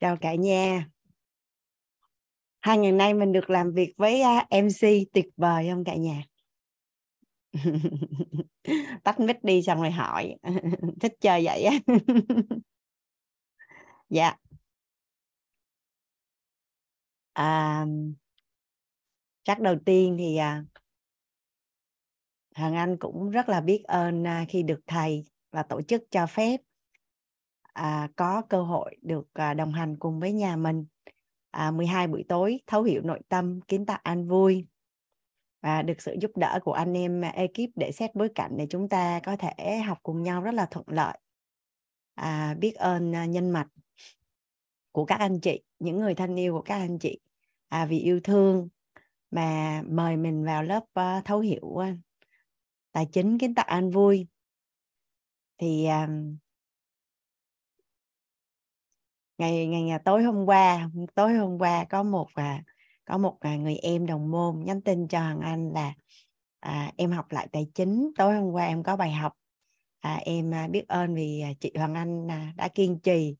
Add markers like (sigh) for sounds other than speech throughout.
chào cả nhà. Hai ngày nay mình được làm việc với à, MC tuyệt vời không cả nhà? (laughs) Tắt mic đi xong rồi hỏi. (laughs) Thích chơi vậy á. (laughs) Dạ. À, chắc đầu tiên thì à, Hằng Anh cũng rất là biết ơn à, khi được thầy và tổ chức cho phép à, có cơ hội được à, đồng hành cùng với nhà mình à, 12 buổi tối thấu hiểu nội tâm kiến tạo an vui và được sự giúp đỡ của anh em ekip để xét bối cảnh để chúng ta có thể học cùng nhau rất là thuận lợi. À, biết ơn à, nhân mạch của các anh chị những người thân yêu của các anh chị à, vì yêu thương mà mời mình vào lớp uh, thấu hiểu uh, tài chính kiến tạo an vui. Thì uh, ngày ngày ngày tối hôm qua tối hôm qua có một à, có một à, người em đồng môn nhắn tin cho Hằng Anh là à, em học lại tài chính tối hôm qua em có bài học. À, em à, biết ơn vì à, chị Hoàng Anh à, đã kiên trì.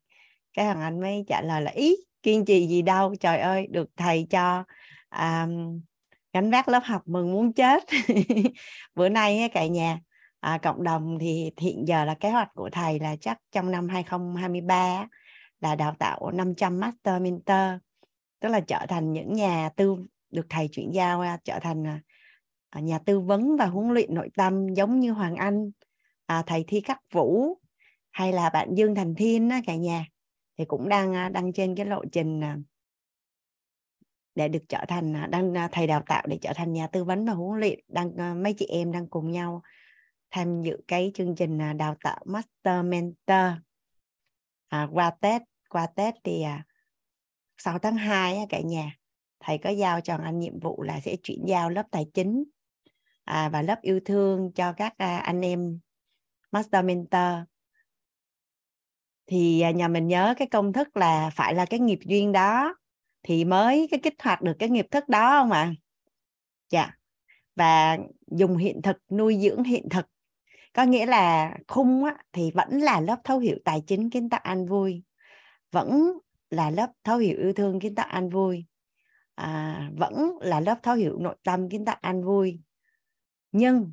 Cái Hoàng Anh mới trả lời là ý kiên trì gì đâu trời ơi được thầy cho à, gánh vác lớp học mừng muốn chết. (laughs) Bữa nay cả nhà à, cộng đồng thì hiện giờ là kế hoạch của thầy là chắc trong năm 2023 là đào tạo 500 master mentor tức là trở thành những nhà tư được thầy chuyển giao à, trở thành à, à, nhà tư vấn và huấn luyện nội tâm giống như Hoàng Anh. À, thầy Thi Khắc Vũ hay là bạn Dương Thành Thiên cả nhà thì cũng đang đang trên cái lộ trình để được trở thành đang thầy đào tạo để trở thành nhà tư vấn và huấn luyện. Đang mấy chị em đang cùng nhau tham dự cái chương trình đào tạo master mentor à, qua Tết qua Tết thì à, 6 tháng 2 á, cả nhà thầy có giao cho anh nhiệm vụ là sẽ chuyển giao lớp tài chính à, và lớp yêu thương cho các à, anh em master mentor thì à, nhà mình nhớ cái công thức là phải là cái nghiệp duyên đó thì mới cái kích hoạt được cái nghiệp thức đó không ạ à? dạ và dùng hiện thực nuôi dưỡng hiện thực có nghĩa là khung á, thì vẫn là lớp thấu hiểu tài chính kiến tạo an vui vẫn là lớp thấu hiểu yêu thương kiến tạo an vui à, vẫn là lớp thấu hiểu nội tâm kiến tạo an vui. Nhưng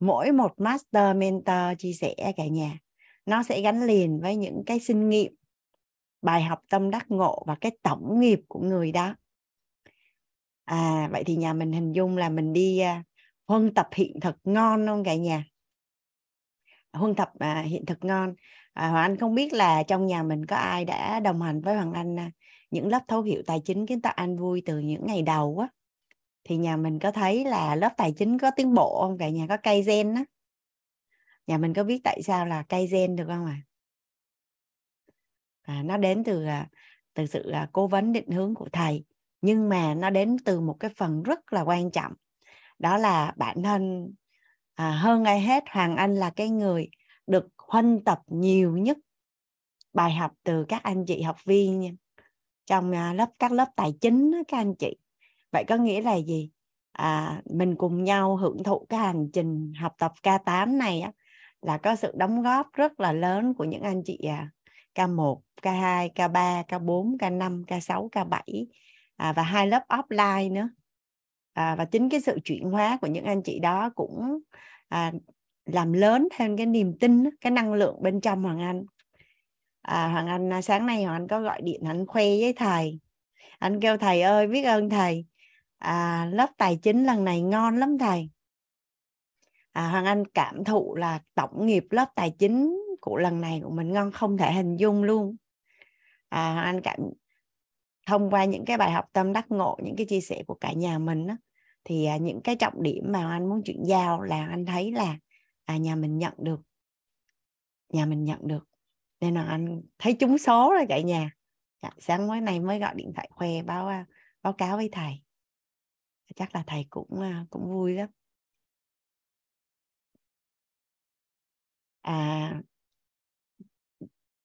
mỗi một master mentor chia sẻ cả nhà nó sẽ gắn liền với những cái sinh nghiệm bài học tâm đắc ngộ và cái tổng nghiệp của người đó. À vậy thì nhà mình hình dung là mình đi à, huân tập hiện thực ngon không cả nhà? Huân tập à, hiện thực ngon. À, Hoàng Anh không biết là trong nhà mình có ai đã đồng hành với Hoàng Anh à, những lớp thấu hiểu tài chính kiến tạo an vui từ những ngày đầu á. Thì nhà mình có thấy là lớp tài chính có tiến bộ không? Cả nhà có cây gen á. Nhà mình có biết tại sao là cây gen được không ạ? À? à, nó đến từ à, từ sự à, cố vấn định hướng của thầy nhưng mà nó đến từ một cái phần rất là quan trọng. Đó là bản thân à, hơn ai hết Hoàng Anh là cái người được huân tập nhiều nhất bài học từ các anh chị học viên trong à, lớp các lớp tài chính các anh chị. Vậy có nghĩa là gì? À, mình cùng nhau hưởng thụ cái hành trình học tập K8 này á, là có sự đóng góp rất là lớn của những anh chị à, K1, K2, K3, K4, K5, K6, K7 à, và hai lớp offline nữa à, và chính cái sự chuyển hóa của những anh chị đó cũng à, làm lớn thêm cái niềm tin cái năng lượng bên trong hoàng anh. À, hoàng anh à, sáng nay hoàng anh có gọi điện anh khoe với thầy. Anh kêu thầy ơi biết ơn thầy. À, lớp tài chính lần này ngon lắm thầy. À, hoàng anh cảm thụ là tổng nghiệp lớp tài chính của lần này của mình ngon không thể hình dung luôn. À, hoàng anh cảm thông qua những cái bài học tâm đắc ngộ những cái chia sẻ của cả nhà mình đó, thì à, những cái trọng điểm mà anh muốn chuyển giao là anh thấy là à nhà mình nhận được. Nhà mình nhận được. Nên là anh thấy trúng số rồi cả nhà. Dạ, sáng mới này mới gọi điện thoại khoe báo à, báo cáo với thầy. Chắc là thầy cũng à, cũng vui lắm. À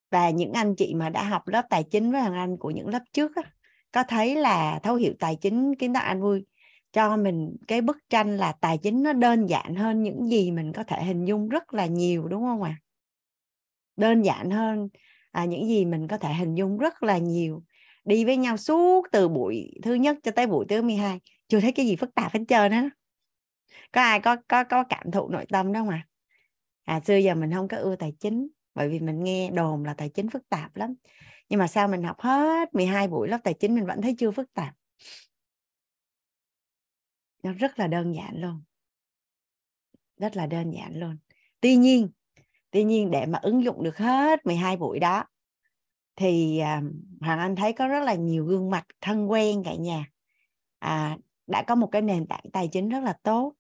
và những anh chị mà đã học lớp tài chính với thằng anh của những lớp trước á, có thấy là thấu hiểu tài chính kiến tạo anh vui? Cho mình cái bức tranh là tài chính nó đơn giản hơn những gì mình có thể hình dung rất là nhiều đúng không ạ? À? đơn giản hơn à, những gì mình có thể hình dung rất là nhiều. Đi với nhau suốt từ buổi thứ nhất cho tới buổi thứ 12 chưa thấy cái gì phức tạp hết trơn á. Có ai có có có cảm thụ nội tâm đó mà à xưa giờ mình không có ưa tài chính bởi vì mình nghe đồn là tài chính phức tạp lắm. Nhưng mà sao mình học hết 12 buổi lớp tài chính mình vẫn thấy chưa phức tạp nó rất là đơn giản luôn. Rất là đơn giản luôn. Tuy nhiên tuy nhiên để mà ứng dụng được hết 12 buổi đó thì à, hoàng anh thấy có rất là nhiều gương mặt thân quen cả nhà. À, đã có một cái nền tảng tài chính rất là tốt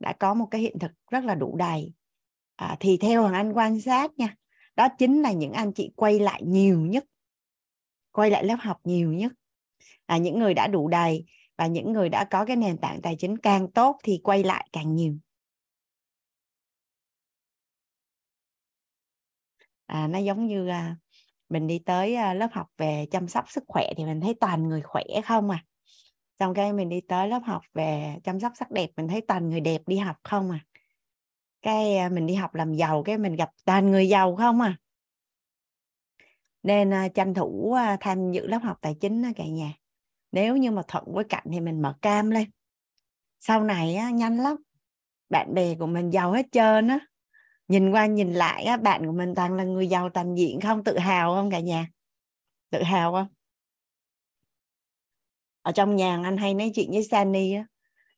đã có một cái hiện thực rất là đủ đầy. À, thì theo hoàng anh quan sát nha đó chính là những anh chị quay lại nhiều nhất quay lại lớp học nhiều nhất. À, những người đã đủ đầy và những người đã có cái nền tảng tài chính càng tốt thì quay lại càng nhiều. À, nó giống như à, mình đi tới à, lớp học về chăm sóc sức khỏe thì mình thấy toàn người khỏe không à? Xong cái mình đi tới lớp học về chăm sóc sắc đẹp mình thấy toàn người đẹp đi học không à? Cái à, mình đi học làm giàu cái mình gặp toàn người giàu không à? Nên à, tranh thủ à, tham dự lớp học tài chính đó cả nhà nếu như mà thuận với cạnh thì mình mở cam lên. Sau này á, nhanh lắm. Bạn bè của mình giàu hết trơn á. Nhìn qua nhìn lại á, bạn của mình toàn là người giàu toàn diện không tự hào không cả nhà? Tự hào không? Ở trong nhà anh hay nói chuyện với Sunny á.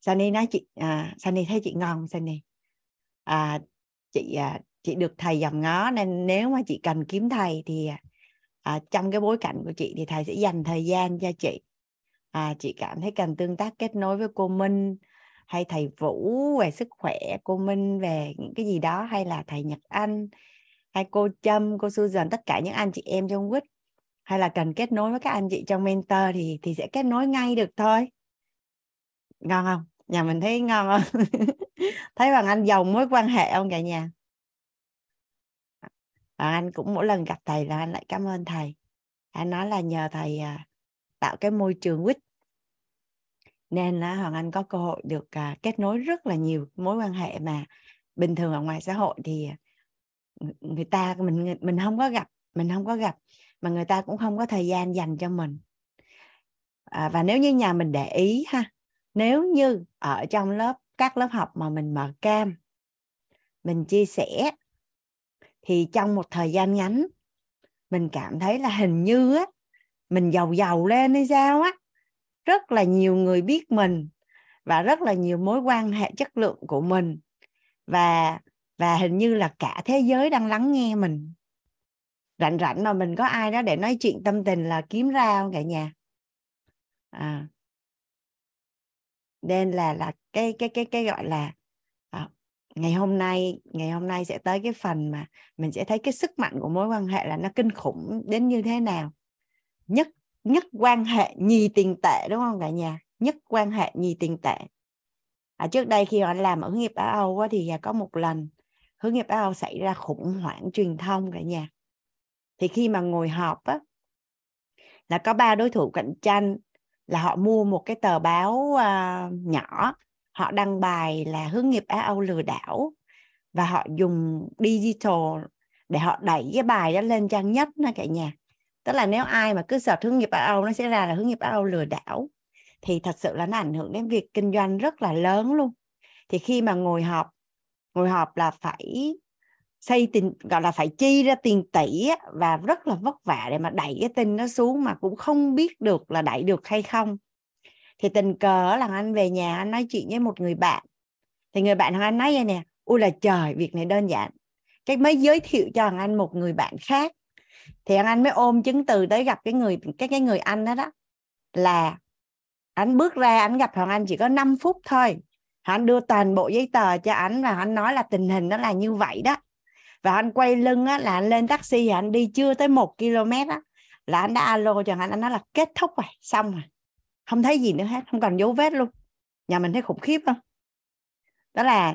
Sunny nói chị à, Sunny thấy chị ngon Sunny? À, chị à, chị được thầy dòm ngó nên nếu mà chị cần kiếm thầy thì à, trong cái bối cảnh của chị thì thầy sẽ dành thời gian cho chị à, chị cảm thấy cần tương tác kết nối với cô Minh hay thầy Vũ về sức khỏe cô Minh về những cái gì đó hay là thầy Nhật Anh hay cô Trâm cô Susan tất cả những anh chị em trong quýt hay là cần kết nối với các anh chị trong mentor thì thì sẽ kết nối ngay được thôi. Ngon không? Nhà mình thấy ngon không? (laughs) Thấy bằng anh giàu mối quan hệ không cả nhà? Và anh cũng mỗi lần gặp thầy là anh lại cảm ơn thầy. Anh nói là nhờ thầy à, tạo cái môi trường quýt nên là hoàng anh có cơ hội được à, kết nối rất là nhiều mối quan hệ mà bình thường ở ngoài xã hội thì à, người ta mình mình không có gặp mình không có gặp mà người ta cũng không có thời gian dành cho mình. À, và nếu như nhà mình để ý ha nếu như ở trong lớp các lớp học mà mình mở cam mình chia sẻ thì trong một thời gian ngắn mình cảm thấy là hình như á mình giàu giàu lên hay sao á rất là nhiều người biết mình và rất là nhiều mối quan hệ chất lượng của mình và và hình như là cả thế giới đang lắng nghe mình. Rảnh rảnh mà mình có ai đó để nói chuyện tâm tình là kiếm ra không cả nhà? À. Nên là là cái cái cái cái gọi là à, ngày hôm nay ngày hôm nay sẽ tới cái phần mà mình sẽ thấy cái sức mạnh của mối quan hệ là nó kinh khủng đến như thế nào. Nhất nhất quan hệ nhì tiền tệ đúng không cả nhà? Nhất quan hệ nhì tiền tệ. À, trước đây khi họ làm ở hướng nghiệp Á Âu á, thì có một lần hướng nghiệp Á Âu xảy ra khủng hoảng truyền thông cả nhà. Thì khi mà ngồi họp á là có ba đối thủ cạnh tranh là họ mua một cái tờ báo uh, nhỏ. Họ đăng bài là hướng nghiệp Á Âu lừa đảo và họ dùng digital để họ đẩy cái bài đó lên trang nhất nè cả nhà tức là nếu ai mà cứ search hướng nghiệp ở Âu nó sẽ ra là hướng nghiệp ở Âu lừa đảo. Thì thật sự là nó ảnh hưởng đến việc kinh doanh rất là lớn luôn. Thì khi mà ngồi họp ngồi họp là phải xây tiền gọi là phải chi ra tiền tỷ và rất là vất vả để mà đẩy cái tin nó xuống mà cũng không biết được là đẩy được hay không. Thì tình cờ là anh về nhà anh nói chuyện với một người bạn. Thì người bạn anh nói vậy nè, ui là trời, việc này đơn giản. Cái mới giới thiệu cho anh một người bạn khác thì anh anh mới ôm chứng từ tới gặp cái người cái cái người anh đó đó. Là anh bước ra anh gặp hoàng anh chỉ có 5 phút thôi. Anh đưa toàn bộ giấy tờ cho anh và anh nói là tình hình nó là như vậy đó. Và anh quay lưng á, là anh lên taxi anh đi chưa tới một km á, là anh đã alo cho anh anh nói là kết thúc rồi xong rồi. Không thấy gì nữa hết không còn dấu vết luôn. Nhà mình thấy khủng khiếp không đó là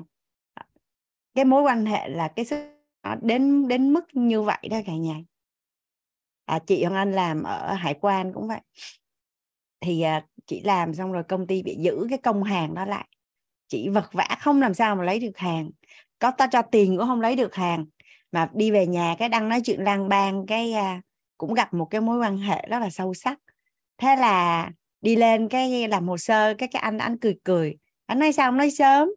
cái mối quan hệ là cái sức đến đến mức như vậy đó cả nhà à, chị Hoàng Anh làm ở hải quan cũng vậy. Thì à, chị làm xong rồi công ty bị giữ cái công hàng đó lại. Chị vật vã không làm sao mà lấy được hàng. Có ta cho tiền cũng không lấy được hàng. Mà đi về nhà cái đăng nói chuyện lang bang cái à, cũng gặp một cái mối quan hệ rất là sâu sắc. Thế là đi lên cái làm hồ sơ cái cái anh anh cười cười. Anh nói sao ông nói sớm?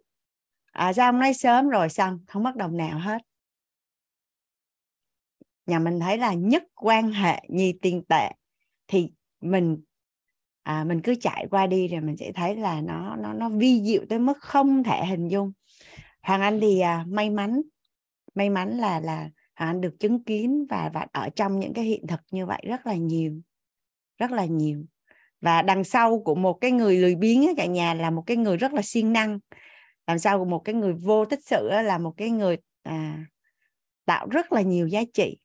À sao ông nói sớm? Rồi xong không mất đồng nào hết nhà mình thấy là nhất quan hệ nhi tiền tệ thì mình à, mình cứ chạy qua đi rồi mình sẽ thấy là nó nó nó vi diệu tới mức không thể hình dung. Hoàng anh thì à, may mắn may mắn là là hoàng anh được chứng kiến và và ở trong những cái hiện thực như vậy rất là nhiều rất là nhiều. Và đằng sau của một cái người lười biếng cả nhà là một cái người rất là siêng năng. Làm sao của một cái người vô tích sự là một cái người à, tạo rất là nhiều giá trị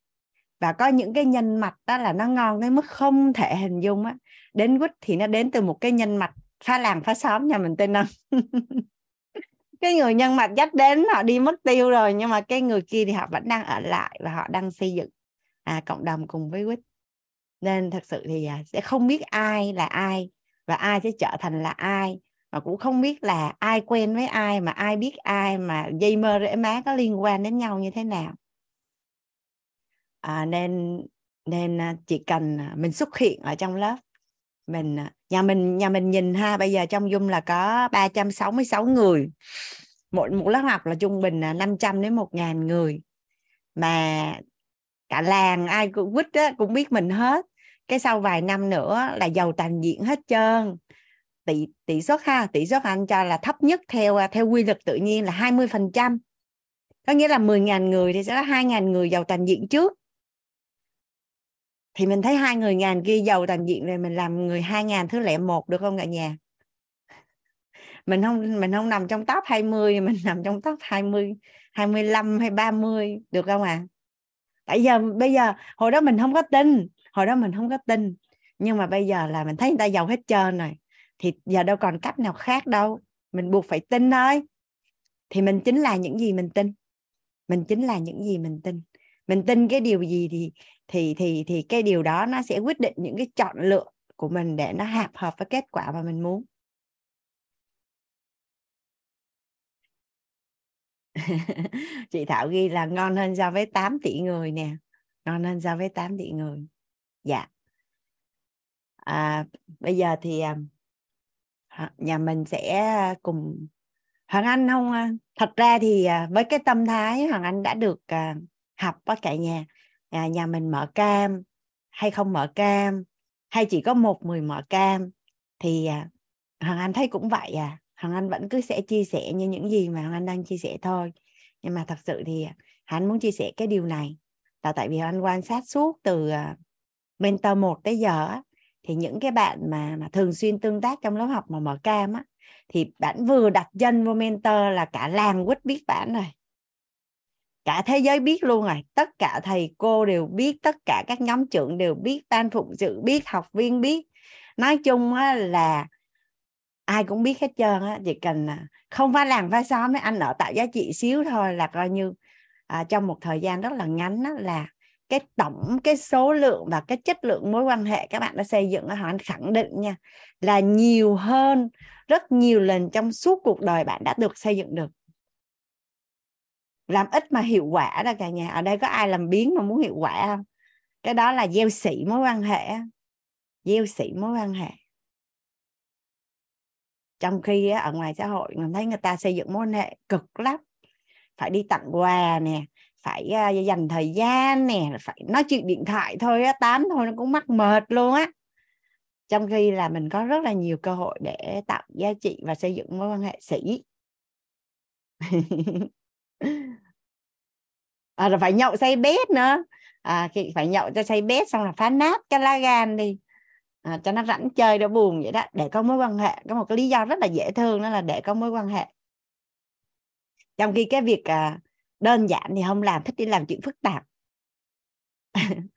và có những cái nhân mạch đó là nó ngon đến mức không thể hình dung á. Đến quýt thì nó đến từ một cái nhân mạch phá làng phá xóm nhà mình tên năm (laughs) cái người nhân mạch dắt đến họ đi mất tiêu rồi nhưng mà cái người kia thì họ vẫn đang ở lại và họ đang xây dựng à, cộng đồng cùng với quýt. Nên thật sự thì à, sẽ không biết ai là ai và ai sẽ trở thành là ai mà cũng không biết là ai quen với ai mà ai biết ai mà dây mơ rễ má có liên quan đến nhau như thế nào à, nên nên à, chỉ cần à, mình xuất hiện ở trong lớp mình à, nhà mình nhà mình nhìn ha bây giờ trong dung là có 366 người. Một một lớp học là trung bình là 500 đến 1 ngàn người. Mà cả làng ai cũng quýt á, cũng biết mình hết. Cái sau vài năm nữa là giàu toàn diện hết trơn. Tỷ tỷ suất ha tỷ suất anh cho là thấp nhất theo theo quy luật tự nhiên là 20 phần trăm. Có nghĩa là 10.000 người thì sẽ có 2.000 người giàu toàn diện trước thì mình thấy hai người ngàn kia giàu toàn diện rồi, mình làm người hai ngàn thứ lẻ một được không cả nhà? Mình không mình không nằm trong top 20 mình nằm trong top 20 25 hay 30 được không ạ? À? tại giờ, bây giờ, hồi đó mình không có tin, hồi đó mình không có tin. Nhưng mà bây giờ là mình thấy người ta giàu hết trơn rồi. Thì giờ đâu còn cách nào khác đâu, mình buộc phải tin thôi. Thì mình chính là những gì mình tin. Mình chính là những gì mình tin mình tin cái điều gì thì thì thì thì cái điều đó nó sẽ quyết định những cái chọn lựa của mình để nó hợp hợp với kết quả mà mình muốn. (laughs) Chị Thảo ghi là ngon hơn so với 8 tỷ người nè. Ngon hơn so với 8 tỷ người. Dạ. À, bây giờ thì à, nhà mình sẽ cùng Hoàng Anh không à? thật ra thì à, với cái tâm thái Hoàng Anh đã được học với cả nhà. À, nhà mình mở cam hay không mở cam hay chỉ có một người mở cam thì à, Hoàng Anh thấy cũng vậy à. Hoàng Anh vẫn cứ sẽ chia sẻ như những gì mà Hoàng Anh đang chia sẻ thôi. Nhưng mà thật sự thì à, hắn muốn chia sẻ cái điều này là tại vì Anh quan sát suốt từ à, mentor 1 tới giờ thì những cái bạn mà mà thường xuyên tương tác trong lớp học mà mở cam á thì bạn vừa đặt chân vô mentor là cả làng quýt biết bạn rồi cả thế giới biết luôn rồi. Tất cả thầy cô đều biết tất cả các nhóm trưởng đều biết ban phụng sự biết học viên biết. Nói chung á, là ai cũng biết hết trơn á. Chỉ cần không phải làng phải xóm mấy anh ở tạo giá trị xíu thôi là coi như à, trong một thời gian rất là ngắn á, là cái tổng cái số lượng và cái chất lượng mối quan hệ các bạn đã xây dựng họ anh khẳng định nha là nhiều hơn rất nhiều lần trong suốt cuộc đời bạn đã được xây dựng được làm ít mà hiệu quả đó cả nhà. Ở đây có ai làm biến mà muốn hiệu quả không? Cái đó là gieo sĩ mối quan hệ. Gieo sĩ mối quan hệ. Trong khi ở ngoài xã hội, mình thấy người ta xây dựng mối quan hệ cực lắm. Phải đi tặng quà nè, phải à, dành thời gian nè, phải nói chuyện điện thoại thôi á, tám thôi nó cũng mắc mệt luôn á. Trong khi là mình có rất là nhiều cơ hội để tạo giá trị và xây dựng mối quan hệ sĩ (laughs) à, rồi phải nhậu say bét nữa. À, phải nhậu cho say bét xong là phá nát cái lá gan đi. À, cho nó rảnh chơi đỡ buồn vậy đó. Để có mối quan hệ. Có một cái lý do rất là dễ thương đó là để có mối quan hệ. Trong khi cái việc à, đơn giản thì không làm thích đi làm chuyện phức tạp. (laughs)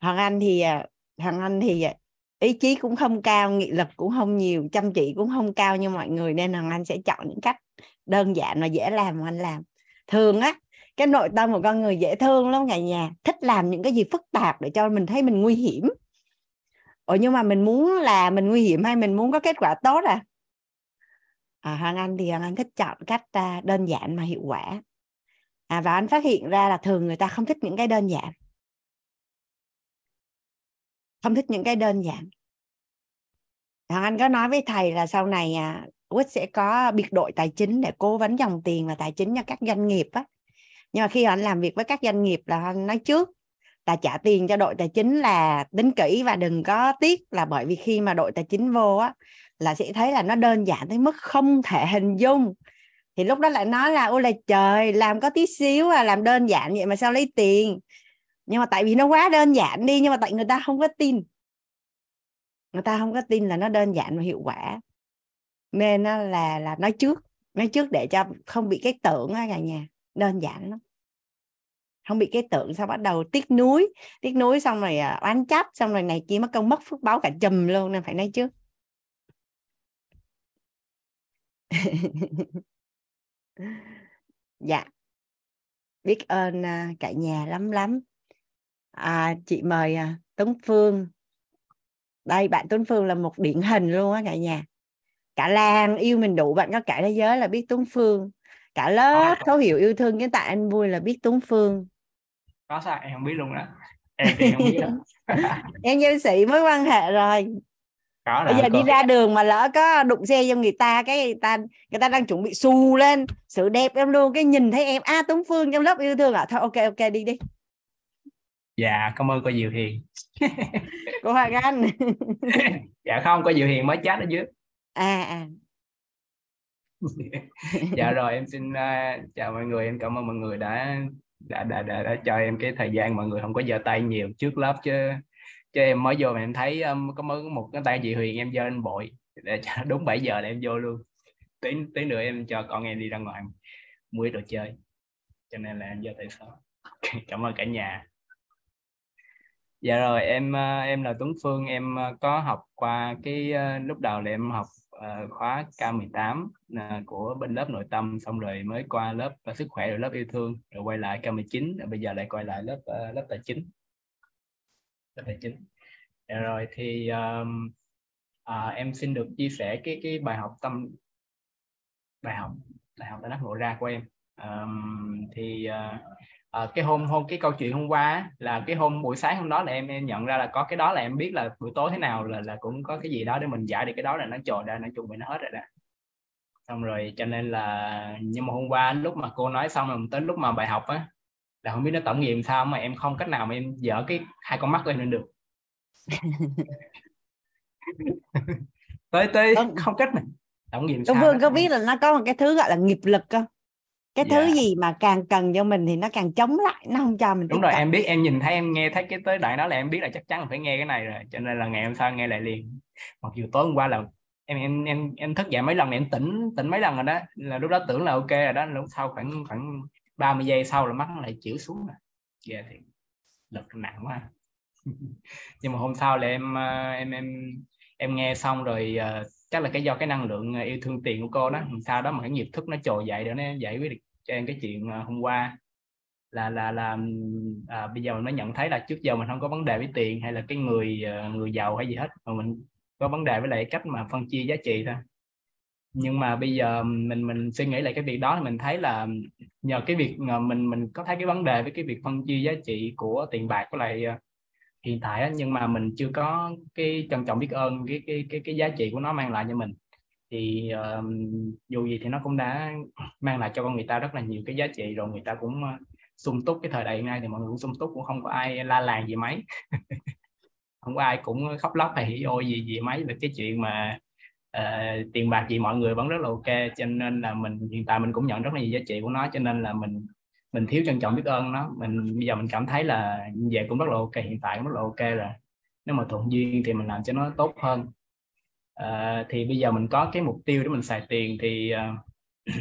Hoàng anh thì à, hoàng anh thì à, ý chí cũng không cao nghị lực cũng không nhiều chăm chỉ cũng không cao như mọi người nên hoàng anh sẽ chọn những cách đơn giản và dễ làm mà anh làm thường á cái nội tâm của con người dễ thương lắm cả nhà. Thích làm những cái gì phức tạp để cho mình thấy mình nguy hiểm. Ủa nhưng mà mình muốn là mình nguy hiểm hay mình muốn có kết quả tốt à? À hoàng anh thì hoàng anh thích chọn cách à, đơn giản mà hiệu quả. À, và anh phát hiện ra là thường người ta không thích những cái đơn giản. Không thích những cái đơn giản. Hoàng Anh có nói với thầy là sau này à, Quýt sẽ có biệt đội tài chính để cố vấn dòng tiền và tài chính cho các doanh nghiệp á. Nhưng mà khi anh làm việc với các doanh nghiệp là anh nói trước là trả tiền cho đội tài chính là tính kỹ và đừng có tiếc là bởi vì khi mà đội tài chính vô á là sẽ thấy là nó đơn giản tới mức không thể hình dung. Thì lúc đó lại nói là, ôi là trời, làm có tí xíu à làm đơn giản vậy mà sao lấy tiền? Nhưng mà tại vì nó quá đơn giản đi, nhưng mà tại người ta không có tin. Người ta không có tin là nó đơn giản và hiệu quả nên là là nói trước nói trước để cho không bị cái tưởng á cả nhà đơn giản lắm. Không bị cái tượng sao bắt đầu tiếc núi tiếc núi xong rồi à, oán trách xong rồi này kia mất công mất phước báo cả chùm luôn nên phải nói trước. (laughs) Dạ. Biết ơn à, cả nhà lắm lắm. À, chị mời à, Tuấn Phương. Đây bạn Tuấn Phương là một điển hình luôn á cả nhà cả làng yêu mình đủ bạn có cả thế giới là biết Tuấn Phương. Cả lớp thấu hiểu yêu thương cái tại anh vui là biết Tuấn Phương. Có sao em không biết luôn đó. Em thì không biết đó (laughs) em nhân sĩ mới quan hệ rồi. Có bây giờ đi ra đường mà lỡ có đụng xe cho người ta cái người ta người ta đang chuẩn bị xù lên. Sự đẹp em luôn cái nhìn thấy em a à, Tuấn Phương trong lớp yêu thương à? Thôi ok ok đi đi. Dạ cảm ơn cô Diệu Hiền. Cô Hoàng Anh. (laughs) Dạ không cô Diệu Hiền mới chat ở dưới à à. (laughs) Dạ rồi em xin uh, chào mọi người em cảm ơn mọi người đã đã, đã đã đã cho em cái thời gian. Mọi người không có giơ tay nhiều trước lớp chứ chứ em mới vô mà em thấy um, có mới một cái tay chị Huyền em giơ lên bội để cho (laughs) đúng 7 giờ là em vô luôn. Tí tí nữa em cho con em đi ra ngoài mua đồ chơi cho nên là em giơ tay sau. Cảm ơn cả nhà. Dạ rồi em à, em là Tuấn Phương em à, có học qua cái lúc đầu là em học uh, khóa K18 uh, ờ, của bên lớp nội tâm xong rồi mới qua lớp uh, sức khỏe rồi lớp yêu thương rồi quay lại K19 rồi bây giờ lại quay lại lớp uh, lớp tài chính. Lớp tài chính. Dạ rồi thì um, uh, em xin được chia sẻ cái cái bài học tâm bài học bài học đã đắc ngộ ra của em. Um, thì uh, à, cái hôm hôm cái câu chuyện hôm qua là cái hôm buổi sáng hôm đó là em em nhận ra là có cái đó là em biết là buổi tối thế nào là là cũng có cái gì đó để mình giải được cái đó là nó trồi ra nó chuẩn bị nó hết rồi đó. Xong rồi cho nên là nhưng mà hôm qua lúc mà cô nói xong rồi tới lúc mà bài học á là không biết nó tổng nghiệm sao mà em không cách nào mà em dở cái hai con mắt lên lên được. (laughs) Tới tới không cách này tổng nghiệm sao Vương có biết là nó có một cái thứ gọi là nghiệp lực không cái thứ yeah. Dạ. gì mà càng cần cho mình thì nó càng chống lại nó không cho mình đúng rồi cận. em biết em nhìn thấy em nghe thấy cái tới đoạn đó là em biết là chắc chắn là phải nghe cái này rồi cho nên là ngày hôm sau nghe lại liền mặc dù tối hôm qua là em em em em thức dậy mấy lần em tỉnh tỉnh mấy lần rồi đó là lúc đó tưởng là ok rồi đó lúc sau khoảng khoảng 30 giây sau là mắt nó lại chịu xuống rồi dạ yeah, thì lực nặng quá (laughs) nhưng mà hôm sau là em ờ, em em em nghe xong rồi uh, chắc là cái do cái năng lượng yêu thương tiền của cô đó sau đó mà cái nhịp thức nó trồi dậy để nó giải quyết được cho em cái chuyện ờ, hôm qua là là là à, bây giờ mình mới nhận thấy là trước giờ mình không có vấn đề với tiền hay là cái người ờ, người giàu hay gì hết mà mình có vấn đề với lại cách mà phân chia giá trị thôi. Nhưng mà bây giờ mình mình suy nghĩ lại cái việc đó thì mình thấy là nhờ cái việc mình mình có thấy cái vấn đề với cái việc phân chia giá trị của tiền bạc với lại ờ, hiện tại á, nhưng mà mình chưa có cái trân trọng biết ơn cái cái cái cái giá trị của nó mang lại cho mình thì uh, dù gì thì nó cũng đã mang lại cho con người ta rất là nhiều cái giá trị rồi người ta cũng uh, sung túc cái thời đại hiện nay thì mọi người cũng sung túc cũng không có ai la làng gì mấy. (laughs) Không có ai cũng khóc lóc hay hỉ ôi gì gì mấy về cái chuyện mà uh, tiền bạc gì mọi người vẫn rất là ok cho nên là mình hiện tại mình cũng nhận rất là nhiều giá trị của nó cho nên là mình mình thiếu trân trọng biết ơn nó. Mình bây giờ mình cảm thấy là về cũng rất là ok hiện tại cũng rất là ok rồi. Nếu mà thuận duyên thì mình làm cho nó tốt hơn à, thì bây giờ mình có cái mục tiêu để mình xài tiền thì uh,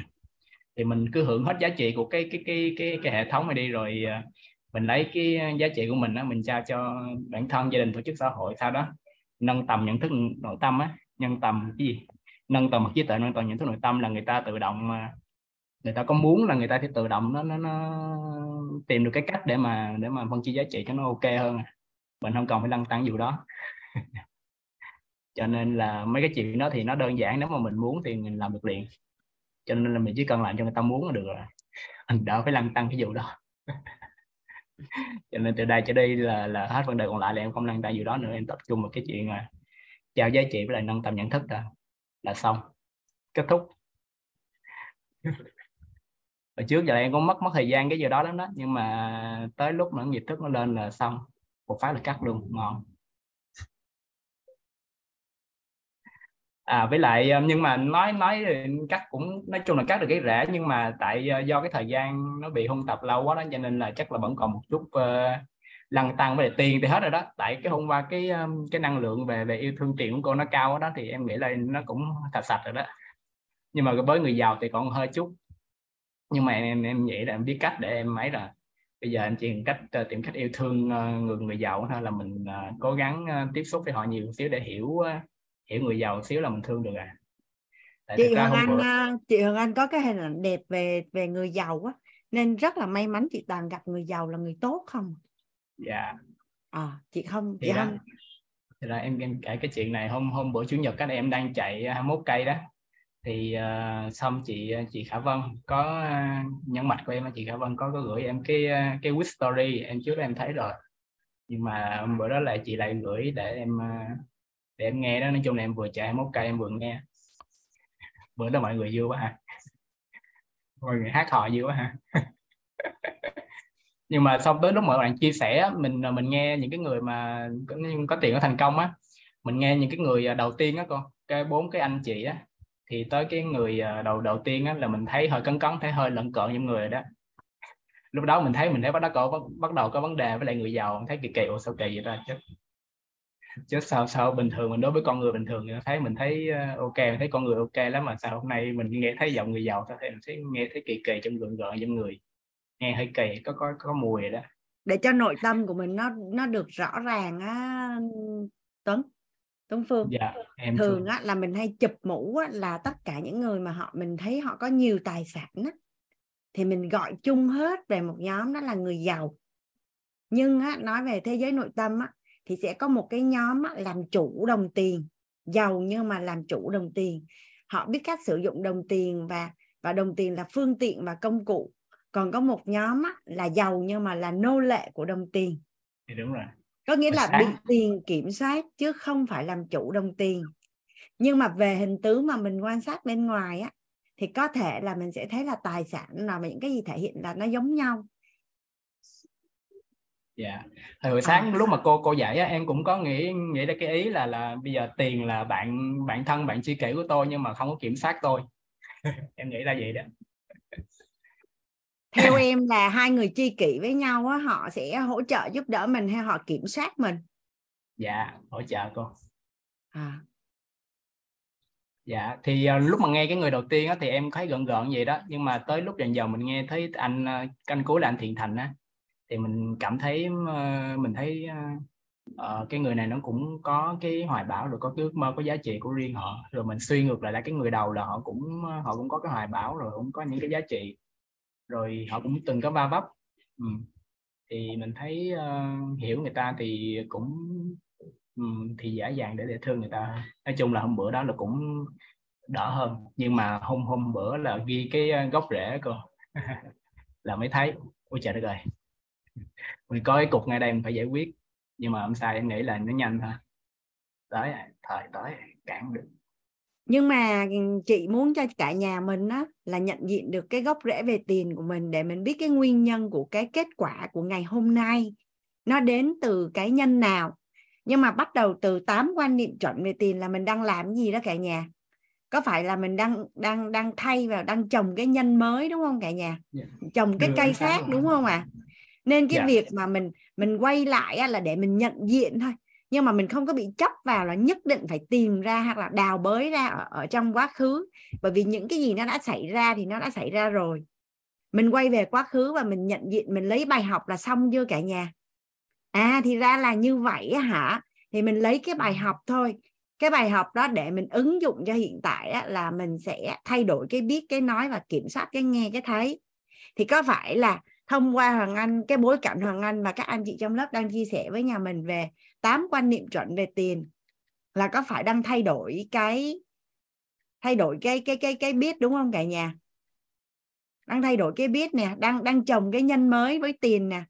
thì mình cứ hưởng hết giá trị của cái cái cái cái cái hệ thống này đi rồi uh, mình lấy cái giá trị của mình đó mình trao cho bản thân gia đình tổ chức xã hội sau đó nâng tầm nhận thức nội tâm á nhân tầm cái gì? Nâng tầm mặt trí tuệ nâng tầm nhận thức nội tâm là người ta tự động à, người ta có muốn là người ta sẽ tự động nó nó, nó tìm được cái cách để mà để mà phân chia giá trị cho nó ok hơn mình không cần phải lăn tăng vụ đó. (laughs) cho nên là mấy cái chuyện đó thì nó đơn giản, nếu mà mình muốn thì mình làm được liền. Cho nên là mình chỉ cần làm cho người ta muốn là được rồi. Mình (laughs) đỡ phải lăn tăng cái vụ đó. (laughs) Cho nên từ đây trở đi là là hết vấn đề còn lại là em không lăn tăng vụ đó nữa. Em tập trung vào cái chuyện là trao giá trị với lại nâng tầm nhận thức là là xong. Kết thúc. (laughs) Hồi trước giờ em cũng mất mất thời gian cái giờ đó lắm đó. Nhưng mà tới lúc mà nhịp thức nó lên là xong. Một phát là cắt luôn. Ngon. À với lại ờ, nhưng mà nói nói cắt cũng nói chung là cắt được cái rễ nhưng mà tại ờ, do cái thời gian nó bị hôn tập lâu quá đó cho nên là chắc là vẫn còn một chút uh, lăn tăng về tiền thì hết rồi đó. Tại cái hôm qua cái cái năng lượng về về yêu thương tiền của cô nó cao đó thì em nghĩ là nó cũng sạch sạch rồi đó. Nhưng mà với người giàu thì còn hơi chút. Nhưng mà em em nghĩ là em biết cách để em ấy là bây giờ anh chỉ cách tìm cách yêu thương người người giàu thôi là mình cố gắng tiếp xúc với họ nhiều xíu để hiểu uh, hiểu người giàu xíu là mình thương được à. Tại chị Hồng Anh bữa... chị Hồng Anh có cái hình ảnh đẹp về về người giàu á nên rất là may mắn chị toàn gặp người giàu là người tốt không? Dạ. À, chị không chị không. thì là em em kể cái chuyện này hôm hôm bữa chủ nhật các em đang chạy 21 cây đó. Thì uh, xong chị chị Khả Vân có uh, nhấn mạch của em chị Khả Vân có có gửi em cái cái wish story em trước em thấy rồi. Nhưng mà bữa đó là chị lại gửi để em uh, để em nghe đó nói chung là em vừa chạy 21 cây em vừa nghe. Bữa đó mọi người vui quá ha mọi người hát hò vui quá ha (laughs) nhưng mà xong tới lúc mọi bạn chia sẻ mình mình nghe những cái người mà có, có tiền có thành công á mình nghe những cái người à, đầu tiên á con cái bốn cái anh chị á thì tới cái người à, đầu đầu tiên á, là mình thấy hơi cấn cấn thấy hơi lận cợn những người đó. Lúc đó mình thấy mình thấy bắt đầu có bắt đầu có vấn đề với lại người giàu thấy kỳ kỳ ồ sao kỳ vậy ta? Chứ chứ sao sao bình thường mình đối với con người bình thường thấy mình thấy à, ok mình thấy con người ok lắm mà sao hôm nay mình nghe thấy giọng người giàu sao thấy mình thấy nghe thấy kỳ kỳ trong gượng gợn trong người. Nghe hơi kỳ có có có mùi đó. Để cho nội tâm của mình nó nó được rõ ràng á Tuấn Tuấn Phương. Dạ, em thường á, là mình hay chụp mũ á, là tất cả những người mà họ mình thấy họ có nhiều tài sản á, thì mình gọi chung hết về một nhóm đó là người giàu. Nhưng á, nói về thế giới nội tâm á, thì sẽ có một cái nhóm làm chủ đồng tiền giàu nhưng mà làm chủ đồng tiền. Họ biết cách sử dụng đồng tiền và và đồng tiền là phương tiện và công cụ. Còn có một nhóm là giàu nhưng mà là nô lệ của đồng tiền. Thì đúng rồi. Có nghĩa là bị tiền kiểm soát chứ không phải làm chủ đồng tiền. Nhưng mà về hình tướng mà mình quan sát bên ngoài á thì có thể là mình sẽ thấy là tài sản là những cái gì thể hiện là nó giống nhau dạ. Yeah. hồi sáng à. lúc mà cô cô dạy á, em cũng có nghĩ nghĩ ra cái ý là là bây giờ tiền là bạn bạn thân bạn tri kỷ của tôi nhưng mà không có kiểm soát tôi. (laughs) Em nghĩ ra vậy đó. Theo (laughs) em là hai người tri kỷ với nhau á họ sẽ hỗ trợ giúp đỡ mình hay họ kiểm soát mình? Dạ hỗ trợ cô. À. Dạ thì uh, lúc mà nghe cái người đầu tiên á thì em thấy gợn gợn vậy đó nhưng mà tới lúc dần dần mình nghe thấy anh uh, canh cuối là anh thiện thành á thì mình cảm thấy ờ, mình thấy uh, cái người này nó cũng có cái hoài bão rồi có cái ước mơ có giá trị của riêng họ. Rồi mình suy ngược lại là cái người đầu là họ cũng họ cũng có cái hoài bão rồi cũng có những cái giá trị. Rồi họ cũng từng có va vấp. Ừ. thì mình thấy uh, hiểu người ta thì cũng um, thì dễ dàng để để thương người ta. Nói chung là hôm bữa đó là cũng đỡ hơn. Nhưng mà hôm hôm bữa là ghi cái gốc rễ cơ. (laughs) Là mới thấy. Ôi trời đất ơi mình có cái cục ngay đây mình phải giải quyết. Nhưng mà hôm sau em nghĩ là nó nhanh thôi. Tới thời tới cản được. Nhưng mà chị muốn cho cả nhà mình á là nhận diện được cái gốc rễ về tiền của mình để mình biết cái nguyên nhân của cái kết quả của ngày hôm nay. Nó đến từ cái nhân nào. Nhưng mà bắt đầu từ 8 quan niệm chuẩn về tiền là mình đang làm gì đó cả nhà. Có phải là mình đang đang đang thay và đang trồng cái nhân mới đúng không cả nhà. Dạ. trồng cái cây khác đúng không ạ? à? Nên cái yeah. Dạ. việc mà mình mình quay lại là để mình nhận diện thôi. Nhưng mà mình không có bị chấp vào là nhất định phải tìm ra hoặc là đào bới ra ở, ở trong quá khứ. Bởi vì những cái gì nó đã xảy ra thì nó đã xảy ra rồi. Mình quay về quá khứ và mình nhận diện mình lấy bài học là xong chưa cả nhà? À thì ra là như vậy hả? Thì mình lấy cái bài học thôi. Cái bài học đó để mình ứng dụng cho hiện tại á, là mình sẽ thay đổi cái biết cái nói và kiểm soát cái nghe cái thấy. Thì có phải là thông qua hoàng anh cái bối cảnh hoàng anh mà các anh chị trong lớp đang chia sẻ với nhà mình về tám quan niệm chuẩn về tiền là có phải đang thay đổi cái thay đổi cái cái cái cái biết đúng không cả nhà? Đang thay đổi cái biết nè đang đang trồng cái nhân mới với tiền nè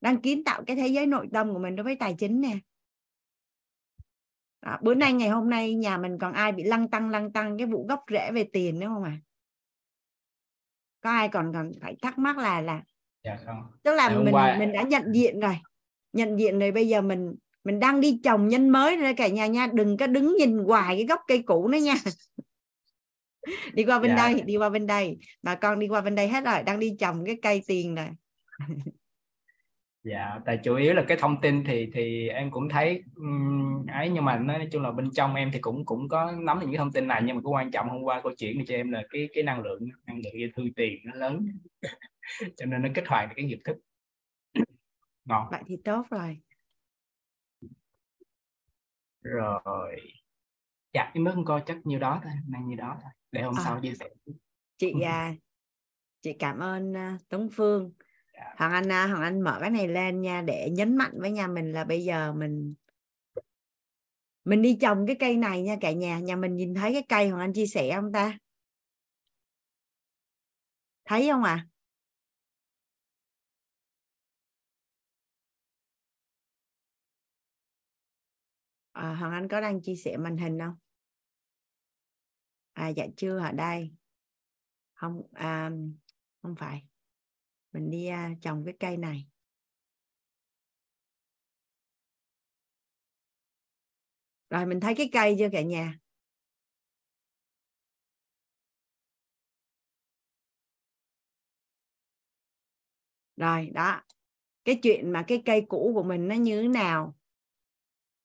đang kiến tạo cái thế giới nội tâm của mình đối với tài chính nè. Đó, bữa nay ngày hôm nay nhà mình còn ai bị lăng tăng lăng tăng cái vụ gốc rễ về tiền nữa không à có ai còn còn phải thắc mắc là là dạ không. Tức là mình qua... mình đã nhận diện rồi. Nhận diện rồi bây giờ mình mình đang đi trồng nhân mới rồi cả nhà nha. Đừng có đứng nhìn hoài cái gốc cây cũ nữa nha. (laughs) Đi qua bên dạ. đây đi qua bên đây. Bà con đi qua bên đây hết rồi đang đi trồng cái cây tiền rồi. Dạ tại chủ yếu là cái thông tin thì thì em cũng thấy um, ấy nhưng mà nói chung là bên trong em thì cũng cũng có nắm được những thông tin này nhưng mà cái quan trọng hôm qua câu chuyện thì cho em là cái cái năng lượng năng lượng thư tiền nó lớn (laughs) cho nên nó kích hoạt được cái nghiệp thức. (coughs) Ngon. Vậy thì tốt rồi. Rồi. Dạ em mới không coi chắc nhiêu đó thôi năng nhiêu đó thôi để hôm à. sau chia sẻ. Chị à, chị cảm ơn uh, Tống Phương. Dạ. Hoàng Anh uh, Hoàng Anh mở cái này lên nha để nhấn mạnh với nhà mình là bây giờ mình mình đi trồng cái cây này nha cả nhà. Nhà mình nhìn thấy cái cây Hoàng Anh chia sẻ không ta? Thấy không ạ à? À, Hoàng Anh có đang chia sẻ màn hình không? À dạ chưa ở đây. Không à, không phải. Mình đi à, trồng cái cây này. Rồi mình thấy cái cây chưa cả nhà? Rồi đó. Cái chuyện mà cái cây cũ của mình nó như thế nào?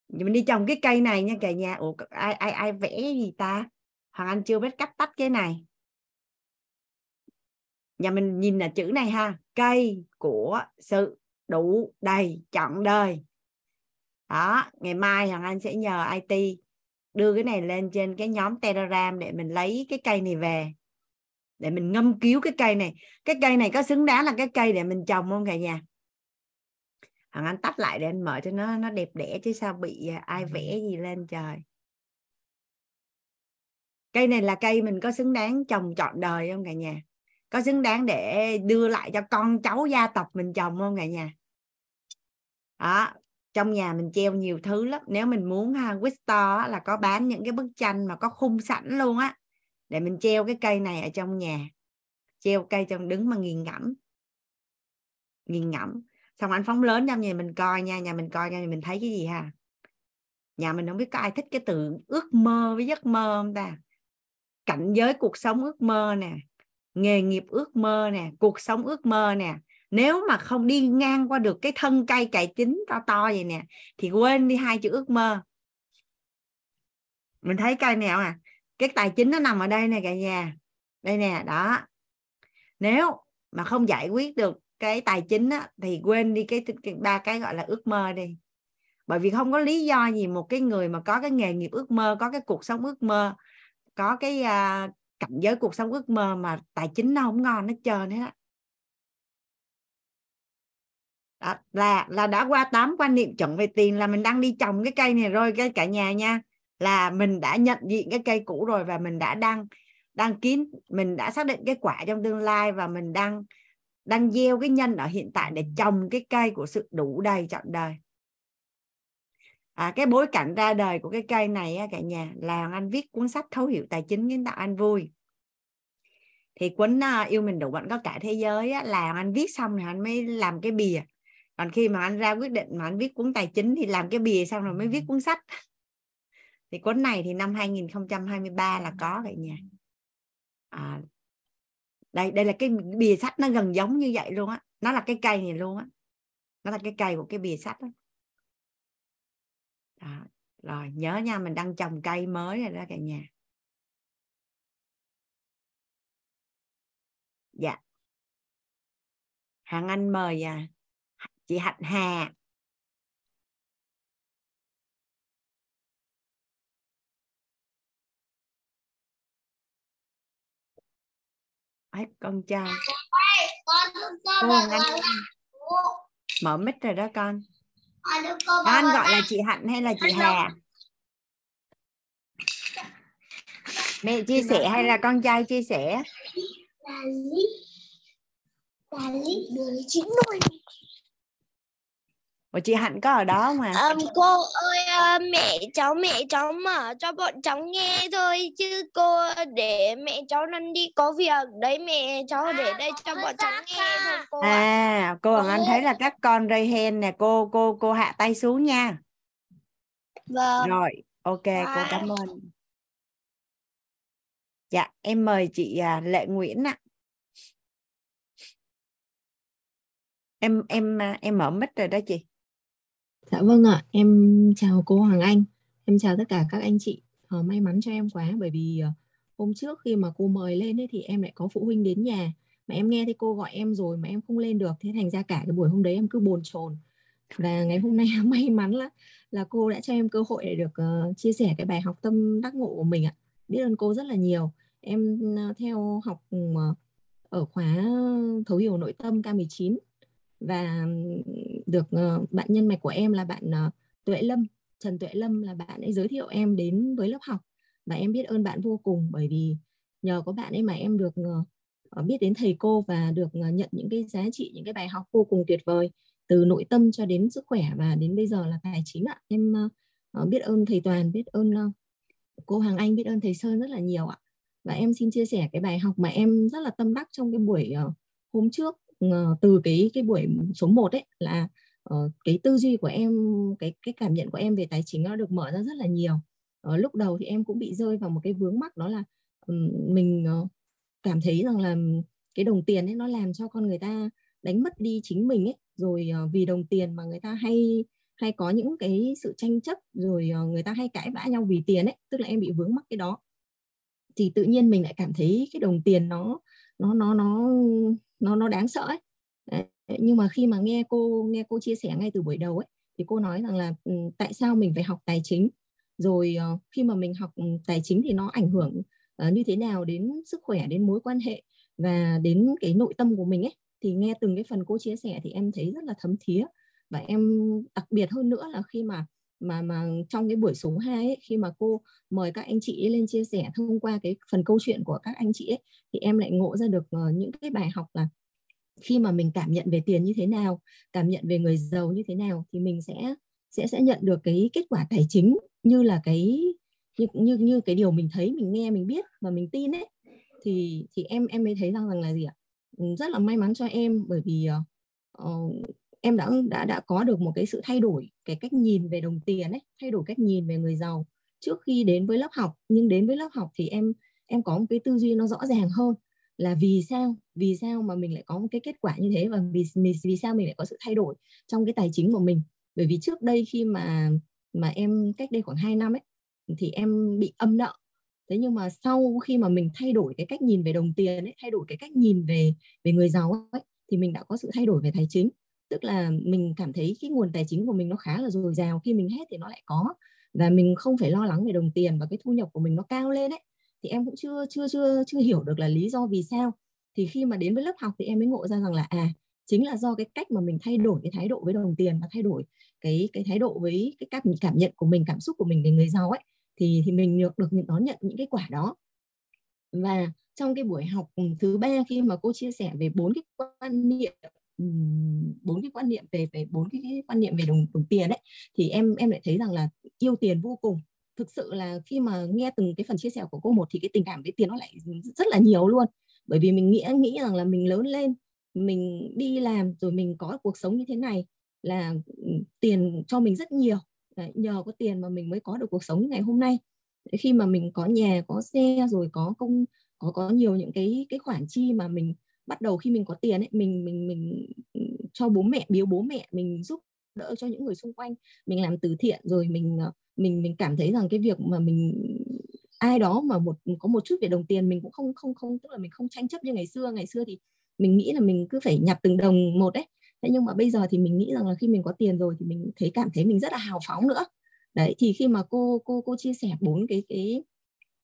Mình đi trồng cái cây này nha, cả nhà. Ủa ai ai ai vẽ gì ta? Hoàng anh chưa biết cách tách cái này. Nhà mình nhìn là chữ này ha, cây của sự đủ đầy chọn đời. Đó, ngày mai hoàng anh sẽ nhờ it đưa cái này lên trên cái nhóm telegram để mình lấy cái cây này về, để mình ngâm cứu cái cây này. Cái cây này có xứng đáng là cái cây để mình trồng không cả nhà? Hằng Anh tắt lại để anh mở cho nó nó đẹp đẽ chứ sao bị à, ai vẽ gì lên trời. Cây này là cây mình có xứng đáng trồng trọn đời không cả nhà? Có xứng đáng để đưa lại cho con cháu gia tộc mình trồng không cả nhà? Đó trong nhà mình treo nhiều thứ lắm. Nếu mình muốn ha Wisto là có bán những cái bức tranh mà có khung sẵn luôn á để mình treo cái cây này ở trong nhà. Treo cây trong đứng mà nghiền ngẫm. Nghiền ngẫm xong anh phóng lớn trong nhà mình coi nha, nhà mình coi nha mình thấy cái gì ha? Nhà mình không biết có ai thích cái từ ước mơ với giấc mơ không ta? Cảnh giới cuộc sống ước mơ nè, nghề nghiệp ước mơ nè, cuộc sống ước mơ nè. Nếu mà không đi ngang qua được cái thân cây cải chính to to vậy nè, thì quên đi hai chữ ước mơ. Mình thấy cây nào à cái tài chính nó nằm ở đây nè cả nhà. Đây nè, đó. Nếu mà không giải quyết được cái tài chính á, thì quên đi cái, ba cái gọi là ước mơ đi. Bởi vì không có lý do gì một cái người mà có cái nghề nghiệp ước mơ có cái cuộc sống ước mơ có cái uh, cảnh giới cuộc sống ước mơ mà tài chính nó không ngon nó trơn hết á. Đó, là là đã qua tám quan niệm chuẩn về tiền là mình đang đi trồng cái cây này rồi cái cả nhà nha. Là mình đã nhận diện cái cây cũ rồi và mình đã đang đang kín mình đã xác định cái quả trong tương lai và mình đang đang gieo cái nhân ở hiện tại để trồng cái cây của sự đủ đầy trọn đời. À, cái bối cảnh ra đời của cái cây này á, cả nhà là anh viết cuốn sách thấu hiểu tài chính kiến tạo anh vui. Thì cuốn uh, yêu mình đủ vẫn có cả thế giới á, là anh viết xong rồi anh mới làm cái bìa. Còn khi mà anh ra quyết định mà anh viết cuốn tài chính thì làm cái bìa xong rồi mới viết cuốn sách. Thì cuốn này thì năm 2023 là có vậy nhà. À, đây đây là cái bìa sách nó gần giống như vậy luôn á nó là cái cây này luôn á nó là cái cây của cái bìa sách đó. đó. rồi nhớ nha mình đang trồng cây mới rồi đó cả nhà dạ hàng anh mời à, chị hạnh hà hết con trai anh mở mic rồi đó con. Anh gọi là chị hạnh hay là chị hà? Mẹ chia sẻ hay là con trai chia sẻ Ủa chị Hạnh có ở đó hả? Um, cô ơi uh, mẹ cháu mẹ cháu mở cho bọn cháu nghe thôi chứ cô để mẹ cháu lần đi có việc đấy mẹ cháu để đây cho bọn cháu nghe thôi cô. À, cô Hoàng Anh thấy là các con ray hand nè, cô cô cô hạ tay xuống nha. Vâng. Rồi, ok, cô cảm ơn. Dạ, em mời chị à, Lệ Nguyễn ạ. Em em à, em mở mic rồi đó chị. Dạ vâng ạ, em chào cô Hoàng Anh, em chào tất cả các anh chị. Ờ, may mắn cho em quá bởi vì ờ, hôm trước khi mà cô mời lên ấy, thì em lại có phụ huynh đến nhà. Mà em nghe thấy cô gọi em rồi mà em không lên được thế thành ra cả cái buổi hôm đấy em cứ bồn chồn. Và ngày hôm nay (laughs) may mắn là là cô đã cho em cơ hội để được uh, chia sẻ cái bài học tâm đắc ngộ của mình ạ. Biết ơn cô rất là nhiều. Em uh, theo học uh, ở khóa thấu hiểu nội tâm K19 và được ờ, bạn nhân mạch của em là bạn ờ, Tuệ Lâm, Trần Tuệ Lâm là bạn ấy giới thiệu em đến với lớp học. Và em biết ơn bạn vô cùng bởi vì nhờ có bạn ấy mà em được ờ, biết đến thầy cô và được nhận những cái giá trị, những cái bài học vô cùng tuyệt vời từ nội tâm cho đến sức khỏe và đến bây giờ là tài chính ạ. Em biết ơn thầy Toàn, biết ơn cô Hoàng Anh, biết ơn thầy Sơn rất là nhiều ạ. Và em xin chia sẻ cái bài học mà em rất là tâm đắc trong cái buổi hôm trước. Ờ, từ cái cái buổi số 1 ấy là uh, cái tư duy của em cái cái cảm nhận của em về tài chính nó được mở ra rất là nhiều. Uh, lúc đầu thì em cũng bị rơi vào một cái vướng mắc đó là um, mình uh, cảm thấy rằng là cái đồng tiền ấy nó làm cho con người ta đánh mất đi chính mình ấy. Rồi uh, vì đồng tiền mà người ta hay hay có những cái sự tranh chấp rồi uh, người ta hay cãi vã nhau vì tiền ấy tức là em bị vướng mắc cái đó. Thì tự nhiên mình lại cảm thấy cái đồng tiền nó nó nó nó nó nó đáng sợ ấy. Đấy. nhưng mà khi mà nghe cô nghe cô chia sẻ ngay từ buổi đầu ấy, thì cô nói rằng là ừ, tại sao mình phải học tài chính? Rồi ờ, khi mà mình học ừ, tài chính thì nó ảnh hưởng ờ, như thế nào đến sức khỏe, đến mối quan hệ và đến cái nội tâm của mình ấy? Thì nghe từng cái phần cô chia sẻ thì em thấy rất là thấm thía. Và em đặc biệt hơn nữa là khi mà mà mà trong cái buổi số 2 ấy, khi mà cô mời các anh chị lên chia sẻ thông qua cái phần câu chuyện của các anh chị ấy thì em lại ngộ ra được ờ, những cái bài học là khi mà mình cảm nhận về tiền như thế nào cảm nhận về người giàu như thế nào thì mình sẽ sẽ sẽ nhận được cái kết quả tài chính như là cái như như như cái điều mình thấy mình nghe mình biết và mình tin ấy. Thì thì em em mới thấy rằng rằng là gì ạ? Rất là may mắn cho em bởi vì uh, em đã đã đã có được một cái sự thay đổi cái cách nhìn về đồng tiền ấy thay đổi cách nhìn về người giàu. Trước khi đến với lớp học nhưng đến với lớp học thì em em có một cái tư duy nó rõ ràng hơn là vì sao vì sao mà mình lại có một cái kết quả như thế và vì vì, vì sao mình lại có sự thay đổi trong cái tài chính của mình. Bởi vì trước đây khi mà mà em cách đây khoảng 2 năm ấy thì em bị âm nợ. Thế nhưng mà sau khi mà mình thay đổi cái cách nhìn về đồng tiền ấy thay đổi cái cách nhìn về về người giàu ấy thì mình đã có sự thay đổi về tài chính tức là mình cảm thấy cái nguồn tài chính của mình nó khá là dồi dào, khi mình hết thì nó lại có. Và mình không phải lo lắng về đồng tiền và cái thu nhập của mình nó cao lên ấy. Thì em cũng chưa chưa chưa chưa hiểu được là lý do vì sao. Thì khi mà đến với lớp học thì em mới ngộ ra rằng là à chính là do cái cách mà mình thay đổi cái thái độ với đồng tiền và thay đổi cái cái thái độ với cái cách cảm nhận của mình, cảm xúc của mình về người giàu ấy, thì thì mình được được đón nhận những cái quả đó. Và trong cái buổi học ừ, thứ ba khi mà cô chia sẻ về bốn cái quan niệm bốn cái quan niệm về về bốn cái, cái quan niệm về đồng đồng tiền ấy thì em em lại thấy rằng là yêu tiền vô cùng. Thực sự là khi mà nghe từng cái phần chia sẻ của cô một thì cái tình cảm với tiền nó lại rất là nhiều luôn. Bởi vì mình nghĩ nghĩ rằng là mình lớn lên mình đi làm rồi mình có cuộc sống như thế này là tiền cho mình rất nhiều. Đấy, nhờ có tiền mà mình mới có được cuộc sống như ngày hôm nay. Khi mà mình có nhà có xe rồi có công có có nhiều những cái cái khoản chi mà mình bắt đầu khi mình có tiền ấy, mình mình mình ừ, cho bố mẹ, biếu bố mẹ, mình giúp đỡ cho những người xung quanh, mình làm từ thiện rồi mình ờ, mình mình cảm thấy rằng cái việc mà mình, ai đó mà một, có một chút về đồng tiền mình cũng không không không, tức là mình không tranh chấp như ngày xưa ngày xưa thì mình nghĩ là mình cứ phải nhặt từng đồng một đấy. Thế nhưng mà bây giờ thì mình nghĩ rằng là khi mình có tiền rồi thì mình thấy, cảm thấy mình rất là hào phóng nữa. Đấy, thì khi mà cô cô cô chia sẻ bốn cái cái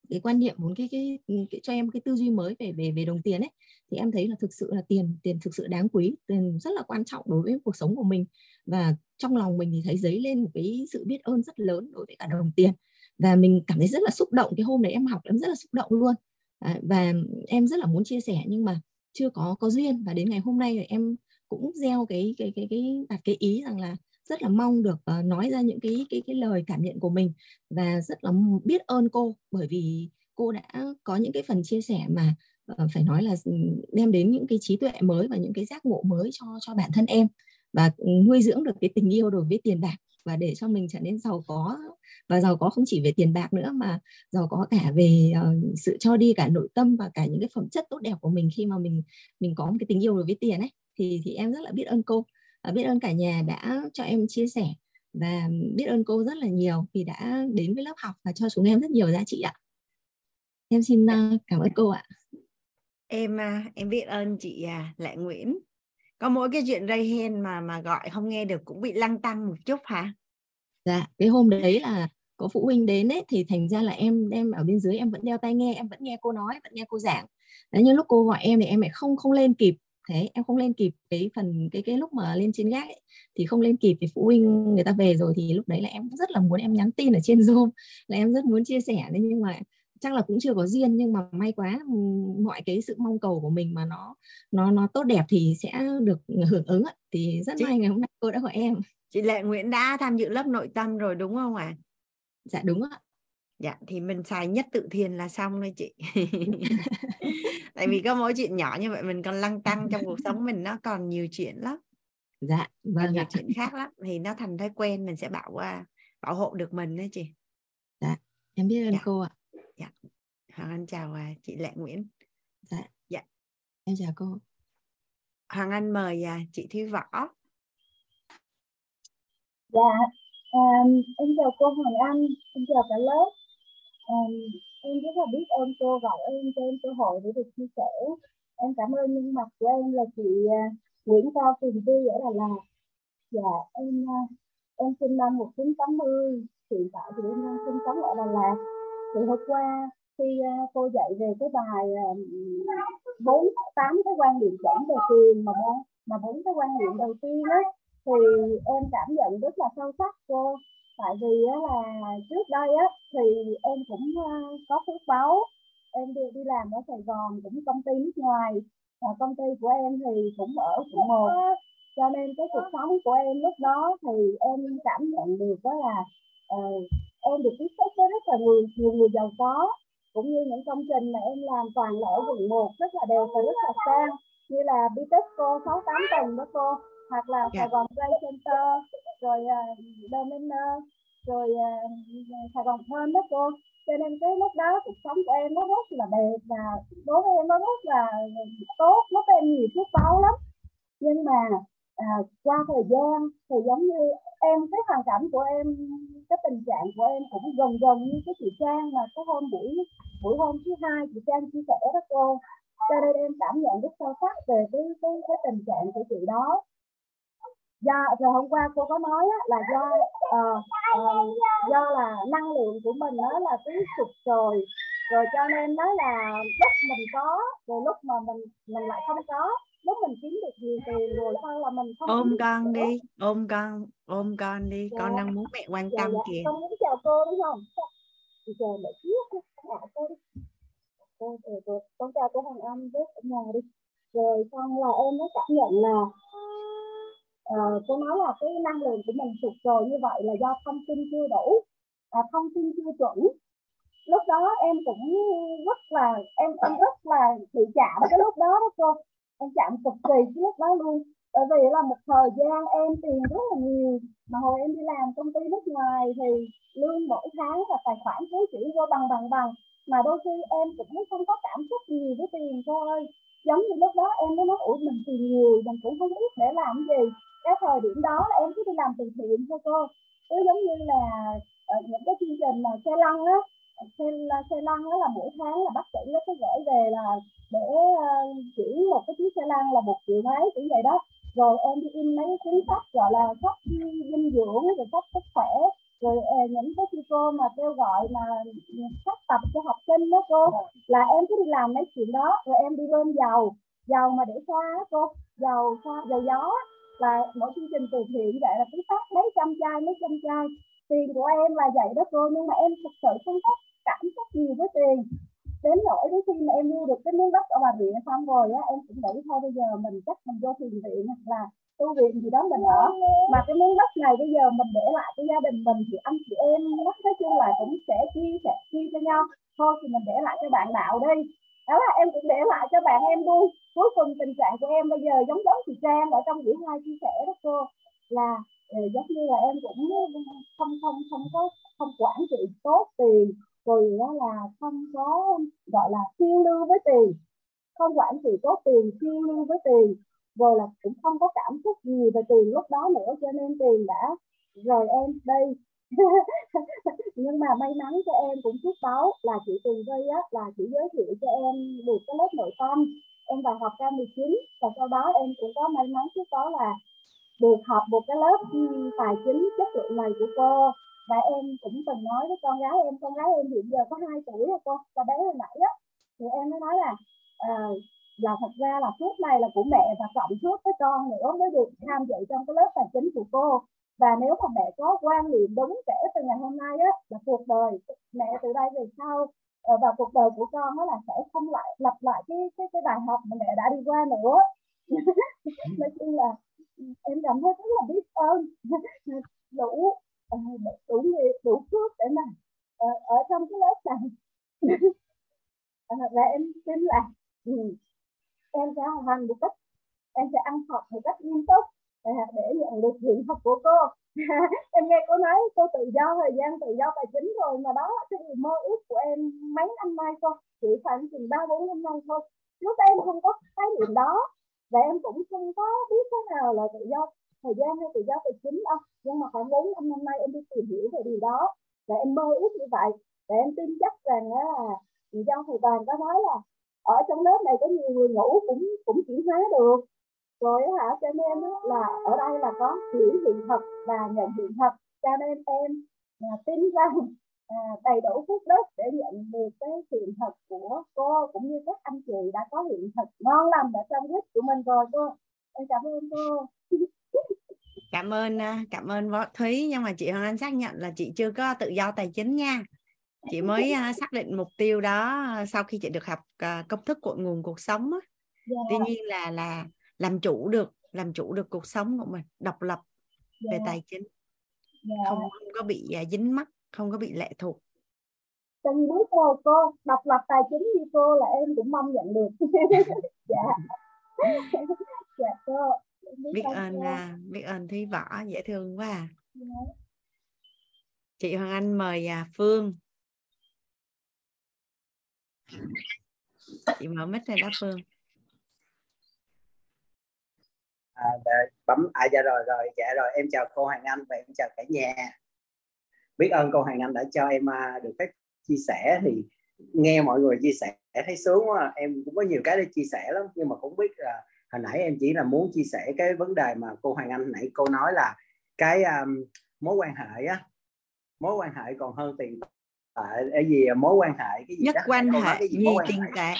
cái quan niệm muốn cái, cái cái cho em cái tư duy mới về về về đồng tiền ấy thì em thấy là thực sự là tiền tiền thực sự đáng quý tiền rất là quan trọng đối với cuộc sống của mình. Và trong lòng mình thì thấy dấy lên một cái sự biết ơn rất lớn đối với cả đồng tiền. Và mình cảm thấy rất là xúc động cái hôm đấy em học em rất là xúc động luôn. À, và em rất là muốn chia sẻ nhưng mà chưa có có duyên. Và đến ngày hôm nay thì em cũng gieo cái cái cái cái đặt cái ý rằng là rất là mong được uh, nói ra những cái cái cái lời cảm nhận của mình và rất là biết ơn cô. Bởi vì cô đã có những cái phần chia sẻ mà uh, phải nói là ừ, đem đến những cái trí tuệ mới và những cái giác ngộ mới cho cho bản thân em và ừ, nuôi dưỡng được cái tình yêu đối với tiền bạc và để cho mình trở nên giàu có. Và giàu có không chỉ về tiền bạc nữa mà giàu có cả về uh, sự cho đi cả nội tâm và cả những cái phẩm chất tốt đẹp của mình khi mà mình mình có một cái tình yêu đối với tiền ấy. Thì thì em rất là biết ơn cô biết ơn cả nhà đã cho em chia sẻ và biết ơn cô rất là nhiều vì đã đến với lớp học và cho chúng em rất nhiều giá trị ạ. Em xin uh, cảm ơn cô ạ. Em uh, em biết ơn chị uh, Lệ Nguyễn. Có mỗi cái chuyện ray hen mà mà gọi không nghe được cũng bị lăng tăng một chút hả? Dạ cái hôm đấy là có phụ huynh đến ấy thì thành ra là em em ở bên dưới em vẫn đeo tai nghe em vẫn nghe cô nói vẫn nghe cô giảng. Đấy nhưng lúc cô gọi em thì em lại không không lên kịp thế em không lên kịp cái phần cái cái lúc mà lên trên gác ấy, thì không lên kịp thì phụ huynh người ta về rồi thì lúc đấy là em rất là muốn em nhắn tin ở trên (laughs) zoom là em rất muốn chia sẻ. Đấy nhưng mà chắc là cũng chưa có duyên nhưng mà may quá mọi cái sự mong cầu của mình mà nó nó nó tốt đẹp thì sẽ được hưởng ứng thì rất chị, may ngày hôm nay cô đã gọi em. Chị Lệ Nguyễn đã tham dự lớp nội tâm rồi đúng không ạ? À? dạ đúng ạ dạ thì mình xài nhất tự thiền là xong thôi chị. (laughs) (laughs) Tại vì có mỗi chuyện nhỏ như vậy mình còn lăng tăng trong cuộc sống mình nó còn nhiều chuyện lắm. Dạ vâng còn nhiều chuyện khác lắm thì nó thành thói quen mình sẽ bảo qua bảo hộ được mình đấy chị. Dạ em biết ơn dạ. cô ạ. Dạ. Hoàng anh chào à, chị lệ nguyễn. Dạ. Dạ. Em chào cô. Hoàng anh mời à, chị thúy võ. Dạ um, em chào cô hoàng anh em chào cả lớp um, em rất là biết ơn cô gọi em cho em cơ hội để được chia sẻ. Em cảm ơn nhân mặt của em là chị à, Nguyễn Cao Tuyền Tư ở Đà Lạt. Dạ em à, em sinh năm 1980 hiện tại thì em đang sinh sống ở Đà Lạt. Thì hôm qua khi à, cô dạy về cái bài bốn tám cái quan điểm chuẩn về tiền mà mà bốn cái quan điểm đầu tiên á thì em cảm nhận rất là sâu sắc cô tại vì á, là trước đây á thì em cũng uh, có phước báo. Em đi, đi làm ở Sài Gòn cũng công ty nước ngoài và công ty của em thì cũng ở quận một. cho nên cái cuộc sống của em lúc đó thì em cảm nhận được đó là uh, em được tiếp xúc với rất là nhiều, nhiều người giàu có cũng như những công trình mà em làm toàn là ở quận 1 rất là đẹp và rất là sang như là Bitexco 68 tầng đó cô hoặc là Sài Gòn Trade Center rồi uh, Dominer rồi uh, Sài Gòn Thơm đó cô. Cho nên cái lúc đó cuộc sống của em nó rất là đẹp và đối với em nó rất là tốt cho em nhiều phước báo lắm. Nhưng mà à, qua thời gian thì giống như em cái hoàn cảnh của em cái tình trạng của em cũng gần gần như cái chị Trang mà cái hôm buổi buổi hôm thứ hai chị Trang chia sẻ đó cô. Cho nên em cảm nhận rất sâu sắc về cái cái cái tình trạng của chị đó do rồi hôm qua cô có nói á, là do uh, uh, do là năng lượng của mình nó là cứ sụt rồi rồi cho nên đó là lúc mình có rồi lúc mà mình mình lại không có lúc mình kiếm được nhiều tiền rồi sao là mình không ôm con đi ôm con ôm con đi dạ. con đang muốn mẹ quan dạ, tâm dạ. kìa. Con muốn chào cô đúng không? Thì chờ mẹ trước dạ, cô đi. Cô rồi, rồi con chào cô Hồng Anh với ở nhà đi. Rồi xong là em mới cảm nhận là Ờ, uh, cô nói là cái năng lượng của mình sụt rồi như vậy là do thông tin chưa đủ. À, thông tin chưa chuẩn. Lúc đó em cũng rất là em em rất là bị chạm cái lúc đó đó cô. Em chạm cực kỳ cái lúc đó luôn. Bởi vì là một thời gian em tiền rất là nhiều. Mà hồi em đi làm công ty nước ngoài thì lương mỗi tháng và tài khoản cứ chỉ vô bằng bằng bằng. Mà đôi khi em cũng không có cảm xúc nhiều với tiền thôi. Giống như lúc đó em mới nói ủa mình tiền nhiều mình cũng không biết để làm gì cái thời điểm đó là em cứ đi làm từ thiện thôi cô. Cứ giống như là ở những cái chương trình mà xe lăn á xe xe lăn đó là mỗi tháng là bác sĩ nó cứ gửi về là để ờ, uh, chuyển một cái chiếc xe lăn là một triệu mấy kiểu vậy đó. Rồi em đi in mấy cuốn sách gọi là sách dinh dưỡng rồi sách sức khỏe rồi uh, những cái chị cô mà kêu gọi mà sách tập cho học sinh đó cô. Là em cứ đi làm mấy chuyện đó rồi em đi bơm dầu dầu mà để xoa cô dầu xoa dầu gió là mỗi chương trình từ thiện vậy là cứ phát mấy trăm chai, mấy trăm chai. Tiền của em là vậy đó cô, nhưng mà em thực sự không có cảm xúc gì với tiền. Đến nỗi đến khi mà em mua được cái miếng đất ở bà rịa xong rồi á, em cũng nghĩ thôi bây giờ mình chắc mình vô thiền viện hoặc là tu viện gì đó mình ở. Mà cái miếng đất này bây giờ mình để lại cho gia đình mình, thì anh chị em, nói chung là cũng sẽ chia sẻ, chia cho nhau. Thôi thì mình để lại cho bạn đạo đi đó là em cũng để lại cho bạn em luôn. Cuối cùng tình trạng của em bây giờ giống giống chị Trang ở trong buổi hai chia sẻ đó cô. Là ừ, giống như là em cũng không không không có, không quản trị tốt tiền, rồi đó là không có, gọi là phiêu lưu với tiền. Không quản trị tốt tiền, phiêu lưu với tiền. Rồi là cũng không có cảm xúc gì về tiền lúc đó nữa, cho nên tiền đã rời em đây (laughs) nhưng mà may mắn cho em cũng trước báo là chị Tường Vy á là chị giới thiệu cho em được cái lớp nội tâm. Em vào học K19 và sau đó em cũng có may mắn trước đó là được học một cái lớp ừ, tài chính chất lượng này của cô. Và em cũng từng nói với con gái em con gái em hiện giờ có hai tuổi rồi cô và bé hồi nãy á. Thì em mới nói là à, là thật ra là suốt này là của mẹ và cộng suốt với con nữa mới được tham dự trong cái lớp tài chính của cô và nếu mà mẹ có quan niệm đúng kể từ ngày hôm nay á là cuộc đời mẹ từ đây về sau ờ, và cuộc đời của con đó là sẽ không lại lặp lại cái cái cái bài học mà mẹ đã đi qua nữa. (laughs) Nói chung là em cảm thấy rất là biết ơn. (laughs) Đủ ờ, đủ nghiệp đủ phước để mà ở, ở trong cái lớp này. (laughs) Và em tin là ừ, em sẽ hoàn thành một cách em sẽ ăn học một cách nghiêm túc À, để nhận được hiện thực của cô. (laughs) Em nghe cô nói cô tự do, thời gian tự do tài chính rồi, mà đó là cái điều mơ ước của em mấy năm nay thôi. Chỉ khoảng chừng ba, bốn năm nay thôi. Trước em không có khái niệm đó. Và em cũng không có biết thế nào là tự do, thời gian hay tự do tài chính đâu. Nhưng mà khoảng bốn, năm năm nay em đi tìm hiểu về điều đó. Và em mơ ước như vậy. Và em tin chắc rằng là do thầy toàn có nói là ở trong lớp này có nhiều người ngủ cũng cũng chuyển hóa được rồi hả cho nên là ở đây là có hiểu hiện thật và nhận hiện thật cho nên em à, tin rằng à, đầy đủ phước đất để nhận được cái hiện thật của cô cũng như các anh chị đã có hiện thật ngon lành ở trong quýt của mình rồi cô em cảm ơn cô (laughs) cảm ơn à, cảm ơn võ thúy nhưng mà chị hoàng anh xác nhận là chị chưa có tự do tài chính nha chị mới uh, xác định mục tiêu đó sau khi chị được học uh, công thức của nguồn cuộc sống. Yeah. Dạ. tuy nhiên là là làm chủ được làm chủ được cuộc sống của mình độc lập yeah. về dạ. tài chính yeah. Dạ. không, không có bị uh, dính mắc không có bị lệ thuộc từng bước rồi cô độc lập tài chính như cô là em cũng mong nhận được (laughs) dạ (laughs) dạ cô biết ơn à, biết ơn thúy võ dễ thương quá à. yeah. chị hoàng anh mời à, phương chị mở mic này đó phương à, để bấm à dạ rồi rồi dạ rồi em chào cô Hoàng Anh và em chào cả nhà. Biết ơn cô Hoàng Anh đã cho em uh, được phép chia sẻ thì nghe mọi người chia sẻ thấy sướng quá. Em cũng có nhiều cái để chia sẻ lắm nhưng mà cũng biết là hồi nãy em chỉ là muốn chia sẻ cái vấn đề mà cô Hoàng Anh nãy cô nói là cái um, mối quan hệ á. Mối quan hệ còn hơn tiền tại cái gì mối quan hệ cái gì nhất đó, quan hệ gì, nhiều tiền tệ.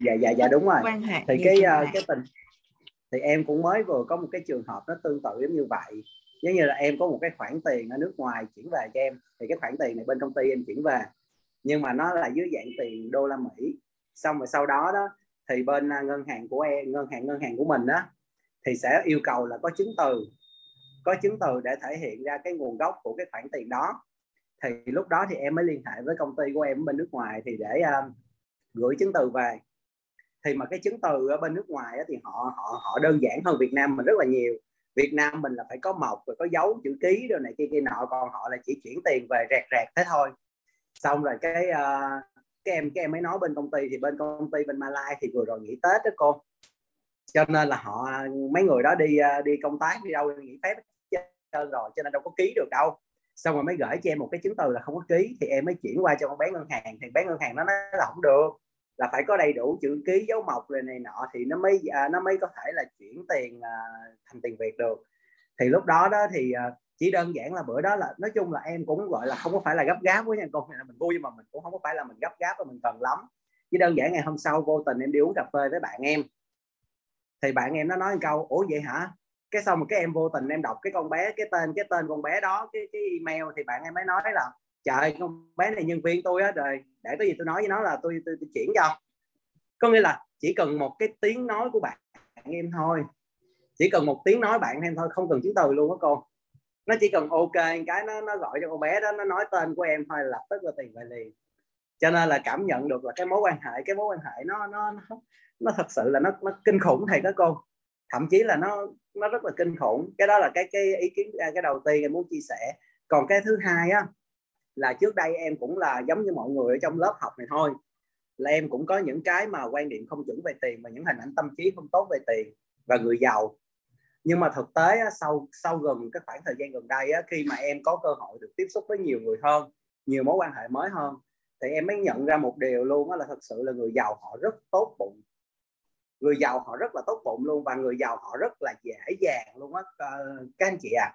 Dạ dạ dạ đúng rồi. quan hệ thì cái uh, cái tình thì em cũng mới vừa có một cái trường hợp nó tương tự giống như vậy. Giống như là em có một cái khoản tiền ở nước ngoài chuyển về cho em thì cái khoản tiền này bên công ty em chuyển về. Nhưng mà nó là dưới dạng tiền đô la Mỹ. Xong rồi sau đó đó thì bên à, ngân hàng của em ngân hàng ngân hàng của mình đó thì sẽ yêu cầu là có chứng từ có chứng từ để thể hiện ra cái nguồn gốc của cái khoản tiền đó. Thì lúc đó thì em mới liên hệ với công ty của em bên nước ngoài thì để uh, gửi chứng từ về thì mà cái chứng từ ở bên nước ngoài thì họ họ họ đơn giản hơn Việt Nam mình rất là nhiều. Việt Nam mình là phải có mộc rồi có dấu chữ ký rồi này kia kia nọ còn họ là chỉ chuyển tiền về rẹt rẹt thế thôi. Xong rồi cái uh, cái em cái em mới nói bên công ty thì bên công ty bên Malai thì vừa rồi nghỉ Tết đó cô. Cho nên là họ mấy người đó đi ờ, đi công tác đi đâu nghỉ phép rồi cho nên đâu có ký được đâu. Xong rồi mới gửi cho em một cái chứng từ là không có ký thì em mới chuyển qua cho con bé ngân hàng thì bé ngân hàng nó nói là không được là phải có đầy đủ chữ ký dấu mộc rồi này nọ thì nó mới à, nó mới có thể là chuyển tiền à, thành tiền việt được. Thì lúc đó đó thì à, chỉ đơn giản là bữa đó là nói chung là em cũng gọi là không có phải là gấp gáp với nha con là mình vui nhưng mà mình cũng không có phải là mình gấp gáp và mình cần lắm. Chỉ đơn giản ngày hôm sau vô tình em đi uống cà phê với bạn em. Thì bạn em nó nói một câu ủa vậy hả? Cái xong một cái em vô tình em đọc cái con bé cái tên cái tên con bé đó cái cái email thì bạn em mới nói là trời con bé này nhân viên tôi á rồi để có gì tôi nói với nó là tôi tôi, tôi chuyển cho. Có nghĩa là chỉ cần một cái tiếng nói của bạn em thôi. Chỉ cần một tiếng nói bạn em thôi không cần chứng từ luôn á cô. Nó chỉ cần ok cái nó nó gọi cho con bé đó nó nói tên của em thôi lập tức là tiền về liền. Cho nên là cảm nhận được là cái mối quan hệ cái mối quan hệ nó nó nó, nó thật sự là nó nó kinh khủng thầy đó cô. Thậm chí là nó nó rất là kinh khủng. Cái đó là cái cái ý kiến à, cái đầu tiên em muốn chia sẻ. Còn cái thứ hai á là trước đây em cũng là giống như mọi người ở trong lớp học này thôi. Là em cũng có những cái mà quan điểm không chuẩn về tiền và những hình ảnh tâm trí không tốt về tiền và người giàu. Nhưng mà thực tế sau sau gần cái khoảng thời gian gần đây khi mà em có cơ hội được tiếp xúc với nhiều người hơn, nhiều mối quan hệ mới hơn, thì em mới nhận ra một điều luôn đó là thật sự là người giàu họ rất tốt bụng. Người giàu họ rất là tốt bụng luôn và người giàu họ rất là dễ dàng luôn á ờ, các anh chị à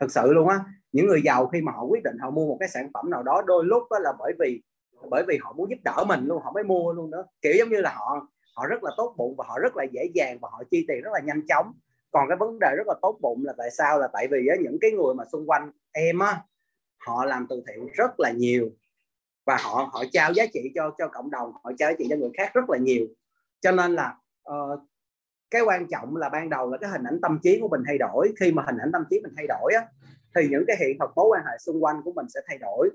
thực sự luôn á những người giàu khi mà họ quyết định họ mua một cái sản phẩm nào đó đôi lúc đó là bởi vì bởi vì họ muốn giúp đỡ mình luôn họ mới mua luôn đó. Kiểu giống như là họ họ rất là tốt bụng và họ rất là dễ dàng và họ chi tiền rất là nhanh chóng. Còn cái vấn đề rất là tốt bụng là tại sao? Là tại vì á, những cái người mà xung quanh em á họ làm từ thiện rất là nhiều và họ họ trao giá trị cho cho cộng đồng họ trao giá trị cho người khác rất là nhiều. Cho nên là uh, cái quan trọng là ban đầu là cái hình ảnh tâm trí của mình thay đổi. Khi mà hình ảnh tâm trí mình thay đổi á thì những cái hiện thực mối quan hệ xung quanh của mình sẽ thay đổi.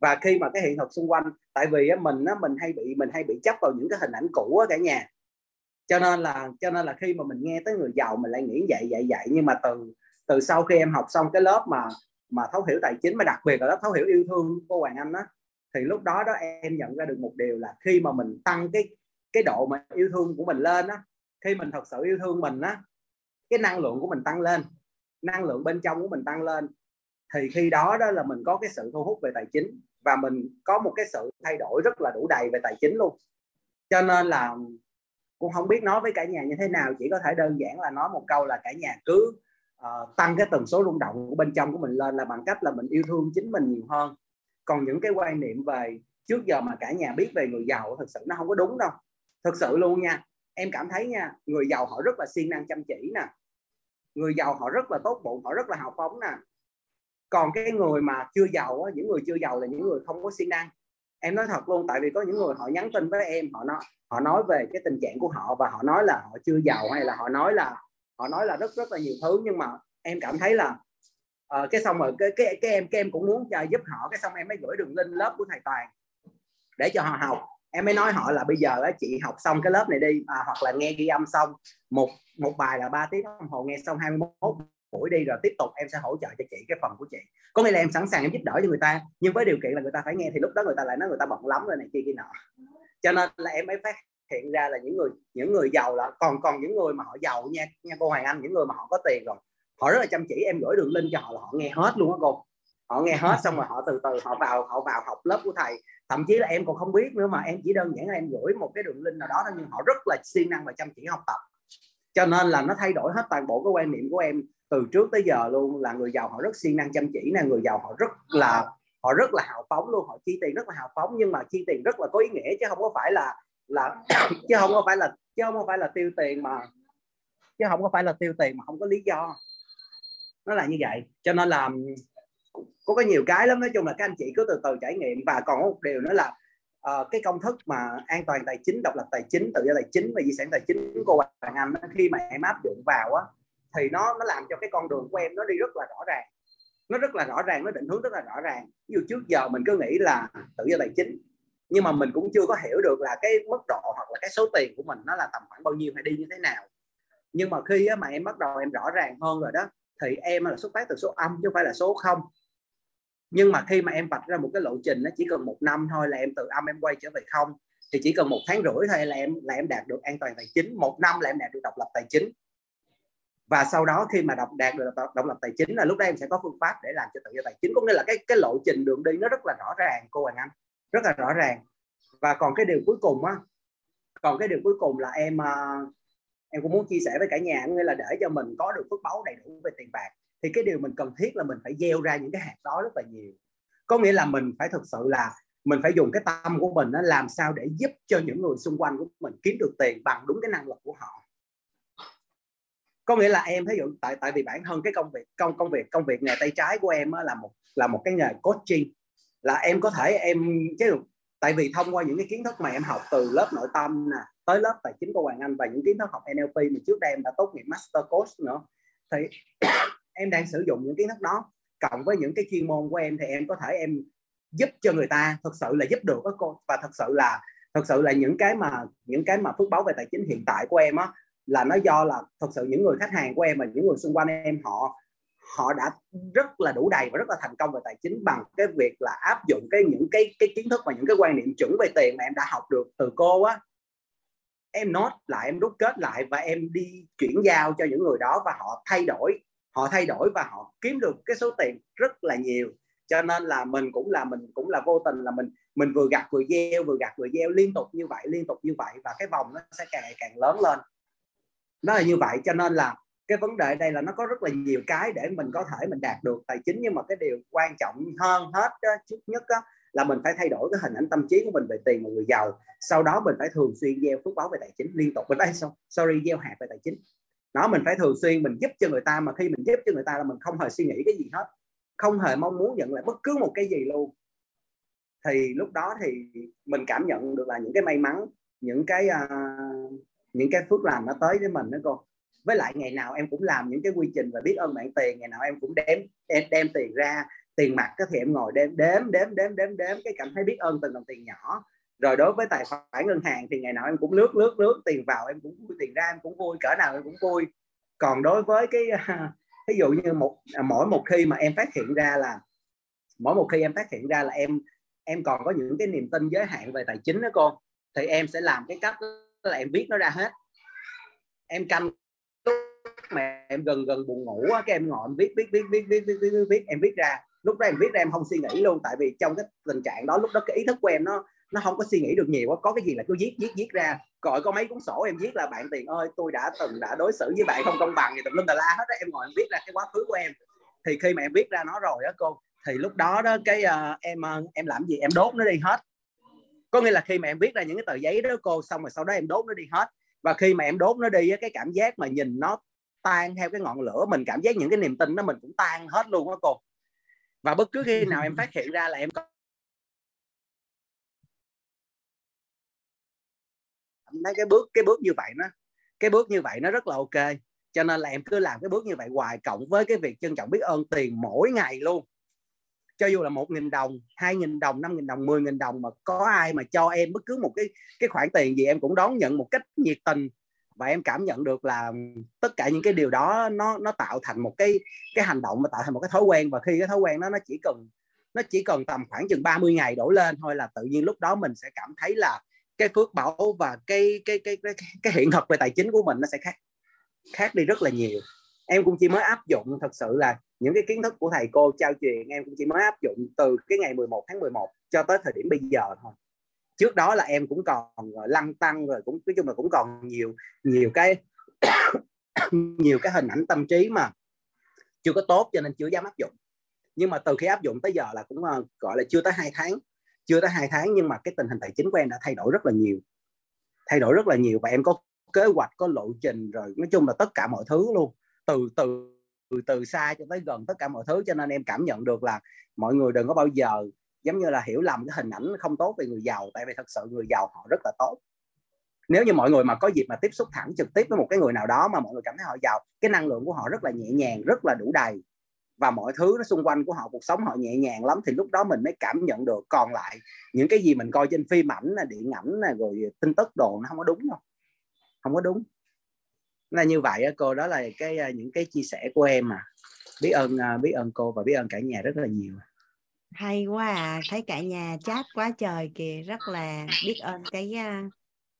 Và khi mà cái hiện thực xung quanh tại vì á, mình á, mình hay bị mình hay bị chấp vào những cái hình ảnh cũ á cả nhà. Cho nên là cho nên là khi mà mình nghe tới người giàu mình lại nghĩ vậy vậy vậy. Nhưng mà từ từ sau khi em học xong cái lớp mà mà thấu hiểu tài chính mà đặc biệt là lớp thấu hiểu yêu thương cô Hoàng Anh đó thì lúc đó đó em nhận ra được một điều là khi mà mình tăng cái cái độ mà yêu thương của mình lên á khi mình thật sự yêu thương mình á cái năng lượng của mình tăng lên năng lượng bên trong của mình tăng lên thì khi đó đó là mình có cái sự thu hút về tài chính và mình có một cái sự thay đổi rất là đủ đầy về tài chính luôn. Cho nên là cũng không biết nói với cả nhà như thế nào chỉ có thể đơn giản là nói một câu là cả nhà cứ uh, tăng cái tần số rung động của bên trong của mình lên là bằng cách là mình yêu thương chính mình nhiều hơn. Còn những cái quan niệm về trước giờ mà cả nhà biết về người giàu thật sự nó không có đúng đâu. Thật sự luôn nha em cảm thấy nha người giàu họ rất là siêng năng chăm chỉ nè. Người giàu họ rất là tốt bụng họ rất là hào phóng nè. Còn cái người mà chưa giàu á, những người chưa giàu là những người không có siêng năng. Em nói thật luôn tại vì có những người họ nhắn tin với em họ nói họ nói về cái tình trạng của họ và họ nói là họ chưa giàu hay là họ nói là họ nói là rất rất là nhiều thứ. Nhưng mà em cảm thấy là uh, cái xong rồi cái cái cái em cái em cũng muốn giúp họ. Cái xong em mới gửi đường link lớp của thầy toàn để cho họ học em mới nói họ là bây giờ á, chị học xong cái lớp này đi à, hoặc là nghe ghi âm xong một một bài là 3 tiếng đồng hồ nghe xong 21 buổi đi rồi tiếp tục em sẽ hỗ trợ cho chị cái phần của chị. Có nghĩa là em sẵn sàng em giúp đỡ cho người ta nhưng với điều kiện là người ta phải nghe thì lúc đó người ta lại nói người ta bận lắm rồi này kia kia nọ. Cho nên là em mới phát hiện ra là những người những người giàu là còn còn những người mà họ giàu nha nha cô Hoàng Anh những người mà họ có tiền rồi họ rất là chăm chỉ em gửi đường link cho họ là họ nghe hết luôn á cô. Họ nghe hết xong rồi họ từ từ họ vào họ vào học lớp của thầy thậm chí là em còn không biết nữa mà em chỉ đơn giản là em gửi một cái đường link nào đó thôi nhưng họ rất là siêng năng và chăm chỉ học tập. Cho nên là nó thay đổi hết toàn bộ cái quan niệm của em từ trước tới giờ luôn, là người giàu họ rất siêng năng chăm chỉ nè, người giàu họ rất là, họ rất là hào phóng luôn, họ chi tiền rất là hào phóng, nhưng mà chi tiền rất là có ý nghĩa, chứ không có phải là là (coughs) chứ không có phải là, chứ không có phải là tiêu tiền mà, chứ không có phải là tiêu tiền mà không có lý do. Nó là như vậy. Cho nên là có có nhiều cái lắm. Nói chung là các anh chị cứ từ từ trải nghiệm. Và còn một điều nữa là uh, cái công thức mà an toàn tài chính độc lập tài chính tự do tài chính và di sản tài chính của Hoàng Anh khi mà em áp dụng vào á thì nó nó làm cho cái con đường của em nó đi rất là rõ ràng. Nó rất là rõ ràng nó định hướng rất là rõ ràng. Ví dụ trước giờ mình cứ nghĩ là tự do tài chính nhưng mà mình cũng chưa có hiểu được là cái mức độ hoặc là cái số tiền của mình nó là tầm khoảng bao nhiêu hay đi như thế nào. Nhưng mà khi mà em bắt đầu em rõ ràng hơn rồi đó thì em là xuất phát từ số âm chứ không phải là số không nhưng mà khi mà em vạch ra một cái lộ trình, nó chỉ cần một năm thôi là em từ âm em quay trở về không. Thì chỉ cần một tháng rưỡi thôi là em là em đạt được an toàn tài chính. Một năm là em đạt được độc lập tài chính. Và sau đó khi mà đọc, đạt được độc lập tài chính là lúc đó em sẽ có phương pháp để làm cho tự do tài chính. Có nghĩa là cái cái lộ trình đường đi nó rất là rõ ràng, cô Hoàng Anh. Rất là rõ ràng. Và còn cái điều cuối cùng á, còn cái điều cuối cùng là em à, em cũng muốn chia sẻ với cả nhà nghĩa là để cho mình có được phước báu đầy đủ về tiền bạc thì cái điều mình cần thiết là mình phải gieo ra những cái hạt đó rất là nhiều. Có nghĩa là mình phải thực sự là mình phải dùng cái tâm của mình nó làm sao để giúp cho những người xung quanh của mình kiếm được tiền bằng đúng cái năng lực của họ. Có nghĩa là em ví dụ, tại tại vì bản thân cái công việc, công công việc công việc nghề tay trái của em là một là một cái nghề coaching. Là em có thể em, chứ tại vì thông qua những cái kiến thức mà em học từ lớp nội tâm nè, tới lớp tài chính của Hoàng Anh và những kiến thức học NLP mà trước đây em đã tốt nghiệp master coach nữa, thì em đang sử dụng những kiến thức đó. Cộng với những cái chuyên môn của em thì em có thể em giúp cho người ta, thực sự là giúp được các cô. Và thật sự là thật sự là những cái mà, những cái mà phước báo về tài chính hiện tại của em á, là nó do là thật sự những người khách hàng của em và những người xung quanh em, họ họ đã rất là đủ đầy và rất là thành công về tài chính bằng cái việc là áp dụng cái những cái cái kiến thức và những cái quan niệm chuẩn về tiền mà em đã học được từ cô á. Em nốt lại, em rút kết lại và em đi chuyển giao cho những người đó và họ thay đổi họ thay đổi và họ kiếm được cái số tiền rất là nhiều. Cho nên là mình cũng là mình cũng là vô tình là mình mình vừa gặt vừa gieo vừa gặt vừa gieo liên tục như vậy liên tục như vậy và cái vòng nó sẽ càng ngày càng lớn lên. Nó là như vậy cho nên là cái vấn đề đây là nó có rất là nhiều cái để mình có thể mình đạt được tài chính. Nhưng mà cái điều quan trọng hơn hết đó, trước nhất đó, là mình phải thay đổi cái hình ảnh tâm trí của mình về tiền và người giàu. Sau đó mình phải thường xuyên gieo phước báo về tài chính liên tục. Mình đây sorry gieo hạt về tài chính đó mình phải thường xuyên mình giúp cho người ta mà khi mình giúp cho người ta là mình không hề suy nghĩ cái gì hết. Không hề mong muốn nhận lại bất cứ một cái gì luôn. Thì lúc đó thì mình cảm nhận được là những cái may mắn những cái uh, những cái phước làm nó tới với mình đó cô. Với lại ngày nào em cũng làm những cái quy trình và biết ơn bạn tiền ngày nào em cũng đếm em đem tiền ra tiền mặt thì em ngồi đếm đếm đếm đếm đếm đếm cái cảm thấy biết ơn từng đồng tiền nhỏ rồi đối với tài khoản ngân hàng thì ngày nào em cũng lướt lướt lướt tiền vào em cũng vui tiền ra em cũng vui cỡ nào em cũng vui. Còn đối với cái (laughs) ví dụ như một à, mỗi một khi mà em phát hiện ra là mỗi một khi em phát hiện ra là em em còn có những cái niềm tin giới hạn về tài chính đó cô thì em sẽ làm cái cách là em viết nó ra hết. Em canh mà em gần gần buồn ngủ á cái em ngồi em viết viết viết viết viết viết viết, viết em viết ra. Lúc đó em viết ra em không suy nghĩ luôn tại vì trong cái tình trạng đó lúc đó cái ý thức của em nó nó không có suy nghĩ được nhiều có cái gì là cứ viết viết viết ra. Gọi có mấy cuốn sổ em viết là bạn tiền ơi tôi đã từng đã đối xử với bạn không công bằng thì tùm lum tà la hết đó em ngồi em viết ra cái quá khứ của em. Thì khi mà em viết ra nó rồi đó cô thì lúc đó đó cái uh, em ờ, em làm gì? Em đốt nó đi hết. Có nghĩa là khi mà em viết ra những cái tờ giấy đó cô xong rồi sau đó em đốt nó đi hết. Và khi mà em đốt nó đi cái cảm giác mà nhìn nó tan theo cái ngọn lửa mình cảm giác những cái niềm tin đó mình cũng tan hết luôn đó cô. Và bất cứ khi nào em phát hiện ra là em thấy cái bước cái bước như vậy nó, cái bước như vậy nó rất là ok. Cho nên là em cứ làm cái bước như vậy hoài, cộng với cái việc trân trọng biết ơn tiền mỗi ngày luôn. Cho dù là một nghìn đồng, hai nghìn đồng, năm nghìn đồng, mười nghìn đồng, mà có ai mà cho em bất cứ một cái cái khoản tiền gì em cũng đón nhận một cách nhiệt tình. Và em cảm nhận được là tất cả những cái điều đó nó nó tạo thành một cái cái hành động mà tạo thành một cái thói quen. Và khi cái thói quen đó nó chỉ cần, nó chỉ cần tầm khoảng chừng 30 ngày đổ lên thôi là tự nhiên lúc đó mình sẽ cảm thấy là cái phước bảo và cái cái cái cái, cái hiện thực về tài chính của mình nó sẽ khác khác đi rất là nhiều. Em cũng chỉ mới áp dụng thật sự là những cái kiến thức của thầy cô trao truyền em cũng chỉ mới áp dụng từ cái ngày 11 tháng 11 cho tới thời điểm bây giờ thôi. Trước đó là em cũng còn ờ, lăng tăng rồi cũng nói chung là cũng còn nhiều nhiều cái (coughs) nhiều cái hình ảnh tâm trí mà chưa có tốt cho nên chưa dám áp dụng. Nhưng mà từ khi áp dụng tới giờ là cũng ờ, gọi là chưa tới hai tháng chưa tới hai tháng nhưng mà cái tình hình tài chính của em đã thay đổi rất là nhiều. Thay đổi rất là nhiều và em có kế hoạch, có lộ trình rồi, nói chung là tất cả mọi thứ luôn. Từ từ từ từ xa cho tới gần tất cả mọi thứ cho nên em cảm nhận được là mọi người đừng có bao giờ giống như là hiểu lầm cái hình ảnh không tốt về người giàu, tại vì thật sự người giàu họ rất là tốt. Nếu như mọi người mà có dịp mà tiếp xúc thẳng trực tiếp với một cái người nào đó mà mọi người cảm thấy họ giàu, cái năng lượng của họ rất là nhẹ nhàng, rất là đủ đầy và mọi thứ nó xung quanh của họ, cuộc sống họ nhẹ nhàng lắm, thì lúc đó mình mới cảm nhận được. Còn lại, những cái gì mình coi trên phim ảnh là điện ảnh là rồi tin tức đồ nó không có đúng đâu. Không có đúng. Là như vậy cô, đó là cái à, những cái chia sẻ của em mà biết ơn à, biết ơn cô và biết ơn cả nhà rất là nhiều. Hay quá à thấy cả nhà chat quá trời kìa, rất là biết ơn cái à,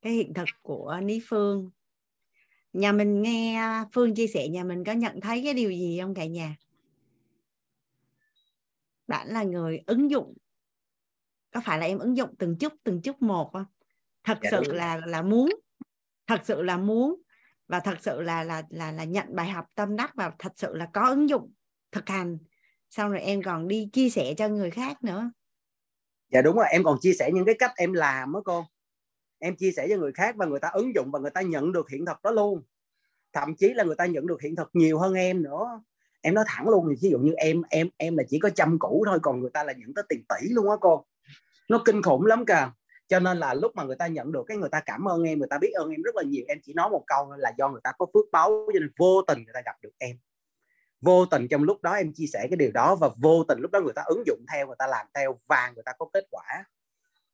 cái hiện thực của Ní Phương. Nhà mình nghe Phương chia sẻ nhà mình có nhận thấy cái điều gì không cả nhà? Bạn là người ứng dụng. Có phải là em ứng dụng từng chút từng chút một không? Thật dạ, sự là là muốn. Thật sự là muốn. Và thật sự là là là là nhận bài học tâm đắc và thật sự là có ứng dụng thực hành. Xong rồi em còn đi chia sẻ cho người khác nữa. Dạ đúng rồi. Em còn chia sẻ những cái cách em làm đó cô. Em chia sẻ cho người khác và người ta ứng dụng và người ta nhận được hiện thực đó luôn. Thậm chí là người ta nhận được hiện thực nhiều hơn em nữa em nói thẳng luôn ví dụ như em em em là chỉ có trăm củ thôi, còn người ta là nhận tới tiền tỷ luôn á cô. Nó kinh khủng lắm cả cho nên là lúc mà người ta nhận được cái người ta cảm ơn em, người ta biết ơn em rất là nhiều. Em chỉ nói một câu là do người ta có phước báu cho nên vô tình người ta gặp được em. Vô tình trong lúc đó em chia sẻ cái điều đó và vô tình lúc đó người ta ứng dụng theo, người ta làm theo và người ta có kết quả.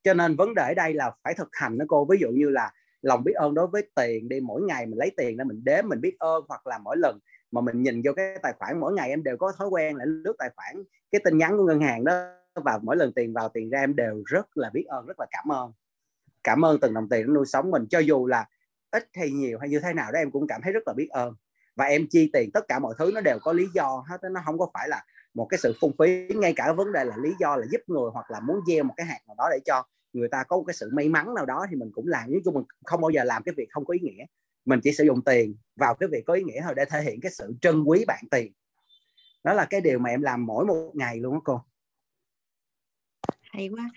Cho nên vấn đề ở đây là phải thực hành đó cô. Ví dụ như là lòng biết ơn đối với tiền đi, mỗi ngày mình lấy tiền ra mình đếm, mình biết ơn, hoặc là mỗi lần mà mình nhìn vô cái tài khoản mỗi ngày em đều có thói quen là lướt tài khoản cái tin nhắn của ngân hàng đó, và mỗi lần tiền vào tiền ra em đều rất là biết ơn, rất là cảm ơn. Cảm ơn từng đồng tiền nó nuôi sống mình, cho dù là ít hay nhiều hay như thế nào đó em cũng cảm thấy rất là biết ơn. Và em chi tiền tất cả mọi thứ nó đều có lý do hết nó không có phải là một cái sự phung phí, ngay cả vấn đề là lý do là giúp người hoặc là muốn gieo một cái hạt nào đó để cho người ta có một cái sự may mắn nào đó thì mình cũng làm. Nhưng mình không bao giờ làm cái việc không có ý nghĩa mình chỉ sử dụng tiền. Vào cái việc có ý nghĩa thôi, để thể hiện cái sự trân quý bạn tiền. Đó là cái điều mà em làm mỗi một ngày luôn á cô. Hay quá.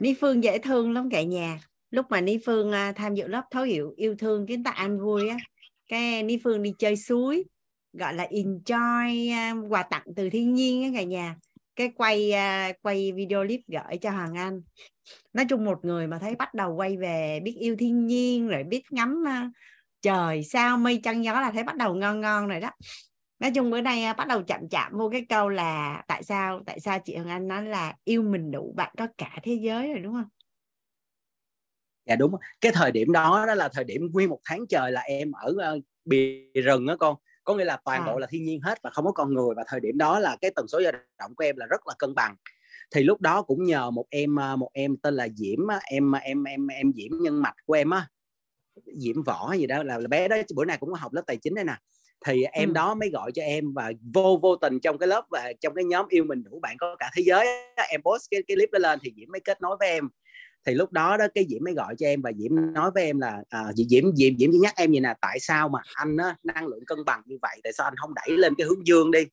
Ni Phương dễ thương lắm cả nhà. Lúc mà Ni Phương à, tham dự lớp thấu hiểu yêu thương kiến tạo an vui á, cái Ni Phương đi chơi suối, gọi là enjoy à, quà tặng từ thiên nhiên á cả nhà. Cái quay à, quay video clip gửi cho Hoàng Anh. Nói chung một người mà thấy bắt đầu quay về biết yêu thiên nhiên, rồi biết ngắm trời sao mây trăng gió là thấy bắt đầu ngon ngon rồi đó. Nói chung bữa nay bắt đầu chậm chạm vô cái câu là tại sao tại sao chị Hồng Anh nói là yêu mình đủ bạn có cả thế giới rồi đúng không? Dạ đúng cái thời điểm đó đó là thời điểm nguyên một tháng trời là em ở uh, bì rừng đó con. Có nghĩa là toàn à. bộ là thiên nhiên hết và không có con người và thời điểm đó là cái tần số dao động của em là rất là cân bằng. Thì lúc đó cũng nhờ một em một em tên là Diễm em em em em Diễm nhân mạch của em á Diễm võ gì đó là, là bé đó bữa nay cũng có học lớp tài chính đấy nè thì em ừ. đó mới gọi cho em và vô vô tình trong cái lớp và trong cái nhóm yêu mình đủ bạn có cả thế giới em post cái cái clip đó lên thì diễm mới kết nối với em thì lúc đó đó cái diễm mới gọi cho em và diễm nói với em là à, diễm diễm diễm chỉ nhắc em như nè tại sao mà anh á, năng lượng cân bằng như vậy tại sao anh không đẩy lên cái hướng dương đi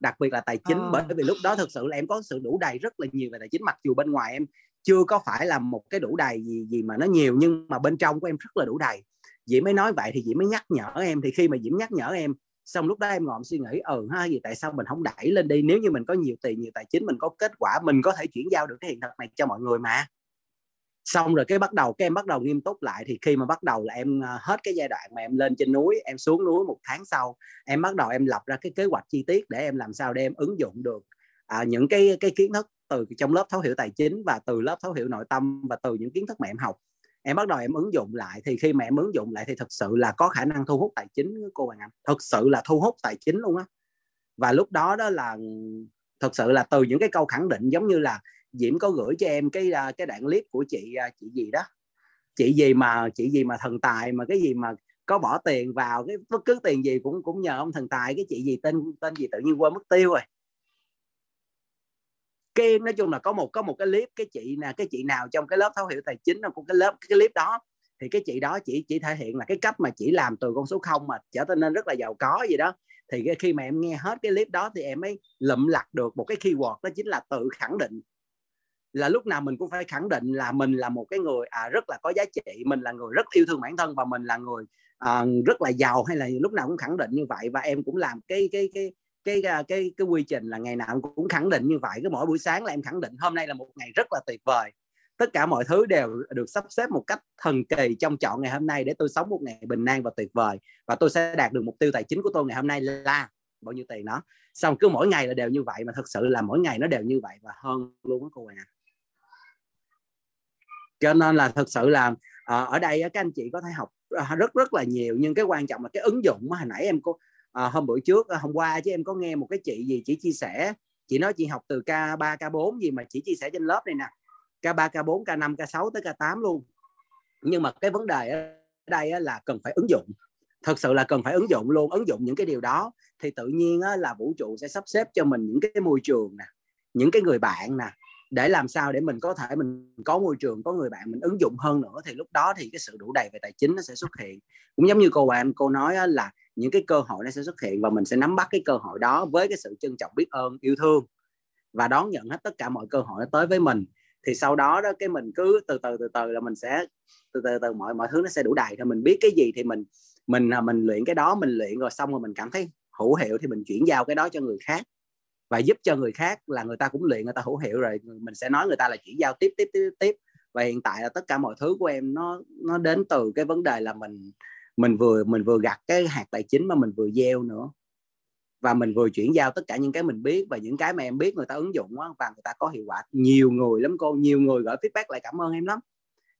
đặc biệt là tài chính à. bởi vì lúc đó thực sự là em có sự đủ đầy rất là nhiều về tài chính mặc dù bên ngoài em chưa có phải là một cái đủ đầy gì gì mà nó nhiều nhưng mà bên trong của em rất là đủ đầy. Diễm mới nói vậy thì Diễm mới nhắc nhở em. Thì khi mà Diễm nhắc nhở em xong lúc đó em ngồi suy nghĩ ừ ha gì tại sao mình không đẩy lên đi? Nếu như mình có nhiều tiền nhiều tài chính mình có kết quả mình có thể chuyển giao được cái hiện thực này cho mọi người mà. Xong rồi cái bắt đầu cái em bắt đầu nghiêm túc lại. Thì khi mà bắt đầu là em à, hết cái giai đoạn mà em lên trên núi em xuống núi một tháng sau em bắt đầu em lập ra cái kế hoạch chi tiết để em làm sao để em ứng dụng được à, những cái cái kiến thức từ trong lớp thấu hiểu tài chính và từ lớp thấu hiểu nội tâm và từ những kiến thức mà em học. Em bắt đầu em ứng dụng lại, thì khi mà em ứng dụng lại thì thực sự là có khả năng thu hút tài chính, cô bạn anh. Thực sự là thu hút tài chính luôn á. Và lúc đó đó là, thực sự là từ những cái câu khẳng định giống như là diễm có gửi cho em cái à, cái đoạn clip của chị à, chị gì đó. Chị gì mà, chị gì mà thần tài, mà cái gì mà có bỏ tiền vào, cái bất cứ tiền gì cũng cũng nhờ ông thần tài, cái chị gì tên tên gì tự nhiên quên mất tiêu rồi cái nói chung là có một có một cái clip cái chị nè cái chị nào trong cái lớp thấu hiểu tài chính của cái lớp cái clip đó thì cái chị đó chỉ chỉ thể hiện là cái cách mà chỉ làm từ con số không mà trở nên rất là giàu có gì đó. Thì khi mà em nghe hết cái clip đó thì em mới lụm lặt được một cái keyword đó chính là tự khẳng định. Là lúc nào mình cũng phải khẳng định là mình là một cái người à, rất là có giá trị mình là người rất yêu thương bản thân và mình là người à, rất là giàu hay là lúc nào cũng khẳng định như vậy. Và em cũng làm cái cái cái cái à, cái cái quy trình là ngày nào cũng khẳng định như vậy, cứ mỗi buổi sáng là em khẳng định, hôm nay là một ngày rất là tuyệt vời. Tất cả mọi thứ đều được sắp xếp một cách thần kỳ trong chọn ngày hôm nay để tôi sống một ngày bình an và tuyệt vời. Và tôi sẽ đạt được mục tiêu tài chính của tôi ngày hôm nay là bao nhiêu tiền đó. Xong cứ mỗi ngày là đều như vậy mà thật sự là mỗi ngày nó đều như vậy và hơn luôn á cô ạ cho nên là thật sự là ờ, ở đây các anh chị có thể học à, rất rất là nhiều. Nhưng cái quan trọng là cái ứng dụng mà hồi nãy em có à, hôm bữa trước ờ, hôm qua chứ em có nghe một cái chị gì chỉ chia sẻ chị nói chị học từ K3 K4 gì mà chỉ chia sẻ trên lớp này nè. K3 K4 K5 K6 tới K8 luôn. Nhưng mà cái vấn đề ở đây là cần phải ứng dụng. Thật sự là cần phải ứng dụng luôn ứng dụng những cái điều đó thì tự nhiên là vũ trụ sẽ sắp xếp cho mình những cái môi trường nè những cái người bạn nè. Để làm sao để mình có thể mình có môi trường có người bạn mình ứng dụng hơn nữa thì lúc đó thì cái sự đủ đầy về tài chính nó sẽ xuất hiện. Cũng giống như cô bạn cô nói là những cái cơ hội nó sẽ xuất hiện và mình sẽ nắm bắt cái cơ hội đó với cái sự trân trọng, biết ơn, yêu thương và đón nhận hết tất cả mọi cơ hội nó tới với mình. Thì sau đó đó, cái mình cứ từ từ từ từ là mình sẽ, từ từ từ mọi mọi thứ nó sẽ đủ đầy. Thôi mình biết cái gì thì mình mình à, mình luyện cái đó, mình luyện rồi xong rồi mình cảm thấy hữu hiệu thì mình chuyển giao cái đó cho người khác và giúp cho người khác là người ta cũng luyện, người ta hữu hiệu rồi. Mình sẽ nói người ta là chuyển giao tiếp tiếp tiếp tiếp. Và hiện tại là tất cả mọi thứ của em nó nó đến từ cái vấn đề là mình mình vừa mình vừa gặt cái hạt tài chính mà mình vừa gieo nữa. Và mình vừa chuyển giao tất cả những cái mình biết và những cái mà em biết người ta ứng dụng đó, và người ta có hiệu quả. Nhiều người lắm cô nhiều người gửi feedback lại cảm ơn em lắm.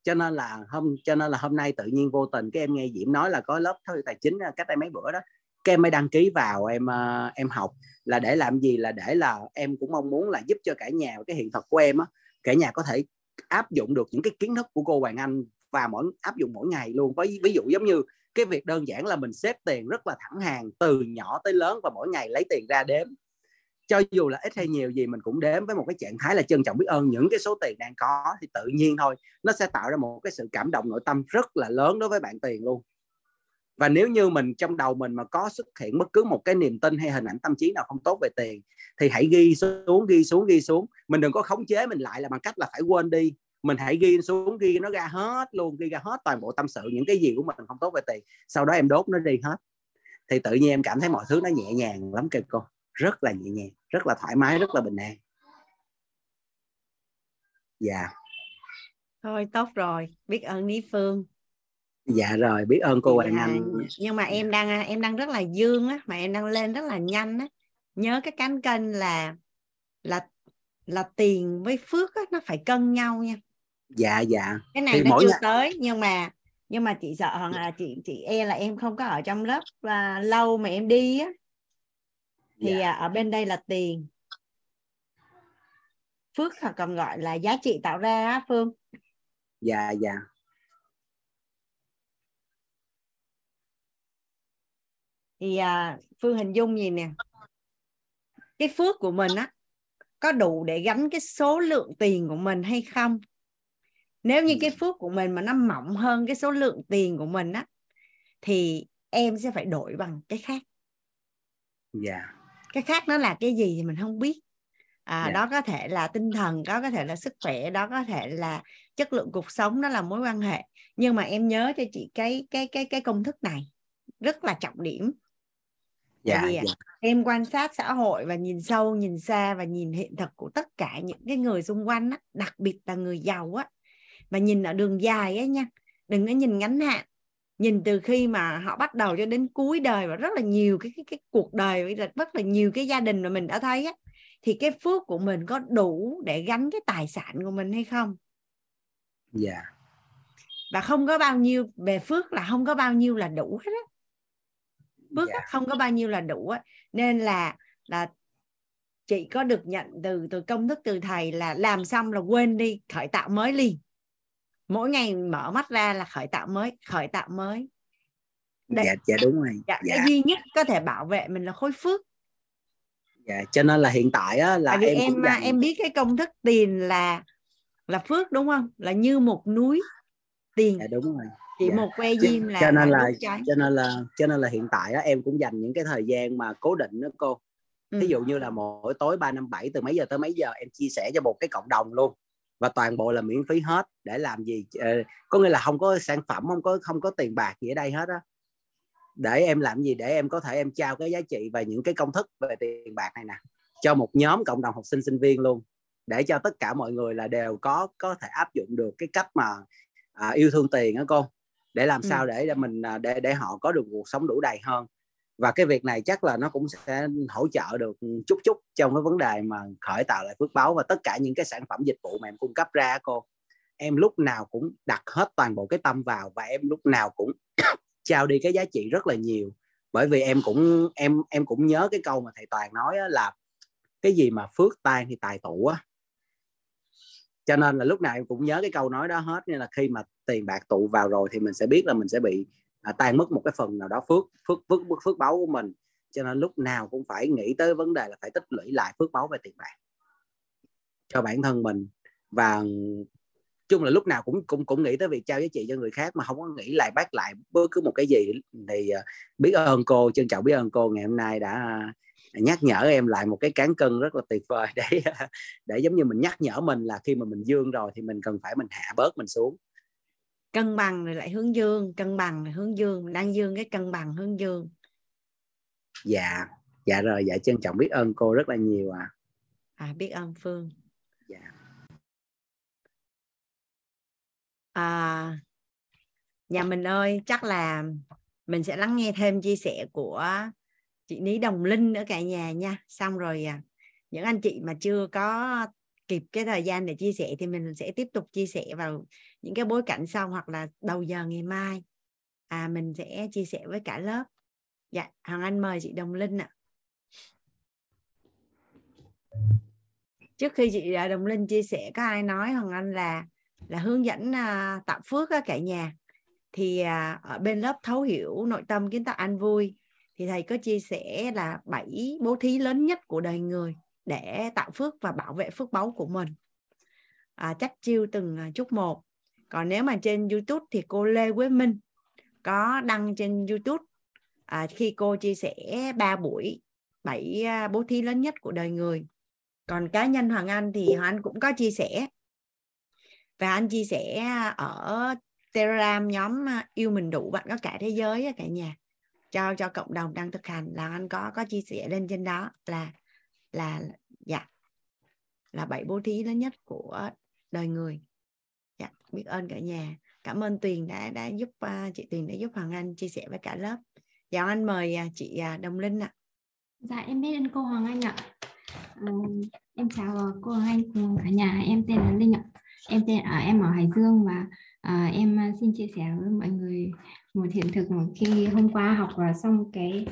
Cho nên là hôm cho nên là hôm nay tự nhiên vô tình cái em nghe diễm nói là có lớp tài chính à, cách đây mấy bữa đó cái em mới đăng ký vào em à, em học. Là để làm gì? Là để là em cũng mong muốn là giúp cho cả nhà cái hiện thực của em á cả nhà có thể áp dụng được những cái kiến thức của cô Hoàng Anh và mỗi áp dụng mỗi ngày luôn. Với ví dụ giống như cái việc đơn giản là mình xếp tiền rất là thẳng hàng từ nhỏ tới lớn và mỗi ngày lấy tiền ra đếm. Cho dù là ít hay nhiều gì mình cũng đếm với một cái trạng thái là trân trọng biết ơn những cái số tiền đang có thì tự nhiên thôi nó sẽ tạo ra một cái sự cảm động nội tâm rất là lớn đối với bạn tiền luôn. Và nếu như mình trong đầu mình mà có xuất hiện bất cứ một cái niềm tin hay hình ảnh tâm trí nào không tốt về tiền thì hãy ghi xuống ghi xuống ghi xuống. Mình đừng có khống chế mình lại là bằng cách là phải quên đi mình hãy ghi xuống ghi nó ra hết luôn ghi ra hết toàn bộ tâm sự những cái gì của mình không tốt về tiền. Sau đó em đốt nó đi hết. Thì tự nhiên em cảm thấy mọi thứ nó nhẹ nhàng lắm kìa cô. Rất là nhẹ nhàng rất là thoải mái rất là bình an. Dạ. Thôi tốt rồi. Biết ơn ní phương. Dạ rồi biết ơn cô Hoàng Anh. nhưng mà em đang em đang rất là dương á mà em đang lên rất là nhanh á. Nhớ cái cánh kênh là là là tiền với phước á, nó phải cân nhau nha dạ dạ. Cái này thì nó chưa nhà... tới nhưng mà nhưng mà chị sợ rằng là chị chị e là em không có ở trong lớp và lâu mà em đi á thì dạ. À, ở bên đây là tiền. Phước hoặc còn gọi là giá trị tạo ra á phương. Dạ dạ. Thì à, phương hình dung gì nè? Cái phước của mình á có đủ để gắn cái số lượng tiền của mình hay không nếu như cái phước của mình mà nó mỏng hơn cái số lượng tiền của mình á thì em sẽ phải đổi bằng cái khác dạ yeah. cái khác nó là cái gì thì mình không biết à, yeah. Dạ. đó có thể là tinh thần đó có thể là sức khỏe đó có thể là chất lượng cuộc sống đó là mối quan hệ nhưng mà em nhớ cho chị cái cái cái cái công thức này rất là trọng điểm dạ, vì dạ. em quan sát xã hội và nhìn sâu nhìn xa và nhìn hiện thực của tất cả những cái người xung quanh á, đặc biệt là người giàu á và nhìn ở đường dài á nha đừng có nhìn ngắn hạn nhìn từ khi mà họ bắt đầu cho đến cuối đời và rất là nhiều cái cái, cái cuộc đời rất là nhiều cái gia đình mà mình đã thấy á thì cái phước của mình có đủ để gắn cái tài sản của mình hay không dạ yeah. và không có bao nhiêu về phước là không có bao nhiêu là đủ hết á bước yeah. Dạ. không có bao nhiêu là đủ á nên là là chị có được nhận từ từ công thức từ thầy là làm xong là quên đi khởi tạo mới liền mỗi ngày mở mắt ra là khởi tạo mới khởi tạo mới. Đấy. dạ dạ đúng rồi. Dạ, dạ. cái duy nhất có thể bảo vệ mình là khối phước. Dạ cho nên là hiện tại á là em em, dành... em biết cái công thức tiền là là phước đúng không? Là như một núi tiền. Dạ đúng rồi. Chỉ dạ. một que diêm là cho nên là cho nên là cho nên là hiện tại á, em cũng dành những cái thời gian mà cố định đó cô. Ừ. ví dụ như là mỗi tối ba năm bảy từ mấy giờ tới mấy giờ em chia sẻ cho một cái cộng đồng luôn và toàn bộ là miễn phí hết để làm gì? Ờ, có nghĩa là không có sản phẩm không có không có tiền bạc gì ở đây hết á. Để em làm gì? Để em có thể em trao cái giá trị và những cái công thức về tiền bạc này nè cho một nhóm cộng đồng học sinh sinh viên luôn. Để cho tất cả mọi người là đều có có thể áp dụng được cái cách mà à, yêu thương tiền á cô. Để làm ừ. sao để mình à, để để họ có được cuộc sống đủ đầy hơn và cái việc này chắc là nó cũng sẽ hỗ trợ được chút chút trong cái vấn đề mà khởi tạo lại phước báo và tất cả những cái sản phẩm dịch vụ mà em cung cấp ra cô. Em lúc nào cũng đặt hết toàn bộ cái tâm vào và em lúc nào cũng (coughs) trao đi cái giá trị rất là nhiều. Bởi vì em cũng, em em cũng nhớ cái câu mà thầy toàn nói là cái gì mà phước tan thì tài tụ á. Cho nên là lúc nào em cũng nhớ cái câu nói đó hết, nên là khi mà tiền bạc tụ vào rồi thì mình sẽ biết là mình sẽ bị à, tan mất một cái phần nào đó phước phước phước phước, phước báu của mình. Cho nên lúc nào cũng phải nghĩ tới vấn đề là phải tích lũy lại phước báu về tiền bạc cho bản thân mình. Và chung là lúc nào cũng cũng cũng nghĩ tới việc trao giá trị cho người khác mà không có nghĩ lại bác lại bất cứ một cái gì. Thì uh, biết ơn cô trân trọng biết ơn cô ngày hôm nay đã nhắc nhở em lại một cái cán cân rất là tuyệt vời (laughs) để để giống như mình nhắc nhở mình là khi mà mình dương rồi thì mình cần phải mình hạ bớt mình xuống cân bằng rồi lại hướng dương cân bằng rồi hướng dương đang dương cái cân bằng hướng dương. Dạ dạ rồi dạ trân trọng biết ơn cô rất là nhiều à à biết ơn phương. Dạ. À, nhà mình ơi chắc là mình sẽ lắng nghe thêm chia sẻ của chị Ní Đồng Linh nữa cả nhà nha. Xong rồi à, những anh chị mà chưa có kịp cái thời gian để chia sẻ thì mình sẽ tiếp tục chia sẻ vào những cái bối cảnh sau hoặc là đầu giờ ngày mai à mình sẽ chia sẻ với cả lớp. Dạ hoàng anh mời chị đồng linh ạ. Trước khi chị à, đồng linh chia sẻ có ai nói hoàng anh là là hướng dẫn à, tạo phước á cả nhà? Thì à, ở bên lớp thấu hiểu nội tâm kiến tạo an vui. Thì thầy có chia sẻ là bảy bố thí lớn nhất của đời người để tạo phước và bảo vệ phước báu của mình. À, chắc chiêu từng à, chút một còn nếu mà trên YouTube thì cô Lê Quế Minh có đăng trên YouTube à, khi cô chia sẻ ba buổi bảy à, bố thí lớn nhất của đời người. Còn cá nhân Hoàng Anh thì Hoàng Anh cũng có chia sẻ. Và anh chia sẻ ở Telegram nhóm à, yêu mình đủ bạn có cả thế giới cả nhà. Cho cho cộng đồng đang thực hành là anh có có chia sẻ lên trên đó là là dạ là bảy bố thí lớn nhất của đời người biết ơn cả nhà. Cảm ơn tuyền đã đã giúp uh, chị tuyền đã giúp hoàng anh chia sẻ với cả lớp. Dạ anh mời uh, chị uh, đồng linh ạ. Dạ em biết ơn cô hoàng anh ạ. Uh, em chào cô hoàng anh cùng cả nhà. Em tên là linh ạ. Em tên ở em ở hải dương và uh, em xin chia sẻ với mọi người một hiện thực một khi hôm qua học và xong cái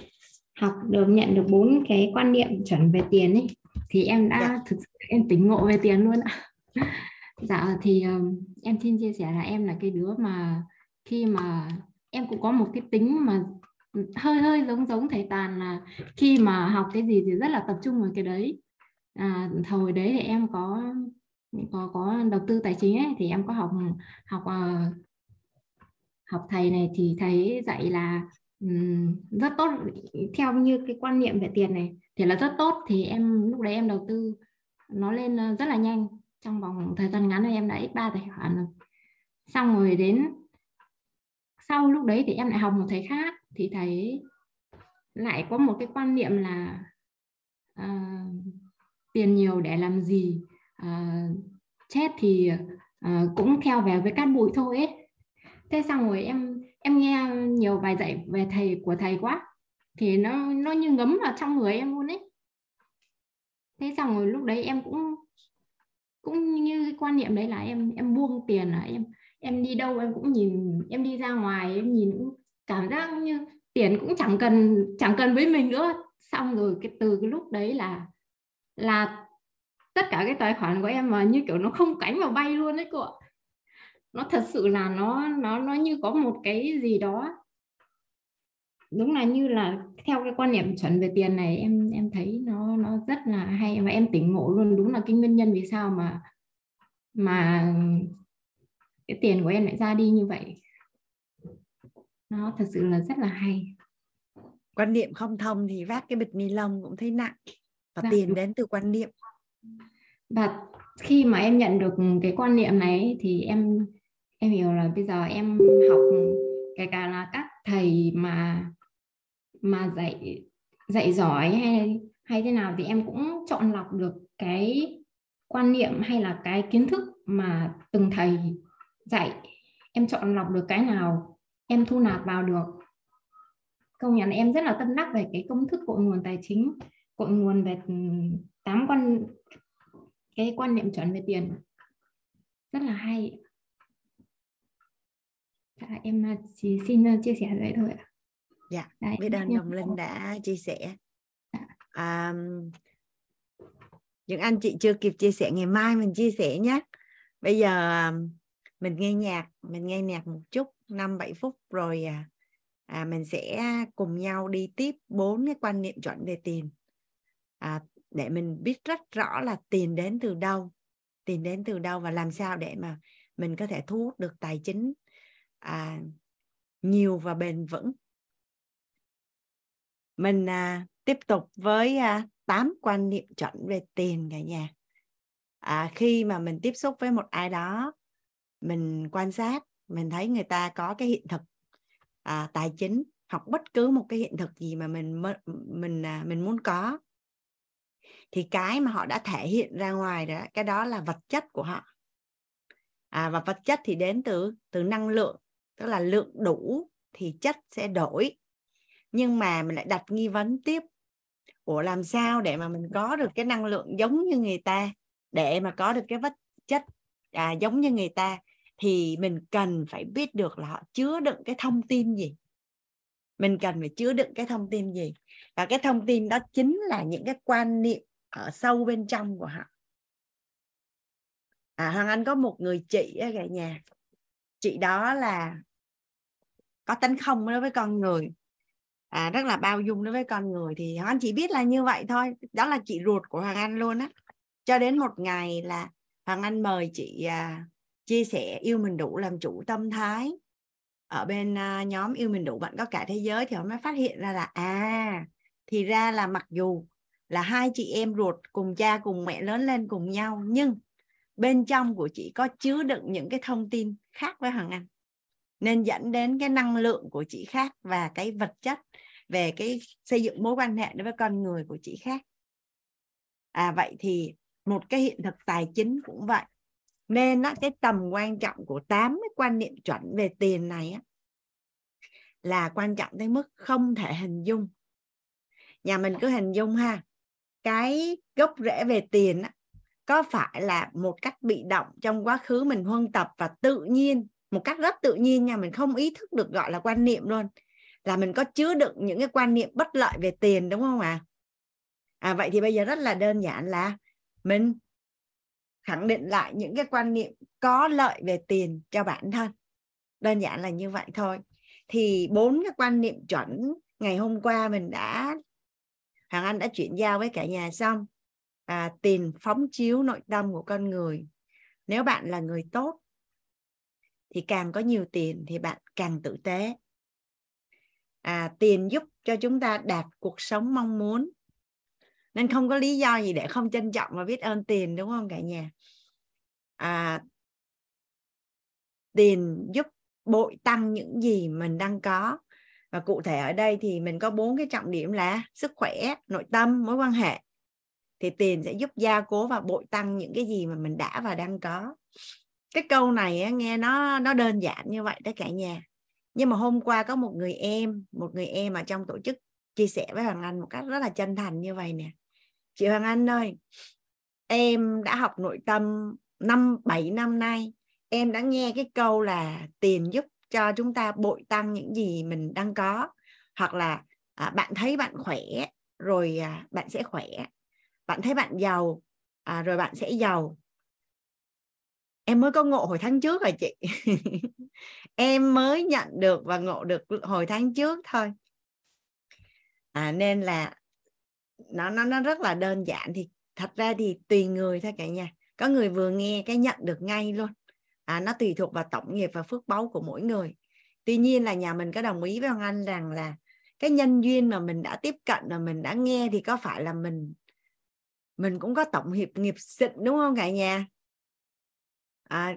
học được nhận được bốn cái quan niệm chuẩn về tiền ấy thì em đã dạ. thực sự em tỉnh ngộ về tiền luôn ạ dạ thì ờ, em xin chia sẻ là em là cái đứa mà khi mà em cũng có một cái tính mà hơi hơi giống giống thầy tàn là khi mà học cái gì thì rất là tập trung vào cái đấy. À, thời đấy thì em có có có đầu tư tài chính ấy thì em có học học ờ, học thầy này thì thầy dạy là um, rất tốt. Theo như cái quan niệm về tiền này thì là rất tốt. Thì em lúc đấy em đầu tư nó lên ờ, rất là nhanh trong vòng thời gian ngắn thì em đã x3 tài khoản rồi. Xong rồi đến sau lúc đấy thì em lại học một thầy khác thì thầy lại có một cái quan niệm là uh, tiền nhiều để làm gì uh, chết thì uh, cũng theo về với cát bụi thôi ấy. Thế xong rồi em em nghe nhiều bài dạy về thầy của thầy quá thì nó nó như ngấm vào trong người em luôn ấy. Thế xong rồi lúc đấy em cũng cũng như cái quan niệm đấy là em em buông tiền là em em đi đâu em cũng nhìn, em đi ra ngoài, em nhìn cũng cảm giác như tiền cũng chẳng cần chẳng cần với mình nữa. Xong rồi cái, từ cái lúc đấy là là tất cả cái tài khoản của em mà như kiểu nó không cánh mà bay luôn đấy cô ạ. Nó thật sự là nó nó nó như có một cái gì đó đúng là như là theo cái quan niệm chuẩn về tiền này em em thấy nó nó rất là hay và em tỉnh ngộ luôn. Đúng là cái nguyên nhân vì sao mà mà cái tiền của em lại ra đi như vậy. Nó thật sự là rất là hay. Quan niệm không thông thì vác cái bịch ni lông cũng thấy nặng và dạ, tiền đến từ quan niệm. Và khi mà em nhận được cái quan niệm này thì em em hiểu là bây giờ em học kể cả là các thầy mà mà dạy dạy giỏi hay hay thế nào thì em cũng chọn lọc được cái quan niệm hay là cái kiến thức mà từng thầy dạy. Em chọn lọc được cái nào em thu nạp vào được. Công nhận em rất là tâm đắc về cái công thức cội nguồn tài chính cội nguồn về ừ, tám quan cái quan niệm chuẩn về tiền. Rất là hay. Dạ, em à, chỉ xin à, chia sẻ vậy thôi ạ dạ Đấy, biết ơn đồng linh đã chia sẻ. À, những anh chị chưa kịp chia sẻ ngày mai mình chia sẻ nhé. Bây giờ mình nghe nhạc mình nghe nhạc một chút 5 7 phút rồi à, à, mình sẽ cùng nhau đi tiếp bốn cái quan niệm chuẩn về tiền. À, để mình biết rất rõ là tiền đến từ đâu tiền đến từ đâu và làm sao để mà mình có thể thu hút được tài chính à, nhiều và bền vững mình à, tiếp tục với à, 8 quan niệm chuẩn về tiền cả nhà. À, khi mà mình tiếp xúc với một ai đó mình quan sát mình thấy người ta có cái hiện thực à, tài chính hoặc bất cứ một cái hiện thực gì mà mình mình à, mình muốn có thì cái mà họ đã thể hiện ra ngoài đó cái đó là vật chất của họ. À, và vật chất thì đến từ từ năng lượng tức là lượng đủ thì chất sẽ đổi nhưng mà mình lại đặt nghi vấn tiếp. Ủa làm sao để mà mình có được cái năng lượng giống như người ta? Để mà có được cái vật chất à, giống như người ta thì mình cần phải biết được là họ chứa đựng cái thông tin gì. Mình cần phải chứa đựng cái thông tin gì. Và cái thông tin đó chính là những cái quan niệm ở sâu bên trong của họ. À hoàng anh có một người chị ở cả nhà. Chị đó là có tánh không đối với con người à, rất là bao dung đối với con người thì hoàng anh chỉ biết là như vậy thôi đó là chị ruột của hoàng anh luôn á. Cho đến một ngày là hoàng anh mời chị à, chia sẻ yêu mình đủ làm chủ tâm thái. Ở bên à, nhóm yêu mình đủ bạn có cả thế giới thì họ mới phát hiện ra là à thì ra là mặc dù là hai chị em ruột cùng cha cùng mẹ lớn lên cùng nhau nhưng bên trong của chị có chứa đựng những cái thông tin khác với Hoàng Anh nên dẫn đến cái năng lượng của chị khác và cái vật chất về cái xây dựng mối quan hệ đối với con người của chị khác. À vậy thì một cái hiện thực tài chính cũng vậy. Nên á, cái tầm quan trọng của tám cái quan niệm chuẩn về tiền này á, là quan trọng tới mức không thể hình dung. Nhà mình cứ hình dung ha cái gốc rễ về tiền á, có phải là một cách bị động trong quá khứ mình huân tập và tự nhiên một cách rất tự nhiên nha mình không ý thức được gọi là quan niệm luôn là mình có chứa đựng những cái quan niệm bất lợi về tiền đúng không ạ? À? à vậy thì bây giờ rất là đơn giản là mình khẳng định lại những cái quan niệm có lợi về tiền cho bản thân. Đơn giản là như vậy thôi. Thì bốn cái quan niệm chuẩn ngày hôm qua mình đã hoàng anh đã chuyển giao với cả nhà xong. À, tiền phóng chiếu nội tâm của con người. Nếu bạn là người tốt thì càng có nhiều tiền thì bạn càng tử tế à, tiền giúp cho chúng ta đạt cuộc sống mong muốn. Nên không có lý do gì để không trân trọng và biết ơn tiền đúng không cả nhà? À, tiền giúp bội tăng những gì mình đang có. Và cụ thể ở đây thì mình có bốn cái trọng điểm là sức khỏe nội tâm mối quan hệ. Thì tiền sẽ giúp gia cố và bội tăng những cái gì mà mình đã và đang có. Cái câu này nghe nó nó đơn giản như vậy đó cả nhà nhưng mà hôm qua có một người em một người em ở trong tổ chức chia sẻ với hoàng anh một cách rất là chân thành như vậy nè. Chị hoàng anh ơi em đã học nội tâm năm bảy năm nay. Em đã nghe cái câu là tiền giúp cho chúng ta bội tăng những gì mình đang có. Hoặc là à, bạn thấy bạn khỏe rồi à, bạn sẽ khỏe. Bạn thấy bạn giàu à, rồi bạn sẽ giàu. Em mới có ngộ hồi tháng trước rồi chị. (laughs) em mới nhận được và ngộ được hồi tháng trước thôi. À, nên là nó nó nó rất là đơn giản thì thật ra thì tùy người thôi cả nhà. Có người vừa nghe cái nhận được ngay luôn. À, nó tùy thuộc vào tổng nghiệp và phước báu của mỗi người. Tuy nhiên là nhà mình có đồng ý với ông anh rằng là cái nhân duyên mà mình đã tiếp cận và mình đã nghe thì có phải là mình mình cũng có tổng hiệp nghiệp xịn đúng không cả nhà? À,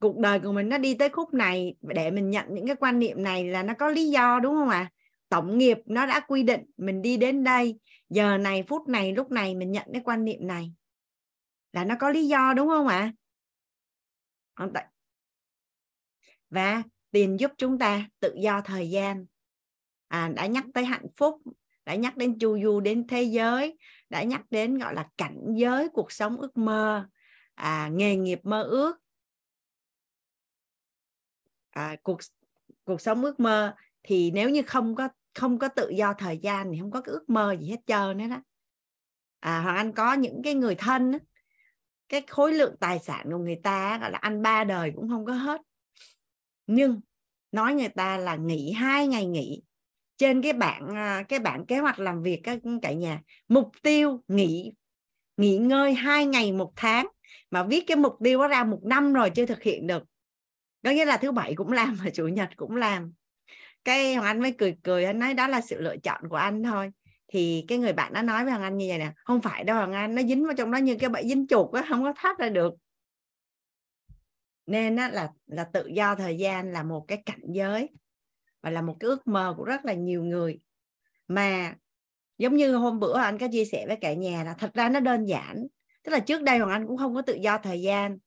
cuộc đời của mình nó đi tới khúc này để mình nhận những cái quan niệm này là nó có lý do đúng không ạ à? tổng nghiệp nó đã quy định mình đi đến đây giờ này phút này lúc này mình nhận cái quan niệm này là nó có lý do đúng không ạ à? và tiền giúp chúng ta tự do thời gian à, đã nhắc tới hạnh phúc đã nhắc đến chu du đến thế giới đã nhắc đến gọi là cảnh giới cuộc sống ước mơ à, nghề nghiệp mơ ước à, cuộc cuộc sống ước mơ thì nếu như không có không có tự do thời gian thì không có cái ước mơ gì hết trơn nữa đó à, hoàng anh có những cái người thân đó, cái khối lượng tài sản của người ta gọi là ăn ba đời cũng không có hết. Nhưng nói người ta là nghỉ hai ngày nghỉ trên cái bảng à, cái bảng kế hoạch làm việc các cả nhà. Mục tiêu nghỉ nghỉ ngơi hai ngày một tháng. Mà viết cái mục tiêu đó ra một năm rồi chưa thực hiện được có nghĩa là thứ bảy cũng làm và chủ nhật cũng làm. Cái hoàng anh mới cười cười anh nói đó là sự lựa chọn của anh thôi. Thì cái người bạn nó nói với hoàng anh như vậy nè không phải đâu hoàng anh nó dính vào trong đó như cái bẫy dính chuột á không có thoát ra được. Nên á, là là tự do thời gian là một cái cảnh giới và là một cái ước mơ của rất là nhiều người. Mà giống như hôm bữa anh có chia sẻ với cả nhà là thật ra nó đơn giản. Tức là trước đây hoàng anh cũng không có tự do thời gian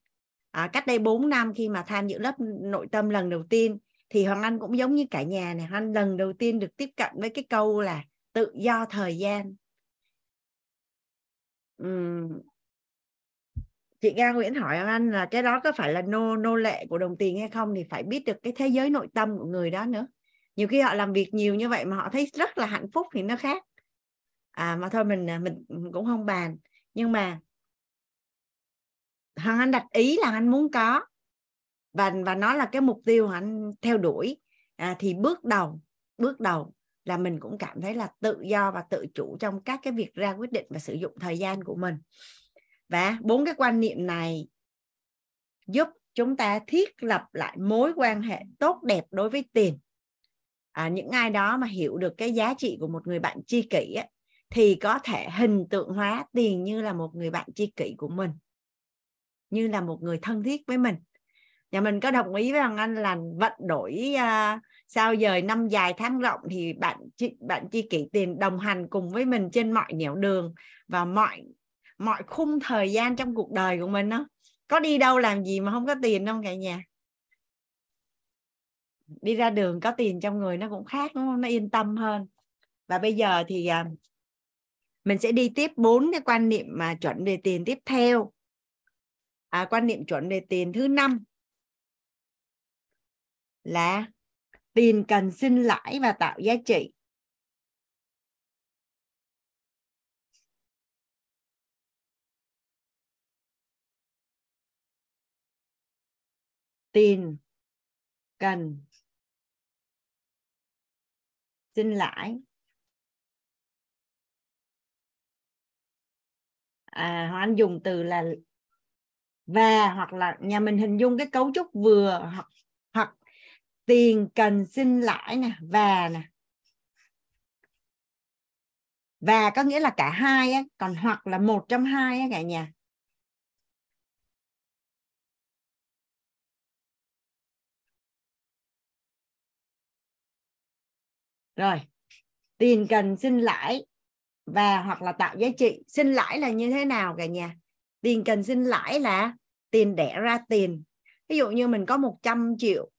à, cách đây 4 năm khi mà tham dự lớp nội tâm lần đầu tiên thì Hoàng Anh cũng giống như cả nhà này Hoàng Anh lần đầu tiên được tiếp cận với cái câu là tự do thời gian. Uhm. chị Nga Nguyễn hỏi Hoàng Anh là cái đó có phải là nô nô lệ của đồng tiền hay không thì phải biết được cái thế giới nội tâm của người đó nữa. Nhiều khi họ làm việc nhiều như vậy mà họ thấy rất là hạnh phúc thì nó khác. À mà thôi mình à, mình cũng không bàn. Nhưng mà Hoàng Anh đặt ý là anh muốn có. Và và nó là cái mục tiêu anh theo đuổi à, thì bước đầu bước đầu là mình cũng cảm thấy là tự do và tự chủ trong các cái việc ra quyết định và sử dụng thời gian của mình. Và bốn cái quan niệm này giúp chúng ta thiết lập lại mối quan hệ tốt đẹp đối với tiền. À, những ai đó mà hiểu được cái giá trị của một người bạn tri kỷ ấy, thì có thể hình tượng hóa tiền như là một người bạn tri kỷ của mình như là một người thân thiết với mình. Nhà mình có đồng ý với thằng anh là vận đổi à, uh, sao giờ năm dài tháng rộng thì bạn chi bạn chi kỷ tiền đồng hành cùng với mình trên mọi nẻo đường và mọi mọi khung thời gian trong cuộc đời của mình đó có đi đâu làm gì mà không có tiền không cả nhà? Đi ra đường có tiền trong người nó cũng khác đúng không? nó yên tâm hơn. Và bây giờ thì uh, mình sẽ đi tiếp bốn cái quan niệm mà chuẩn về tiền tiếp theo à, quan niệm chuẩn về tiền thứ năm là tiền cần sinh lãi và tạo giá trị. Tiền cần sinh lãi. À anh dùng từ là và hoặc là nhà mình hình dung cái cấu trúc vừa hoặc hoặc tiền cần sinh lãi nè, và nè. Và có nghĩa là cả hai á, còn hoặc là một trong hai á cả nhà. Rồi, tiền cần sinh lãi và hoặc là tạo giá trị. Sinh lãi là như thế nào cả nhà? Tiền cần sinh lãi là tiền đẻ ra tiền. Ví dụ như mình có 100 triệu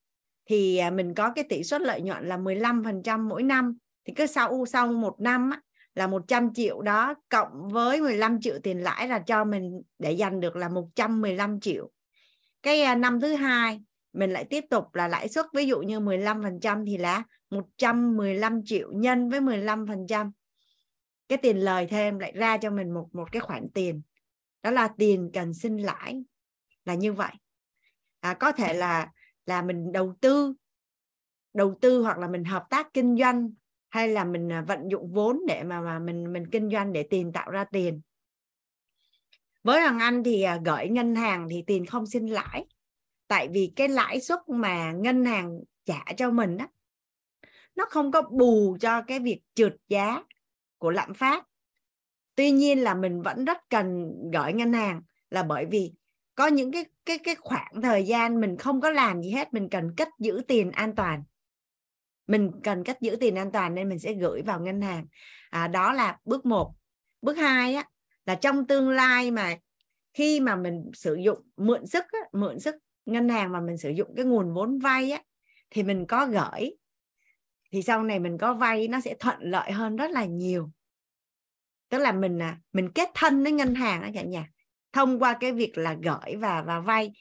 thì à, mình có cái tỷ suất lợi nhuận là 15% mỗi năm. Thì cứ sau sau một năm á, là 100 triệu đó cộng với 15 triệu tiền lãi là cho mình để dành được là 115 triệu. Cái à, năm thứ hai mình lại tiếp tục là lãi suất. Ví dụ như 15% thì là 115 triệu nhân với 15% cái tiền lời thêm lại ra cho mình một một cái khoản tiền đó là tiền cần sinh lãi là như vậy. À, có thể là là mình đầu tư đầu tư hoặc là mình hợp tác kinh doanh hay là mình à, vận dụng vốn để mà mà mình mình kinh doanh để tiền tạo ra tiền. Với hàng anh thì à, gửi ngân hàng thì tiền không sinh lãi tại vì cái lãi suất mà ngân hàng trả cho mình đó nó không có bù cho cái việc trượt giá của lạm phát tuy nhiên là mình vẫn rất cần gửi ngân hàng là bởi vì có những cái cái cái khoảng thời gian mình không có làm gì hết mình cần cách giữ tiền an toàn. Mình cần cách giữ tiền an toàn nên mình sẽ gửi vào ngân hàng. À, đó là bước một. Bước hai á là trong tương lai mà khi mà mình sử dụng mượn sức á, mượn sức ngân hàng mà mình sử dụng cái nguồn vốn vay á thì mình có gửi. Thì sau này mình có vay nó sẽ thuận lợi hơn rất là nhiều tức là mình à mình kết thân với ngân hàng đó cả nhà thông qua cái việc là gửi và và vay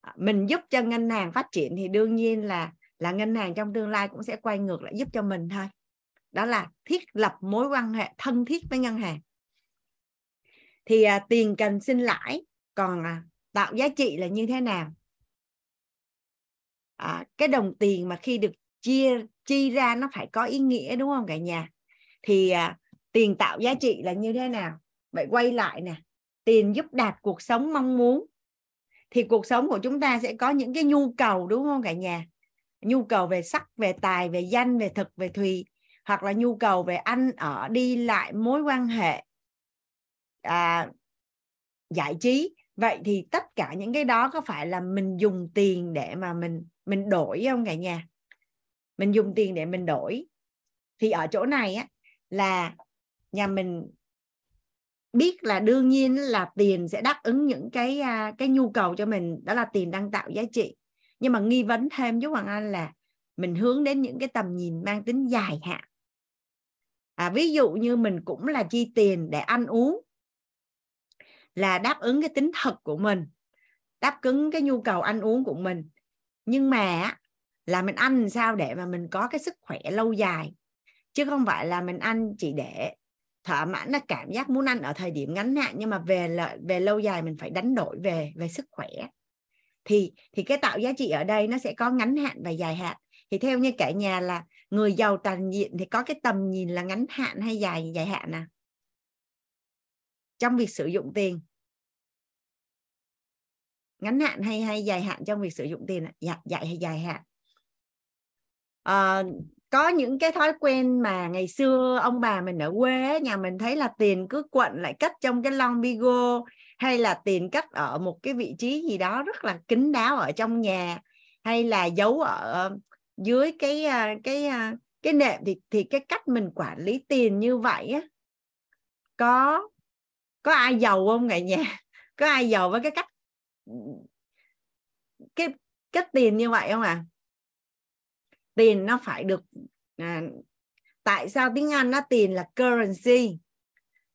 à, mình giúp cho ngân hàng phát triển thì đương nhiên là là ngân hàng trong tương lai cũng sẽ quay ngược lại giúp cho mình thôi. Đó là thiết lập mối quan hệ thân thiết với ngân hàng. Thì à, tiền cần sinh lãi còn à, tạo giá trị là như thế nào? À, cái đồng tiền mà khi được chia chi ra nó phải có ý nghĩa đúng không cả nhà? Thì à, tiền tạo giá trị là như thế nào? Vậy quay lại nè tiền giúp đạt cuộc sống mong muốn. Thì cuộc sống của chúng ta sẽ có những cái nhu cầu đúng không cả nhà? Nhu cầu về sắc về tài về danh về thực về thùy hoặc là nhu cầu về ăn ở đi lại mối quan hệ. À, giải trí. Vậy thì tất cả những cái đó có phải là mình dùng tiền để mà mình mình đổi không cả nhà? Mình dùng tiền để mình đổi. Thì ở chỗ này á là nhà mình biết là đương nhiên là tiền sẽ đáp ứng những cái à, cái nhu cầu cho mình đó là tiền đang tạo giá trị. Nhưng mà nghi vấn thêm với Hoàng Anh là mình hướng đến những cái tầm nhìn mang tính dài hạn. À, ví dụ như mình cũng là chi tiền để ăn uống là đáp ứng cái tính thật của mình đáp ứng cái nhu cầu ăn uống của mình. Nhưng mà là mình ăn sao để mà mình có cái sức khỏe lâu dài chứ không phải là mình ăn chỉ để thỏa mãn là cảm giác muốn ăn ở thời điểm ngắn hạn nhưng mà về về lâu dài mình phải đánh đổi về về sức khỏe. Thì thì cái tạo giá trị ở đây nó sẽ có ngắn hạn và dài hạn. Thì theo như cả nhà là người giàu toàn diện thì có cái tầm nhìn là ngắn hạn hay dài dài hạn à? Trong việc sử dụng tiền. Ngắn hạn hay hay dài hạn trong việc sử dụng tiền dạ, dài hay dài hạn. À, có những cái thói quen mà ngày xưa ông bà mình ở quê nhà mình thấy là tiền cứ quận lại cất trong cái lon bigo, hay là tiền cất ở một cái vị trí gì đó rất là kín đáo ở trong nhà, hay là giấu ở dưới cái à, cái à, cái nệm thì thì cái cách mình quản lý tiền như vậy á. Có có ai giàu không cả nhà? Có ai giàu với cái cách cái, cách tiền như vậy không à tiền nó phải được à, tại sao tiếng Anh nó tiền là currency?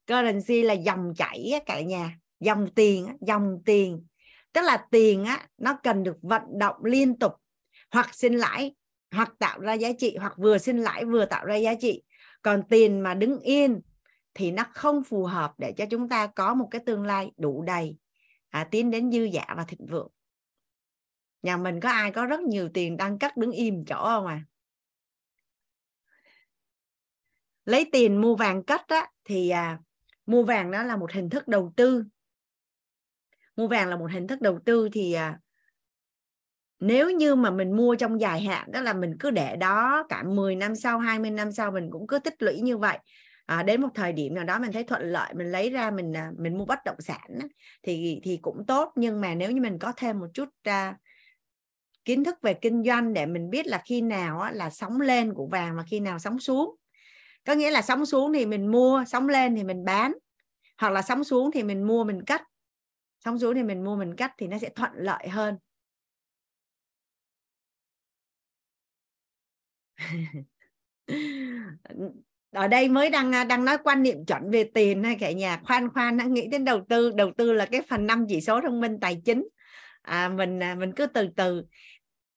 Currency là dòng chảy á, cả nhà dòng tiền dòng tiền. Tức là tiền á nó cần được vận động liên tục hoặc sinh lãi hoặc tạo ra giá trị hoặc vừa sinh lãi vừa tạo ra giá trị. Còn tiền mà đứng yên thì nó không phù hợp để cho chúng ta có một cái tương lai đủ đầy. À, tiến đến dư giả và thịnh vượng nhà mình có ai có rất nhiều tiền đang cắt đứng im chỗ không à? Lấy tiền mua vàng cất á, thì à, mua vàng đó là một hình thức đầu tư. Mua vàng là một hình thức đầu tư thì à, nếu như mà mình mua trong dài hạn đó là mình cứ để đó cả 10 năm sau 20 năm sau mình cũng cứ tích lũy như vậy. À, đến một thời điểm nào đó mình thấy thuận lợi mình lấy ra mình à, mình mua bất động sản thì thì cũng tốt. Nhưng mà nếu như mình có thêm một chút à, kiến thức về kinh doanh để mình biết là khi nào á, là sóng lên của vàng và khi nào sóng xuống. Có nghĩa là sóng xuống thì mình mua sóng lên thì mình bán. Hoặc là sóng xuống thì mình mua mình cắt. Sóng xuống thì mình mua mình cắt thì nó sẽ thuận lợi hơn. (laughs) Ở đây mới đang à, đang nói quan niệm chuẩn về tiền hay cả nhà. Khoan khoan đang nghĩ đến đầu tư. Đầu tư là cái phần năm chỉ số thông minh tài chính. À, mình à, mình cứ từ từ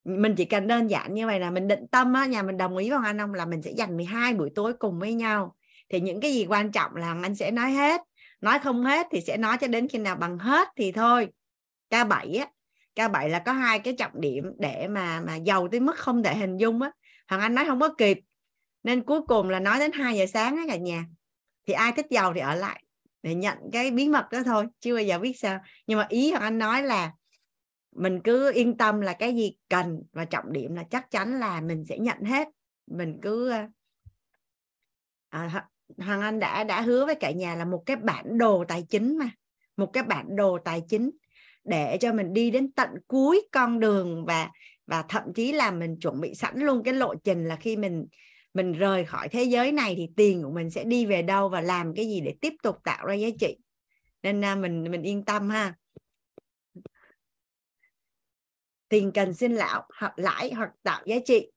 mình chỉ cần đơn giản như vậy là mình định tâm á, nhà mình đồng ý với anh ông là mình sẽ dành 12 buổi tối cùng với nhau. Thì những cái gì quan trọng là anh sẽ nói hết, nói không hết thì sẽ nói cho đến khi nào bằng hết thì thôi. K7 á K7 là có hai cái trọng điểm để mà mà giàu tới mức không thể hình dung á. Hoàng Anh nói không có kịp, nên cuối cùng là nói đến 2 giờ sáng á cả nhà. Thì ai thích giàu thì ở lại để nhận cái bí mật đó thôi chưa bao giờ biết sao. Nhưng mà ý Hoàng Anh nói là mình cứ yên tâm là cái gì cần và trọng điểm là chắc chắn là mình sẽ nhận hết. Mình cứ ờ, à, Hoàng Anh đã đã hứa với cả nhà là một cái bản đồ tài chính mà một cái bản đồ tài chính để cho mình đi đến tận cuối con đường và và thậm chí là mình chuẩn bị sẵn luôn cái lộ trình là khi mình mình rời khỏi thế giới này thì tiền của mình sẽ đi về đâu và làm cái gì để tiếp tục tạo ra giá trị. Nên à, mình mình yên tâm ha. Tiền cần xin lão hoặc lãi hoặc tạo giá trị.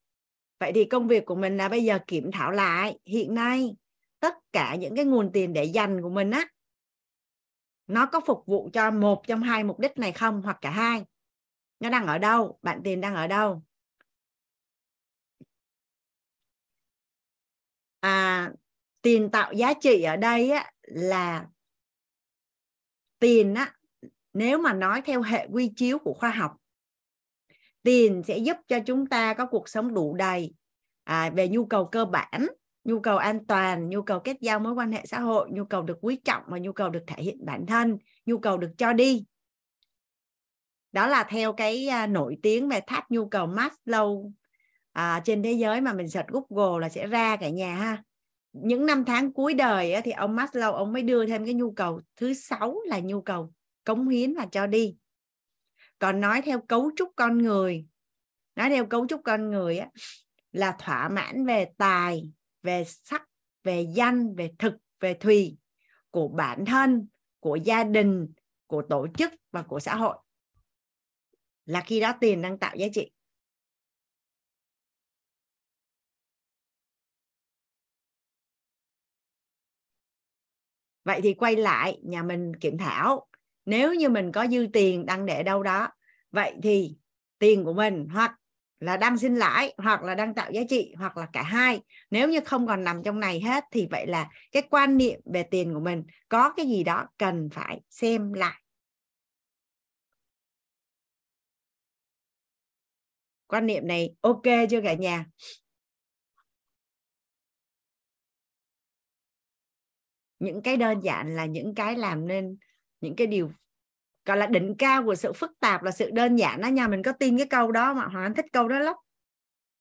Vậy thì công việc của mình là bây giờ kiểm thảo lại. Hiện nay tất cả những cái nguồn tiền để dành của mình á nó có phục vụ cho một trong hai mục đích này không hoặc cả hai? Nó đang ở đâu? Bạn tiền đang ở đâu? À, tiền tạo giá trị ở đây á, là tiền á nếu mà nói theo hệ quy chiếu của khoa học tiền sẽ giúp cho chúng ta có cuộc sống đủ đầy. À, về nhu cầu cơ bản nhu cầu an toàn nhu cầu kết giao mối quan hệ xã hội nhu cầu được quý trọng và nhu cầu được thể hiện bản thân nhu cầu được cho đi. Đó là theo cái à, nổi tiếng về tháp nhu cầu Maslow à, trên thế giới mà mình search Google là sẽ ra cả nhà ha. Những năm tháng cuối đời á, thì ông Maslow ông mới đưa thêm cái nhu cầu thứ sáu là nhu cầu cống hiến và cho đi còn nói theo cấu trúc con người nói theo cấu trúc con người á, là thỏa mãn về tài về sắc về danh về thực về thùy của bản thân của gia đình của tổ chức và của xã hội. Là khi đó tiền đang tạo giá trị. Vậy thì quay lại nhà mình kiểm thảo nếu như mình có dư tiền đang để đâu đó, vậy thì tiền của mình hoặc là đang sinh lãi, hoặc là đang tạo giá trị, hoặc là cả hai. Nếu như không còn nằm trong này hết thì vậy là cái quan niệm về tiền của mình có cái gì đó cần phải xem lại. Quan niệm này ok chưa cả nhà? Những cái đơn giản là những cái làm nên những cái điều gọi là đỉnh cao của sự phức tạp là sự đơn giản đó nha. Mình có tin cái câu đó mà hoàng anh thích câu đó lắm.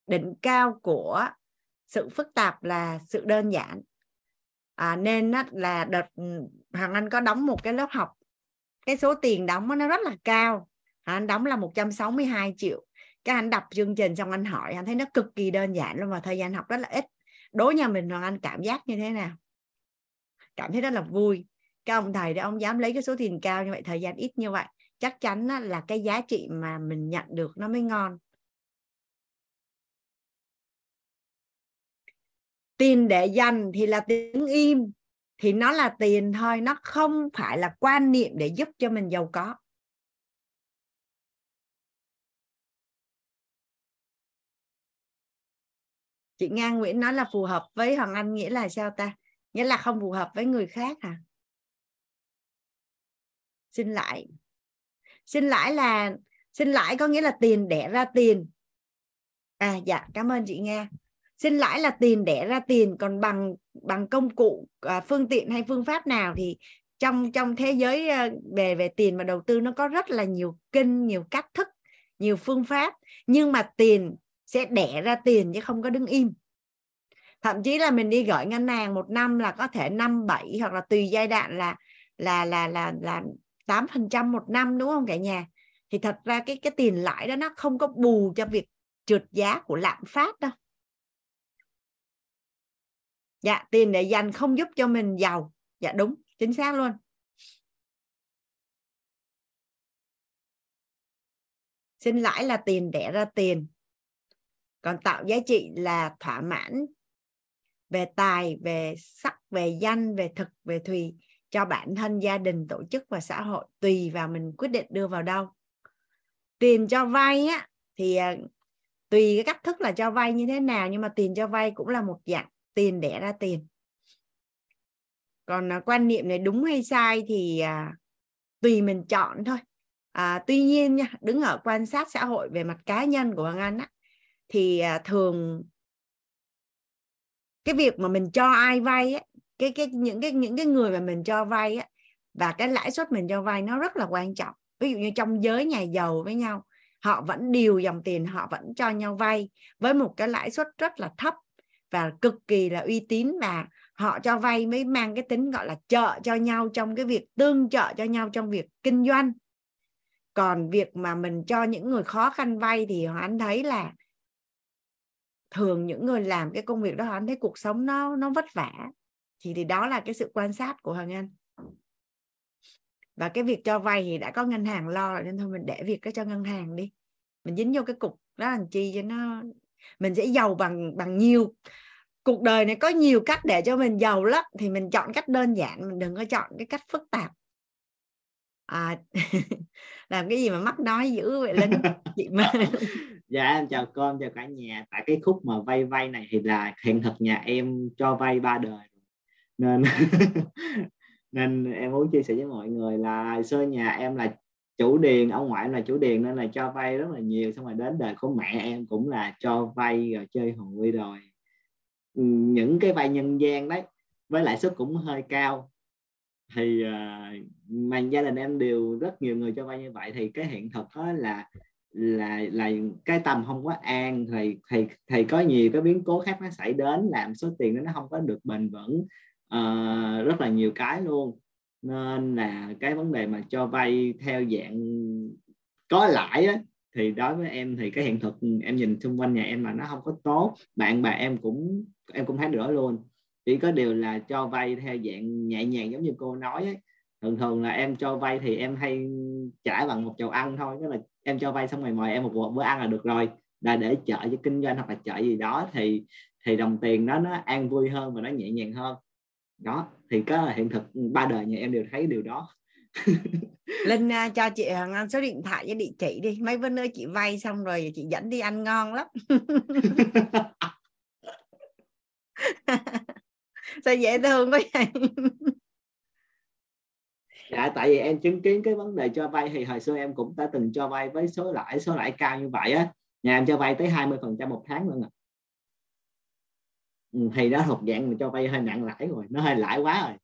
Đỉnh cao của sự phức tạp là sự đơn giản. À, nên á, là đợt ừ, hoàng anh có đóng một cái lớp học cái số tiền đóng nó rất là cao. Anh đóng là 162 triệu. Cái anh đọc chương trình xong anh hỏi anh thấy nó cực kỳ đơn giản luôn và thời gian học rất là ít. Đối nhà mình hoàng anh cảm giác như thế nào? Cảm thấy rất là vui cái ông thầy đó ông dám lấy cái số tiền cao như vậy, thời gian ít như vậy, chắc chắn là cái giá trị mà mình nhận được nó mới ngon. Tiền để dành thì là tiếng im, thì nó là tiền thôi, nó không phải là quan niệm để giúp cho mình giàu có. Chị Nga Nguyễn nói là phù hợp với Hoàng Anh nghĩa là sao ta? Nghĩa là không phù hợp với người khác hả? Xin lãi. Xin lãi là xin lãi có nghĩa là tiền đẻ ra tiền. À dạ cảm ơn chị nghe. xin lãi là tiền đẻ ra tiền còn bằng bằng công cụ à, phương tiện hay phương pháp nào thì trong trong thế giới ờ, về về tiền và đầu tư nó có rất là nhiều kinh nhiều cách thức nhiều phương pháp nhưng mà tiền sẽ đẻ ra tiền chứ không có đứng im. Thậm chí là mình đi gửi ngân hàng một năm là có thể năm bảy hoặc là tùy giai đoạn là là là là là tám phần trăm một năm, đúng không cả nhà? Thì thật ra cái cái tiền lãi đó nó không có bù cho việc trượt giá của lạm phát đâu. Dạ tiền để dành không giúp cho mình giàu. Dạ đúng, chính xác luôn. Xin lãi là tiền đẻ ra tiền. Còn tạo giá trị là thỏa mãn về tài, về sắc, về danh, về thực, về thùy cho bản thân gia đình tổ chức và xã hội tùy vào mình quyết định đưa vào đâu. Tiền cho vay á thì à, tùy cái cách thức là cho vay như thế nào nhưng mà tiền cho vay cũng là một dạng tiền đẻ ra tiền. Còn à, quan niệm này đúng hay sai thì à, tùy mình chọn thôi. À, tuy nhiên nha đứng ở quan sát xã hội về mặt cá nhân của hoàng anh á thì à, thường cái việc mà mình cho ai vay á cái cái, những cái những cái người mà mình cho vay á, và cái lãi suất mình cho vay nó rất là quan trọng. Ví dụ như trong giới nhà giàu với nhau, họ vẫn điều dòng tiền họ vẫn cho nhau vay với một cái lãi suất rất là thấp và cực kỳ là uy tín và họ cho vay mới mang cái tính gọi là trợ cho nhau trong cái việc, tương trợ cho nhau trong việc kinh doanh. Còn việc mà mình cho những người khó khăn vay thì họ anh thấy là thường những người làm cái công việc đó anh thấy cuộc sống nó nó vất vả thì thì đó là cái sự quan sát của Hoàng Anh. Và cái việc cho vay thì đã có ngân hàng lo rồi nên thôi mình để việc cái cho ngân hàng đi. Mình dính vô cái cục đó làm chi cho nó mình sẽ giàu bằng bằng nhiều. Cuộc đời này có nhiều cách để cho mình giàu lắm thì mình chọn cách đơn giản mình đừng có chọn cái cách phức tạp. À, (laughs) làm cái gì mà mắc nói dữ vậy linh? Chị mà (laughs) dạ em chào con chào cả nhà. Tại cái khúc mà vay vay này thì là hiện thực nhà em cho vay ba đời nên (laughs) nên em muốn chia sẻ với mọi người là xưa nhà em là chủ điền ông ngoại em là chủ điền nên là cho vay rất là nhiều. Xong rồi đến đời của mẹ em cũng là cho vay rồi chơi hụi rồi. Ừ, những cái vay nhân gian đấy với lãi suất cũng hơi cao. Thì uh, mà gia đình em đều rất nhiều người cho vay như vậy. Thì cái hiện thực đó là là là cái tâm không có an. Thì thì thì có nhiều cái biến cố khác nó xảy đến làm số tiền đó nó không có được bền vững uh, rất là nhiều cái luôn. Nên là cái vấn đề mà cho vay theo dạng có lãi á, thì đối với em thì cái hiện thực em nhìn xung quanh nhà em là nó không có tốt. Bạn bè em cũng em cũng thấy được đó luôn. Chỉ có điều là cho vay theo dạng nhẹ nhàng giống như cô nói ấy. thường thường là em cho vay thì em hay trả bằng một chầu ăn thôi. Tức là em cho vay xong rồi mời em một bữa ăn là được rồi. Là để chợ cho kinh doanh hoặc là chợ gì đó thì thì đồng tiền đó nó an vui hơn và nó nhẹ nhàng hơn đó thì có hiện thực ba đời nhà em đều thấy điều đó. (laughs) Linh uh, cho chị Hằng Anh số điện thoại với địa chỉ đi. Mấy bữa nữa chị vay xong rồi chị dẫn đi ăn ngon lắm. (laughs) Sao dễ thương quá vậy? (laughs) Dạ tại vì em chứng kiến cái vấn đề cho vay thì hồi xưa em cũng đã từng cho vay với số lãi số lãi cao như vậy á. Nhà em cho vay tới 20 phần trăm một tháng luôn à Ừ, thầy thì đó thuộc dạng mà cho vay hơi nặng lãi rồi nó hơi lãi quá rồi.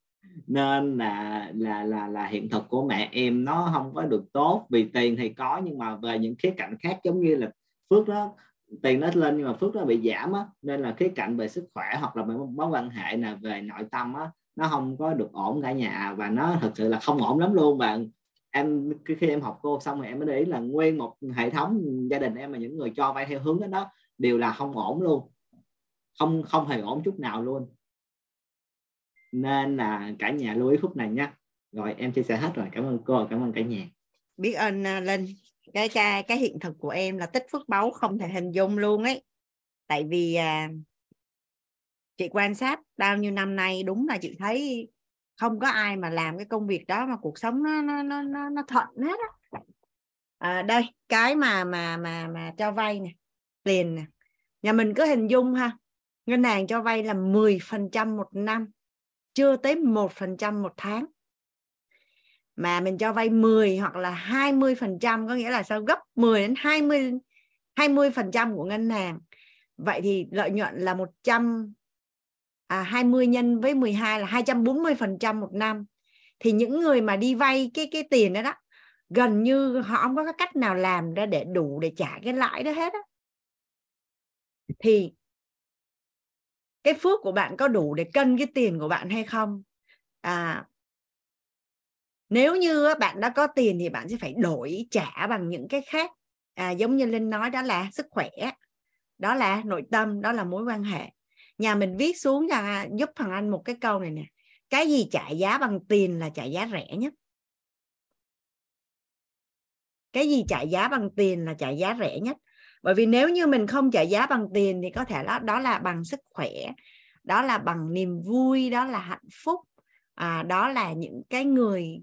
Nên là là là là hiện thực của mẹ em nó không có được tốt vì tiền thì có nhưng mà về những khía cạnh khác giống như là phước đó tiền nó lên nhưng mà phước nó bị giảm á nên là khía cạnh về sức khỏe hoặc là về mối quan hệ là về nội tâm á nó không có được ổn cả nhà. Và nó thật sự là không ổn lắm luôn. Và em khi em học cô xong rồi em mới để ý là nguyên một hệ thống gia đình em mà những người cho vay theo hướng đó, đó đều là không ổn luôn không không hề ổn chút nào luôn. Nên là cả nhà lưu ý khúc này nha rồi em chia sẻ hết rồi. Cảm ơn cô cảm ơn cả nhà. Biết ơn uh, linh. Cái cái cái hiện thực của em là tích phước báu không thể hình dung luôn ấy. Tại vì uh, chị quan sát bao nhiêu năm nay đúng là chị thấy không có ai mà làm cái công việc đó mà cuộc sống nó nó nó nó, nó thuận hết á. À, đây cái mà mà mà mà cho vay nè tiền nè. Nhà mình cứ hình dung ha ngân hàng cho vay là 10% một năm chưa tới 1% một tháng. Mà mình cho vay 10 hoặc là 20% có nghĩa là sao? Gấp 10 đến 20 20% của ngân hàng. Vậy thì lợi nhuận là 100 à, 20 nhân với 12 là 240% một năm. Thì những người mà đi vay cái cái tiền đó đó gần như họ không có cái cách nào làm ra để đủ để trả cái lãi đó hết á. Thì cái phước của bạn có đủ để cân cái tiền của bạn hay không? À nếu như bạn đã có tiền thì bạn sẽ phải đổi trả bằng những cái khác. À, giống như linh nói đó là sức khỏe đó là nội tâm đó là mối quan hệ. Nhà mình viết xuống cho giúp thằng anh một cái câu này nè cái gì trả giá bằng tiền là trả giá rẻ nhất. Cái gì trả giá bằng tiền là trả giá rẻ nhất? Bởi vì nếu như mình không trả giá bằng tiền thì có thể đó đó là bằng sức khỏe đó là bằng niềm vui đó là hạnh phúc. À, đó là những cái người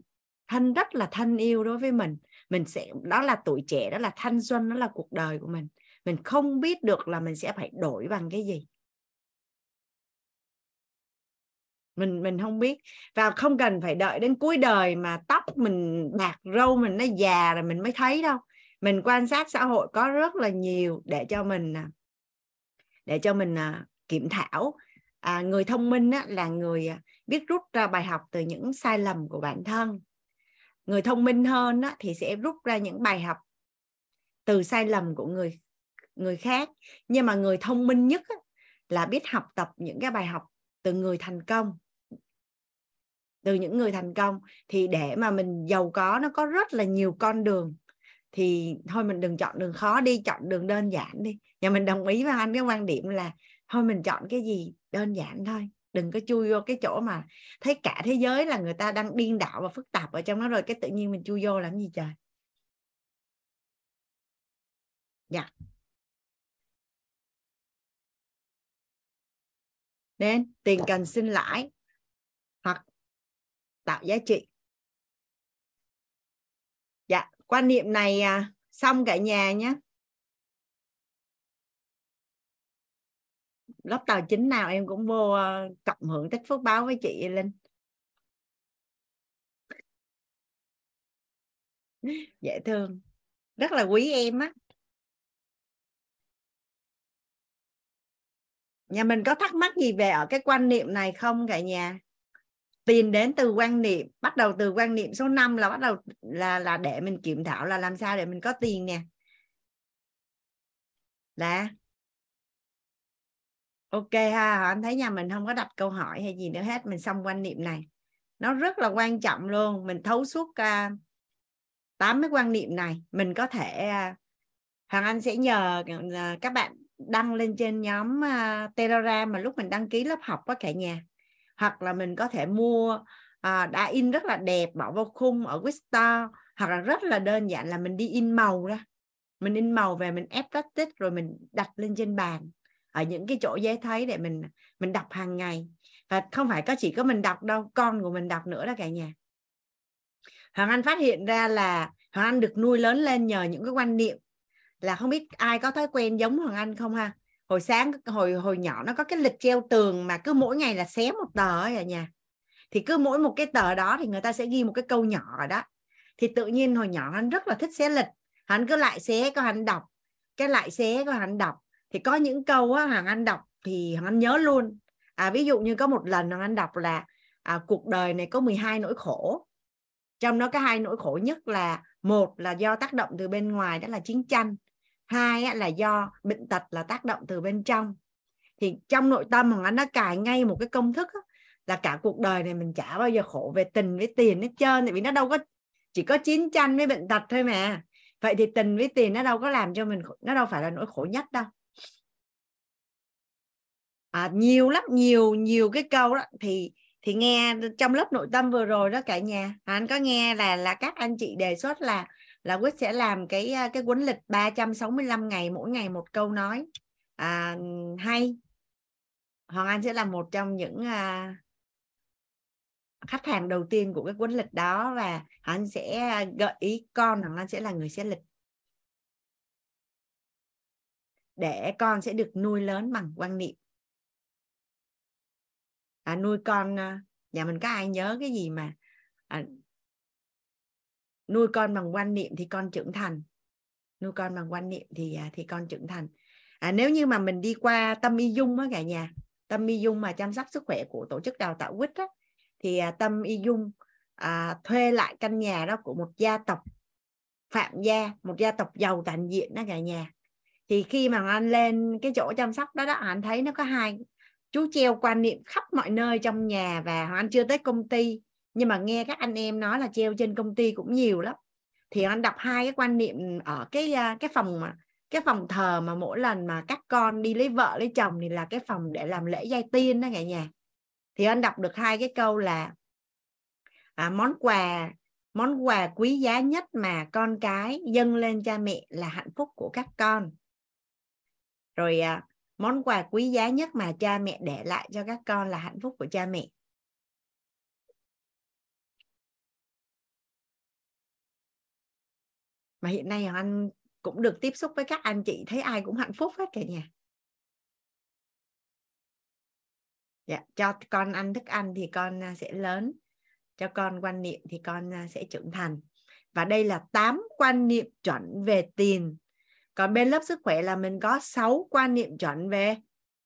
thân rất là thân yêu đối với mình. Mình sẽ đó là tuổi trẻ đó là thanh xuân đó là cuộc đời của mình. Mình không biết được là mình sẽ phải đổi bằng cái gì. Mình mình không biết. Và không cần phải đợi đến cuối đời mà tóc mình bạc râu mình nó già rồi mình mới thấy đâu mình quan sát xã hội có rất là nhiều để cho mình à, để cho mình à, kiểm thảo. À, người thông minh á, là người à, biết rút ra bài học từ những sai lầm của bản thân. Người thông minh hơn á, thì sẽ rút ra những bài học từ sai lầm của người người khác. Nhưng mà người thông minh nhất á, là biết học tập những cái bài học từ người thành công. Từ những người thành công. Thì để mà mình giàu có nó có rất là nhiều con đường thì thôi mình đừng chọn đường khó đi, chọn đường đơn giản đi. Nhà mình đồng ý với anh cái quan điểm là thôi mình chọn cái gì đơn giản thôi. Đừng có chui vô cái chỗ mà thấy cả thế giới là người ta đang điên đảo và phức tạp ở trong đó rồi, cái tự nhiên mình chui vô làm gì trời? Dạ. Yeah. nên tiền cần sinh lãi hoặc tạo giá trị dạ quan niệm này à, xong cả nhà nhé. Lớp tàu chính nào em cũng vô ờ, cộng hưởng tích phước báo với chị Linh. (laughs) Dễ thương. Rất là quý em á. Nhà mình có thắc mắc gì về ở cái quan niệm này không cả nhà? Tiền đến từ quan niệm bắt đầu từ quan niệm số 5 là bắt đầu là là để mình kiểm thảo là làm sao để mình có tiền nè. Là ok ha anh thấy nhà mình không có đặt câu hỏi hay gì nữa hết mình xong quan niệm này. Nó rất là quan trọng luôn mình thấu suốt uh, tám cái quan niệm này mình có thể uh, hoàng anh sẽ nhờ uh, các bạn đăng lên trên nhóm uh, Telegram mà lúc mình đăng ký lớp học đó cả nhà hoặc là mình có thể mua à, đã in rất là đẹp bỏ vào khung ở Wistar hoặc là rất là đơn giản là mình đi in màu ra. Mình in màu về mình ép plastic rồi mình đặt lên trên bàn ở những cái chỗ dễ thấy để mình mình đọc hàng ngày. Và không phải có chỉ có mình đọc đâu con của mình đọc nữa đó cả nhà. Hoàng Anh phát hiện ra là Hoàng Anh được nuôi lớn lên nhờ những cái quan niệm là không biết ai có thói quen giống Hoàng Anh không ha? Hồi sáng hồi hồi nhỏ nó có cái lịch treo tường mà cứ mỗi ngày là xé một tờ ở à nhà. Thì cứ mỗi một cái tờ đó thì người ta sẽ ghi một cái câu nhỏ ở đó. Thì tự nhiên hồi nhỏ anh rất là thích xé lịch. Hắn cứ lại xé có hắn đọc. Cái lại xé có hắn đọc. Thì có những câu á hàng anh đọc thì hàng anh nhớ luôn. À, ví dụ như có một lần hàng anh đọc là à, cuộc đời này có 12 nỗi khổ. Trong đó cái hai nỗi khổ nhất là một là do tác động từ bên ngoài đó là chiến tranh hai là do bệnh tật là tác động từ bên trong. Thì trong nội tâm hoàng anh nó cài ngay một cái công thức là cả cuộc đời này mình chả bao giờ khổ về tình với tiền hết trơn tại vì nó đâu có chỉ có chiến tranh với bệnh tật thôi mà. Vậy thì tình với tiền nó đâu có làm cho mình nó đâu phải là nỗi khổ nhất đâu. À, nhiều lắm nhiều nhiều cái câu đó. Thì thì nghe trong lớp nội tâm vừa rồi đó cả nhà anh có nghe là là các anh chị đề xuất là là quyết sẽ làm cái à, cái cuốn lịch 365 ngày mỗi ngày một câu nói. À, hay. Hoàng Anh sẽ là một trong những à, khách hàng đầu tiên của cái cuốn lịch đó và anh sẽ gợi ý con Hoàng anh sẽ là người sẽ lịch. Để con sẽ được nuôi lớn bằng quan niệm. À, nuôi con à, nhà mình có ai nhớ cái gì mà à, nuôi con bằng quan niệm thì con trưởng thành. Nuôi con bằng quan niệm thì à, thì con trưởng thành. À, nếu như mà mình đi qua tâm y dung á cả nhà tâm y dung mà chăm sóc sức khỏe của tổ chức đào tạo quýt á thì à, tâm y dung à, thuê lại căn nhà đó của một gia tộc phạm gia một gia tộc giàu toàn diện đó cả nhà. Thì khi mà anh lên cái chỗ chăm sóc đó đó anh thấy nó có hai chú treo quan niệm khắp mọi nơi trong nhà và anh chưa tới công ty nhưng mà nghe các anh em nói là treo trên công ty cũng nhiều lắm. Thì anh đọc hai cái quan niệm ở cái à, cái phòng mà cái phòng thờ mà mỗi lần mà các con đi lấy vợ lấy chồng thì là cái phòng để làm lễ giai tiên đó cả nhà. Thì anh đọc được hai cái câu là à, món quà món quà quý giá nhất mà con cái dâng lên cha mẹ là hạnh phúc của các con. Rồi à, món quà quý giá nhất mà cha mẹ để lại cho các con là hạnh phúc của cha mẹ. Mà hiện nay anh cũng được tiếp xúc với các anh chị thấy ai cũng hạnh phúc hết cả nhà. Dạ, cho con ăn thức ăn thì con à, sẽ lớn cho con quan niệm thì con à, sẽ trưởng thành. Và đây là 8 quan niệm chuẩn về tiền. Còn bên lớp sức khỏe là mình có 6 quan niệm chuẩn về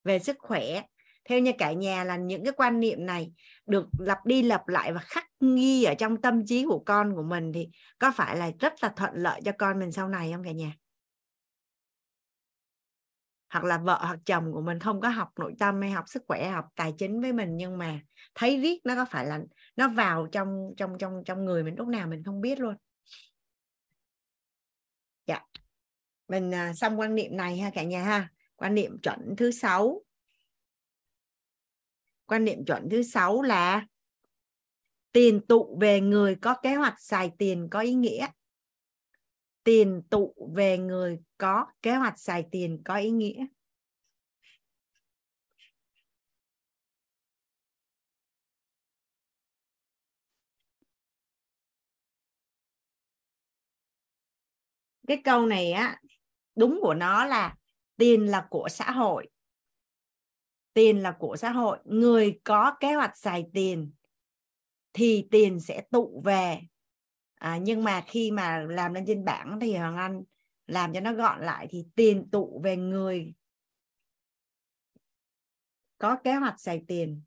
về sức khỏe theo như cả nhà là những cái quan niệm này được lặp đi lặp lại và khắc ghi ở trong tâm trí của con của mình thì có phải là rất là thuận lợi cho con mình sau này không cả nhà? Hoặc là vợ hoặc chồng của mình không có học nội tâm hay học sức khỏe, học tài chính với mình nhưng mà thấy riết nó có phải là nó vào trong trong trong trong người mình lúc nào mình không biết luôn. Dạ. Mình à, xong quan niệm này ha cả nhà ha. Quan niệm chuẩn thứ sáu quan niệm chuẩn thứ sáu là tiền tụ về người có kế hoạch xài tiền có ý nghĩa. Tiền tụ về người có kế hoạch xài tiền có ý nghĩa. Cái câu này á, đúng của nó là tiền là của xã hội tiền là của xã hội. Người có kế hoạch xài tiền thì tiền sẽ tụ về. À, nhưng mà khi mà làm lên trên bảng thì hoàng anh làm cho nó gọn lại thì tiền tụ về người có kế hoạch xài tiền.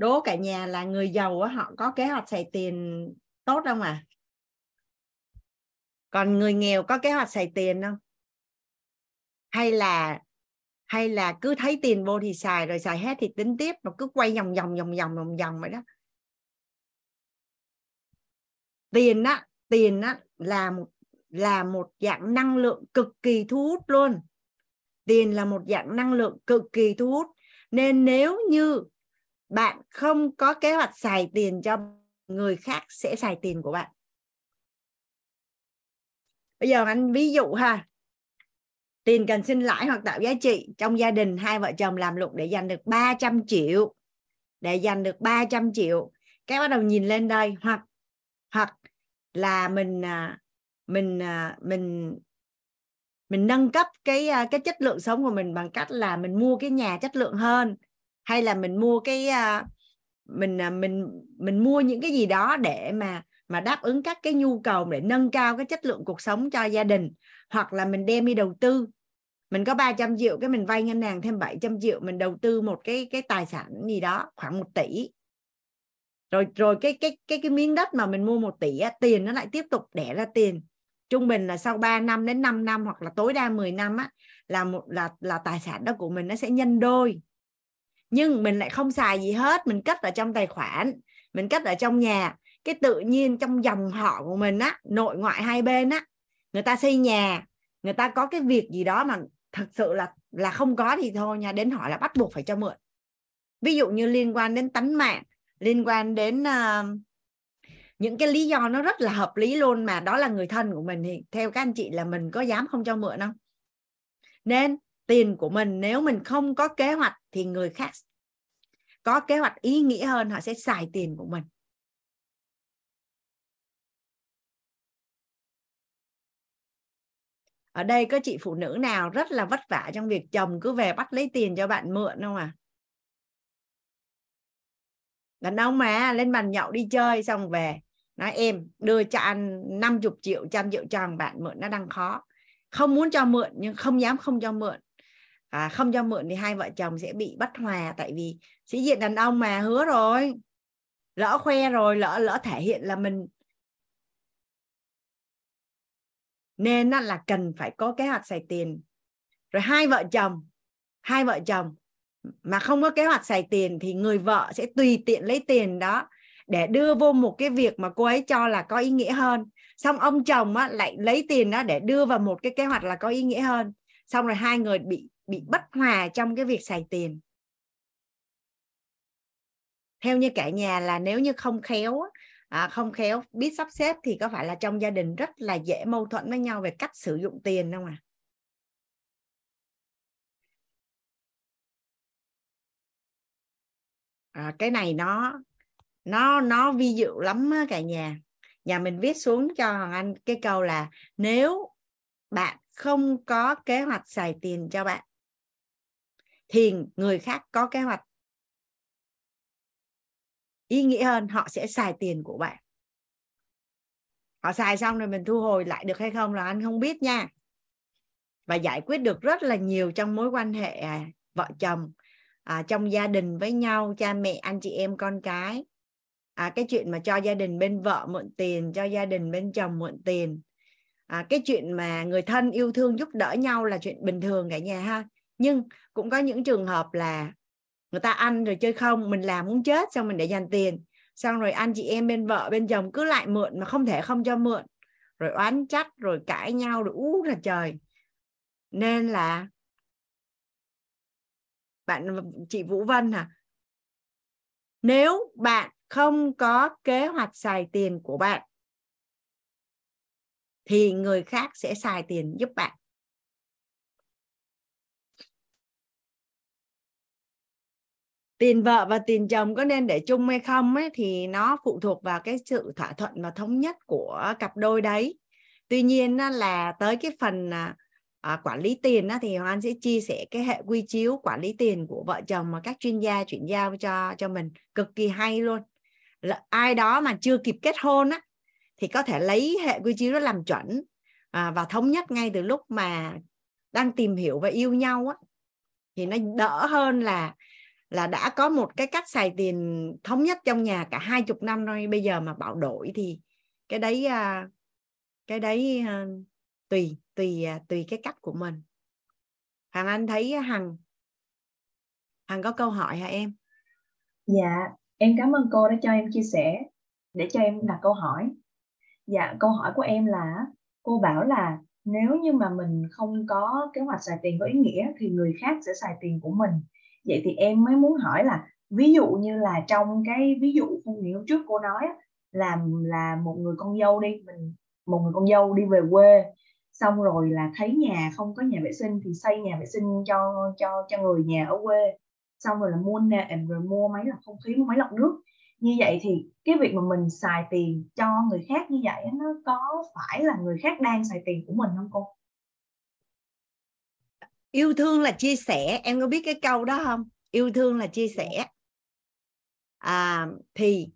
Đố cả nhà là người giàu họ có kế hoạch xài tiền tốt không à? Còn người nghèo có kế hoạch xài tiền không? Hay là hay là cứ thấy tiền vô thì xài, rồi xài hết thì tính tiếp, mà cứ quay vòng vòng vòng vòng vòng vòng vậy đó. Tiền á tiền á là một là một dạng năng lượng cực kỳ thu hút luôn. Tiền là một dạng năng lượng cực kỳ thu hút. Nên nếu như bạn không có kế hoạch xài tiền cho người khác sẽ xài tiền của bạn. Bây giờ anh ví dụ ha, tiền cần sinh lãi hoặc tạo giá trị trong gia đình, hai vợ chồng làm lụng để giành được 300 triệu, để giành được 300 triệu. Cái bắt đầu nhìn lên đây, hoặc hoặc là mình à, mình à, mình mình nâng cấp cái à, cái chất lượng sống của mình bằng cách là mình mua cái nhà chất lượng hơn hay là mình mua cái à, mình à, mình mình mua những cái gì đó để mà mà đáp ứng các cái nhu cầu để nâng cao cái chất lượng cuộc sống cho gia đình hoặc là mình đem đi đầu tư. Mình có 300 triệu cái mình vay ngân hàng thêm 700 triệu mình đầu tư một cái cái tài sản gì đó khoảng một tỷ. Rồi rồi cái cái cái cái miếng đất mà mình mua một tỷ á, tiền nó lại tiếp tục đẻ ra tiền. Trung bình là sau 3 năm đến 5 năm hoặc là tối đa 10 năm á là một là là tài sản đó của mình nó sẽ nhân đôi nhưng mình lại không xài gì hết mình cất ở trong tài khoản mình cất ở trong nhà. Cái tự nhiên trong dòng họ của mình á nội ngoại hai bên á người ta xây nhà người ta có cái việc gì đó mà thật sự là là không có thì thôi nha đến hỏi là bắt buộc phải cho mượn. Ví dụ như liên quan đến tánh mạng liên quan đến uh, những cái lý do nó rất là hợp lý luôn mà đó là người thân của mình thì theo các anh chị là mình có dám không cho mượn không? Nên tiền của mình, nếu mình không có kế hoạch thì người khác có kế hoạch ý nghĩa hơn, họ sẽ xài tiền của mình. Ở đây có chị phụ nữ nào rất là vất vả trong việc chồng cứ về bắt lấy tiền cho bạn mượn không à? Đàn ông mà, lên bàn nhậu đi chơi xong về, nói em, đưa cho anh 50 triệu, trăm triệu cho bạn mượn, nó đang khó. Không muốn cho mượn nhưng không dám không cho mượn à, không cho mượn thì hai vợ chồng sẽ bị bất hòa tại vì sĩ diện đàn ông mà hứa rồi. Lỡ khoe rồi lỡ lỡ thể hiện là mình nên là cần phải có kế hoạch xài tiền. Rồi hai vợ chồng hai vợ chồng mà không có kế hoạch xài tiền thì người vợ sẽ tùy tiện lấy tiền đó để đưa vô một cái việc mà cô ấy cho là có ý nghĩa hơn. Xong ông chồng á, lại lấy tiền đó để đưa vào một cái kế hoạch là có ý nghĩa hơn. Xong rồi hai người bị bị bất hòa trong cái việc xài tiền. Theo như cả nhà là nếu như không khéo à, không khéo biết sắp xếp thì có phải là trong gia đình rất là dễ mâu thuẫn với nhau về cách sử dụng tiền không à à, cái này nó nó nó vi diệu lắm á, cả nhà. Nhà mình viết xuống cho hoàng anh cái câu là nếu bạn không có kế hoạch xài tiền cho bạn thì người khác có kế hoạch. Ý nghĩa hơn họ sẽ xài tiền của bạn. Họ xài xong rồi mình thu hồi lại được hay không là anh không biết nha. Và giải quyết được rất là nhiều trong mối quan hệ à, vợ chồng à, trong gia đình với nhau cha mẹ anh chị em con cái. À, cái chuyện mà cho gia đình bên vợ mượn tiền cho gia đình bên chồng mượn tiền. À, cái chuyện mà người thân yêu thương giúp đỡ nhau là chuyện bình thường cả nhà ha nhưng cũng có những trường hợp là người ta ăn rồi chơi không, mình làm muốn chết xong mình để dành tiền. Xong rồi anh chị em bên vợ, bên chồng cứ lại mượn mà không thể không cho mượn. Rồi oán trách, rồi cãi nhau, rồi ú là trời. Nên là bạn chị Vũ Vân hả? Nếu bạn không có kế hoạch xài tiền của bạn, thì người khác sẽ xài tiền giúp bạn. Tiền vợ và tiền chồng có nên để chung hay không ấy thì nó phụ thuộc vào cái sự thỏa thuận và thống nhất của cặp đôi đấy. Tuy nhiên là tới cái phần à, à, quản lý tiền á, thì Hoàng sẽ chia sẻ cái hệ quy chiếu quản lý tiền của vợ chồng mà các chuyên gia chuyển giao cho cho mình. Cực kỳ hay luôn. Là ai đó mà chưa kịp kết hôn á thì có thể lấy hệ quy chiếu đó làm chuẩn à, và thống nhất ngay từ lúc mà đang tìm hiểu và yêu nhau á. Thì nó đỡ hơn là là đã có một cái cách xài tiền thống nhất trong nhà cả hai chục năm rồi, bây giờ mà bảo đổi thì cái đấy à, cái đấy à, tùy tùy à, tùy cái cách của mình. Hằng anh thấy hằng hằng có câu hỏi hả em? Dạ em cảm ơn cô đã cho em chia sẻ, để cho em đặt câu hỏi. Dạ câu hỏi của em là cô bảo là nếu như mà mình không có kế hoạch xài tiền có ý nghĩa thì người khác sẽ xài tiền của mình vậy thì em mới muốn hỏi là, ví dụ như là trong cái ví dụ không nghĩa trước cô nói là là một người con dâu đi, mình, một người con dâu đi về quê, xong rồi là thấy nhà không có nhà vệ sinh thì xây nhà vệ sinh cho cho cho người nhà ở quê, xong rồi là mua nệm rồi mua máy lọc không khí, mua máy lọc nước. Như vậy thì cái việc mà mình xài tiền cho người khác như vậy nó có phải là người khác đang xài tiền của mình không cô? Yêu thương là chia sẻ em có biết cái câu đó không? Yêu thương là chia sẻ. À, thì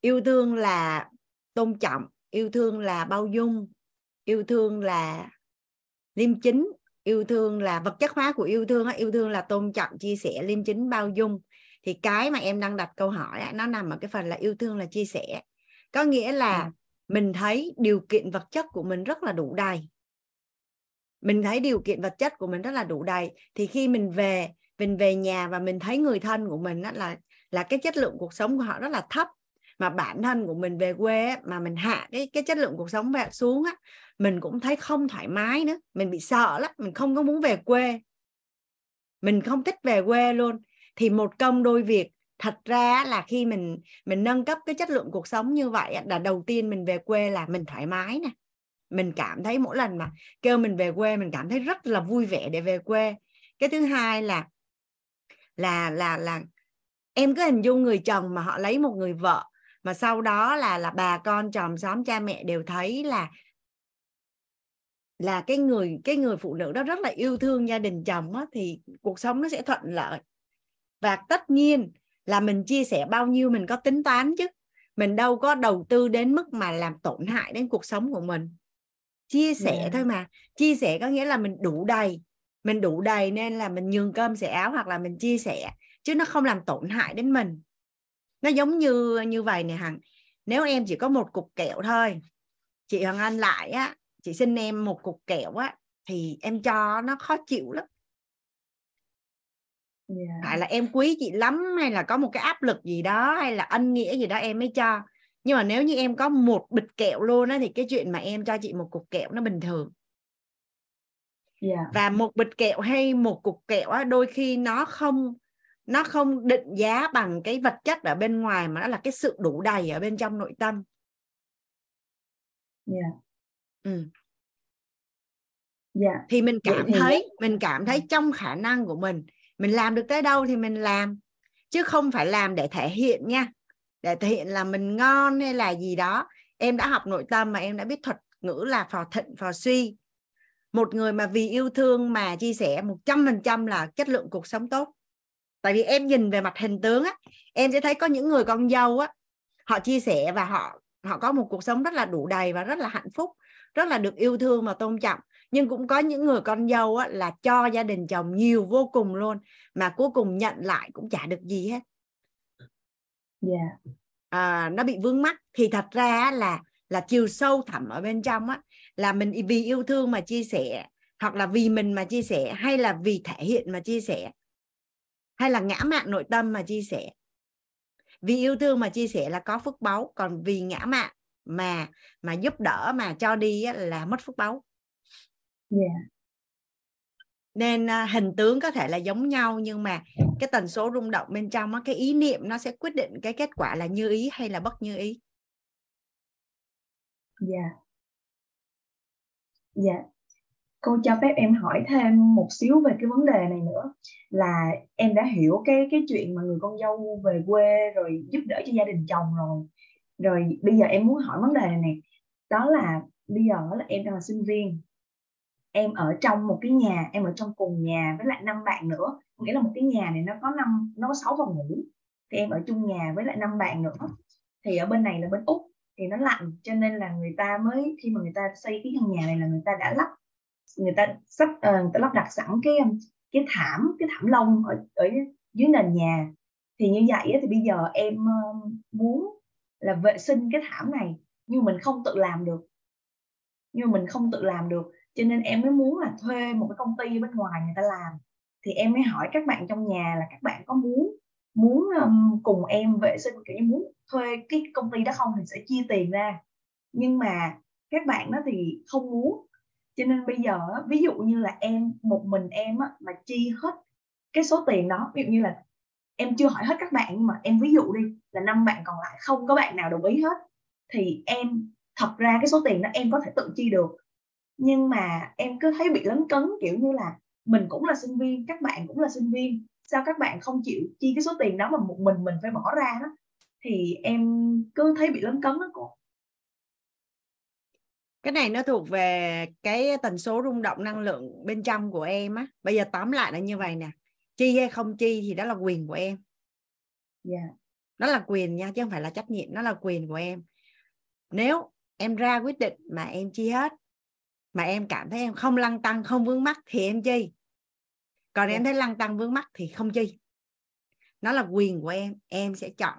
yêu thương là tôn trọng yêu thương là bao dung yêu thương là liêm chính yêu thương là vật chất hóa của yêu thương yêu thương là tôn trọng chia sẻ liêm chính bao dung. Thì cái mà em đang đặt câu hỏi nó nằm ở cái phần là yêu thương là chia sẻ. Có nghĩa là ừ. mình thấy điều kiện vật chất của mình rất là đủ đầy mình thấy điều kiện vật chất của mình rất là đủ đầy. Thì khi mình về mình về nhà và mình thấy người thân của mình đó là là cái chất lượng cuộc sống của họ rất là thấp, mà bản thân của mình về quê mà mình hạ cái cái chất lượng cuộc sống về xuống á, mình cũng thấy không thoải mái nữa. Mình bị sợ lắm, mình không có muốn về quê. Mình không thích về quê luôn. Thì một công đôi việc, thật ra là khi mình mình nâng cấp cái chất lượng cuộc sống như vậy là đầu tiên mình về quê là mình thoải mái nè mình cảm thấy mỗi lần mà kêu mình về quê mình cảm thấy rất là vui vẻ để về quê. Cái thứ hai là là là là em cứ hình dung người chồng mà họ lấy một người vợ mà sau đó là là bà con chồng xóm cha mẹ đều thấy là là cái người cái người phụ nữ đó rất là yêu thương gia đình chồng á, thì cuộc sống nó sẽ thuận lợi. Và tất nhiên là mình chia sẻ bao nhiêu mình có tính toán chứ. Mình đâu có đầu tư đến mức mà làm tổn hại đến cuộc sống của mình chia sẻ yeah. thôi mà. Chia sẻ có nghĩa là mình đủ đầy. Mình đủ đầy nên là mình nhường cơm sẻ áo hoặc là mình chia sẻ chứ nó không làm tổn hại đến mình. Nó giống như như vậy nè hằng. Nếu em chỉ có một cục kẹo thôi chị hoàng anh lại á chị xin em một cục kẹo á thì em cho nó khó chịu lắm. Yeah. phải là em quý chị lắm hay là có một cái áp lực gì đó hay là ân nghĩa gì đó em mới cho nhưng mà nếu như em có một bịch kẹo luôn á thì cái chuyện mà em cho chị một cục kẹo nó bình thường yeah. và một bịch kẹo hay một cục kẹo á đôi khi nó không nó không định giá bằng cái vật chất ở bên ngoài mà nó là cái sự đủ đầy ở bên trong nội tâm yeah. ừ. yeah. thì mình cảm thấy mình cảm thấy trong khả năng của mình mình làm được tới đâu thì mình làm chứ không phải làm để thể hiện nha để thể hiện là mình ngon hay là gì đó. Em đã học nội tâm mà em đã biết thuật ngữ là phò thịnh phò suy. Một người mà vì yêu thương mà chia sẻ một trăm phần trăm là chất lượng cuộc sống tốt. Tại vì em nhìn về mặt hình tướng á em sẽ thấy có những người con dâu á họ chia sẻ và họ họ có một cuộc sống rất là đủ đầy và rất là hạnh phúc rất là được yêu thương và tôn trọng. Nhưng cũng có những người con dâu á, là cho gia đình chồng nhiều vô cùng luôn mà cuối cùng nhận lại cũng chả được gì hết yeah. à, nó bị vướng mắc thì thật ra là là chiều sâu thẳm ở bên trong á là mình vì yêu thương mà chia sẻ hoặc là vì mình mà chia sẻ hay là vì thể hiện mà chia sẻ hay là ngã mạn nội tâm mà chia sẻ vì yêu thương mà chia sẻ là có phước báu còn vì ngã mạn mà mà giúp đỡ mà cho đi là mất phước báu yeah nên à, hình tướng có thể là giống nhau nhưng mà cái tần số rung động bên trong á, cái ý niệm nó sẽ quyết định cái kết quả là như ý hay là bất như ý. Dạ. Dạ. Cô cho phép em hỏi thêm một xíu về cái vấn đề này nữa là em đã hiểu cái cái chuyện mà người con dâu về quê rồi giúp đỡ cho gia đình chồng rồi. Rồi bây giờ em muốn hỏi vấn đề này nè đó là bây giờ là em đang là sinh viên em ở trong một cái nhà em ở trong cùng nhà với lại năm bạn nữa. Nghĩa là một cái nhà này nó có năm nó có sáu phòng ngủ thì em ở chung nhà với lại năm bạn nữa. Thì ở bên này là bên úc thì nó lạnh cho nên là người ta mới khi mà người ta xây cái căn nhà này là người ta đã lắp người ta sắp uh, người ta lắp đặt sẵn cái cái thảm cái thảm lông ở ở dưới nền nhà. Thì như vậy thì bây giờ em uh, muốn là vệ sinh cái thảm này nhưng mình không tự làm được. Nhưng mà mình không tự làm được cho nên em mới muốn là thuê một cái công ty bên ngoài người ta làm. Thì em mới hỏi các bạn trong nhà là các bạn có muốn muốn um, cùng em vệ sinh kiểu như muốn thuê cái công ty đó không thì sẽ chia tiền ra. Nhưng mà các bạn đó thì không muốn. Cho nên bây giờ ví dụ như là em một mình em á, mà chi hết cái số tiền đó ví dụ như là em chưa hỏi hết các bạn nhưng mà em ví dụ đi là năm bạn còn lại không có bạn nào đồng ý hết thì em thật ra cái số tiền đó em có thể tự chi được nhưng mà em cứ thấy bị lấn cấn kiểu như là mình cũng là sinh viên các bạn cũng là sinh viên sao các bạn không chịu chi cái số tiền đó mà một mình mình phải bỏ ra đó thì em cứ thấy bị lấn cấn đó cô cái này nó thuộc về cái tần số rung động năng lượng bên trong của em á bây giờ tóm lại là như vậy nè chi hay không chi thì đó là quyền của em yeah. Dạ. nó là quyền nha chứ không phải là trách nhiệm nó là quyền của em nếu em ra quyết định mà em chi hết mà em cảm thấy em không lăng tăng không vướng mắc thì em chi còn em dạ. thấy lăng tăng vướng mắc thì không chi nó là quyền của em em sẽ chọn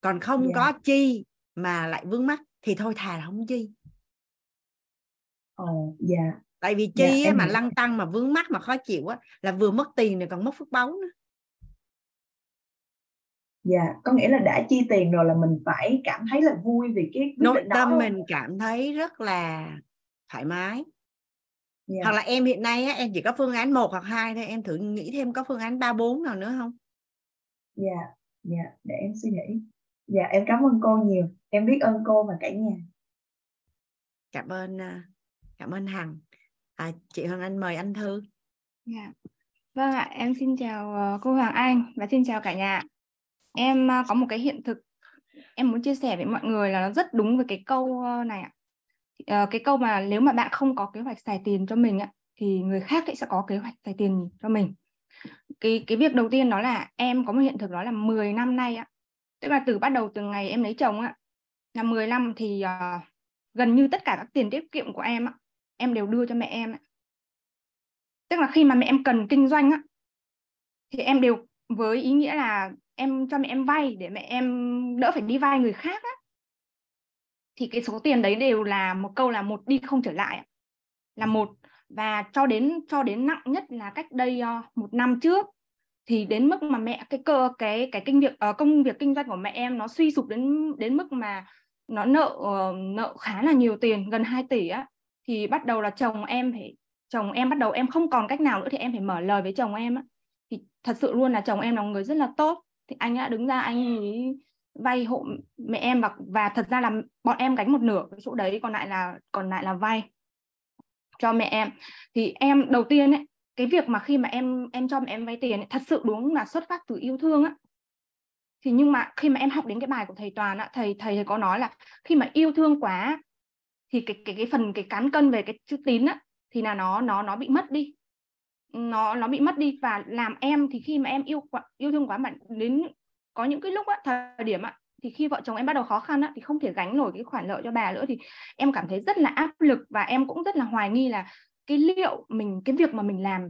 còn không yeah. có chi mà lại vướng mắc thì thôi thà là không chi ồ dạ yeah. tại vì dạ, chi yeah, mà lăng tăng mà vướng mắc mà khó chịu á là vừa mất tiền rồi còn mất phước báu nữa dạ yeah, có nghĩa là đã chi tiền rồi là mình phải cảm thấy là vui vì cái quyết nội tâm đó. mình cảm thấy rất là thoải mái. Yeah. Dạ. hoặc là em hiện nay á, em chỉ có phương án một hoặc hai thôi em thử nghĩ thêm có phương án ba bốn nào nữa không? Dạ yeah, dạ yeah, để em suy nghĩ. Dạ em cảm ơn cô nhiều. Em biết ơn cô và cả nhà. Cảm ơn à, cảm ơn hằng. À, chị hoàng anh mời anh thư. Dạ. Vâng ạ em xin chào ờ, cô hoàng anh và xin chào cả nhà. Em à, có một cái hiện thực em muốn chia sẻ với mọi người là nó rất đúng với cái câu ờ, này ạ uh, cái câu mà nếu mà bạn không có kế hoạch xài tiền cho mình á, thì người khác sẽ có kế hoạch xài tiền cho mình cái cái việc đầu tiên đó là em có một hiện thực đó là 10 năm nay á tức là từ bắt đầu từ ngày em lấy chồng á là 10 năm thì uh, gần như tất cả các tiền tiết kiệm của em á em đều đưa cho mẹ em á. tức là khi mà mẹ em cần kinh doanh á thì em đều với ý nghĩa là em cho mẹ em vay để mẹ em đỡ phải đi vay người khác á thì cái số tiền đấy đều là một câu là một đi không trở lại là một. Và cho đến cho đến nặng nhất là cách đây uh, một năm trước thì đến mức mà mẹ cái cơ cái cái kinh việc uh, công việc kinh doanh của mẹ em nó suy sụp đến đến mức mà nó nợ uh, nợ khá là nhiều tiền gần 2 tỷ á thì bắt đầu là chồng em phải chồng em bắt đầu em không còn cách nào nữa thì em phải mở lời với chồng em á. Thì thật sự luôn là chồng em là một người rất là tốt. Thì anh đã đứng ra anh ấy vay hộ mẹ em và và thật ra là bọn em gánh một nửa cái chỗ đấy còn lại là còn lại là vay cho mẹ em. Thì em đầu tiên ấy cái việc mà khi mà em em cho mẹ em vay tiền ấy, thật sự đúng là xuất phát từ yêu thương á. Thì nhưng mà khi mà em học đến cái bài của thầy toàn á thầy thầy có nói là khi mà yêu thương quá thì cái cái cái phần cái cán cân về cái chữ tín á thì là nó nó nó bị mất đi. Nó nó bị mất đi và làm em thì khi mà em yêu yêu thương quá mà đến có những cái lúc á, thời điểm á, thì khi vợ chồng em bắt đầu khó khăn á, thì không thể gánh nổi cái khoản nợ cho bà nữa thì em cảm thấy rất là áp lực và em cũng rất là hoài nghi là cái liệu mình cái việc mà mình làm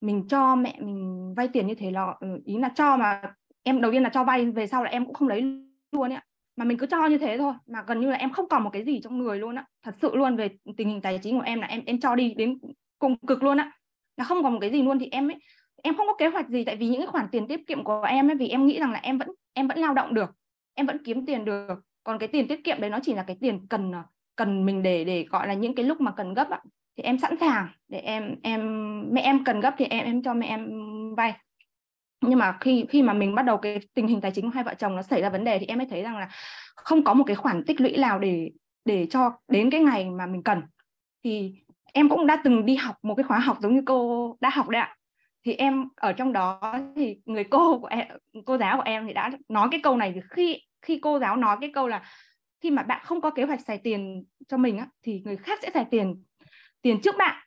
mình cho mẹ mình vay tiền như thế là ừ, ý là cho mà em đầu tiên là cho vay về sau là em cũng không lấy luôn ấy mà mình cứ cho như thế thôi mà gần như là em không còn một cái gì trong người luôn á. Thật sự luôn về tình hình tài chính của em là em em cho đi đến cùng cực luôn á. Là không còn một cái gì luôn thì em ấy em không có kế hoạch gì, tại vì những cái khoản tiền tiết kiệm của em ấy, vì em nghĩ rằng là em vẫn em vẫn lao động được, em vẫn kiếm tiền được. Còn cái tiền tiết kiệm đấy nó chỉ là cái tiền cần cần mình để để gọi là những cái lúc mà cần gấp ạ. Thì em sẵn sàng để em em, mẹ em cần gấp thì em em cho mẹ em vay. Nhưng mà khi khi mà mình bắt đầu cái tình hình tài chính của hai vợ chồng nó xảy ra vấn đề thì em mới thấy rằng là không có một cái khoản tích lũy nào để để cho đến cái ngày mà mình cần. Thì em cũng đã từng đi học một cái khóa học giống như cô đã học đấy ạ thì em ở trong đó thì người cô của em cô giáo của em thì đã nói cái câu này thì khi khi cô giáo nói cái câu là khi mà bạn không có kế hoạch xài tiền cho mình á, thì người khác sẽ xài tiền tiền trước bạn.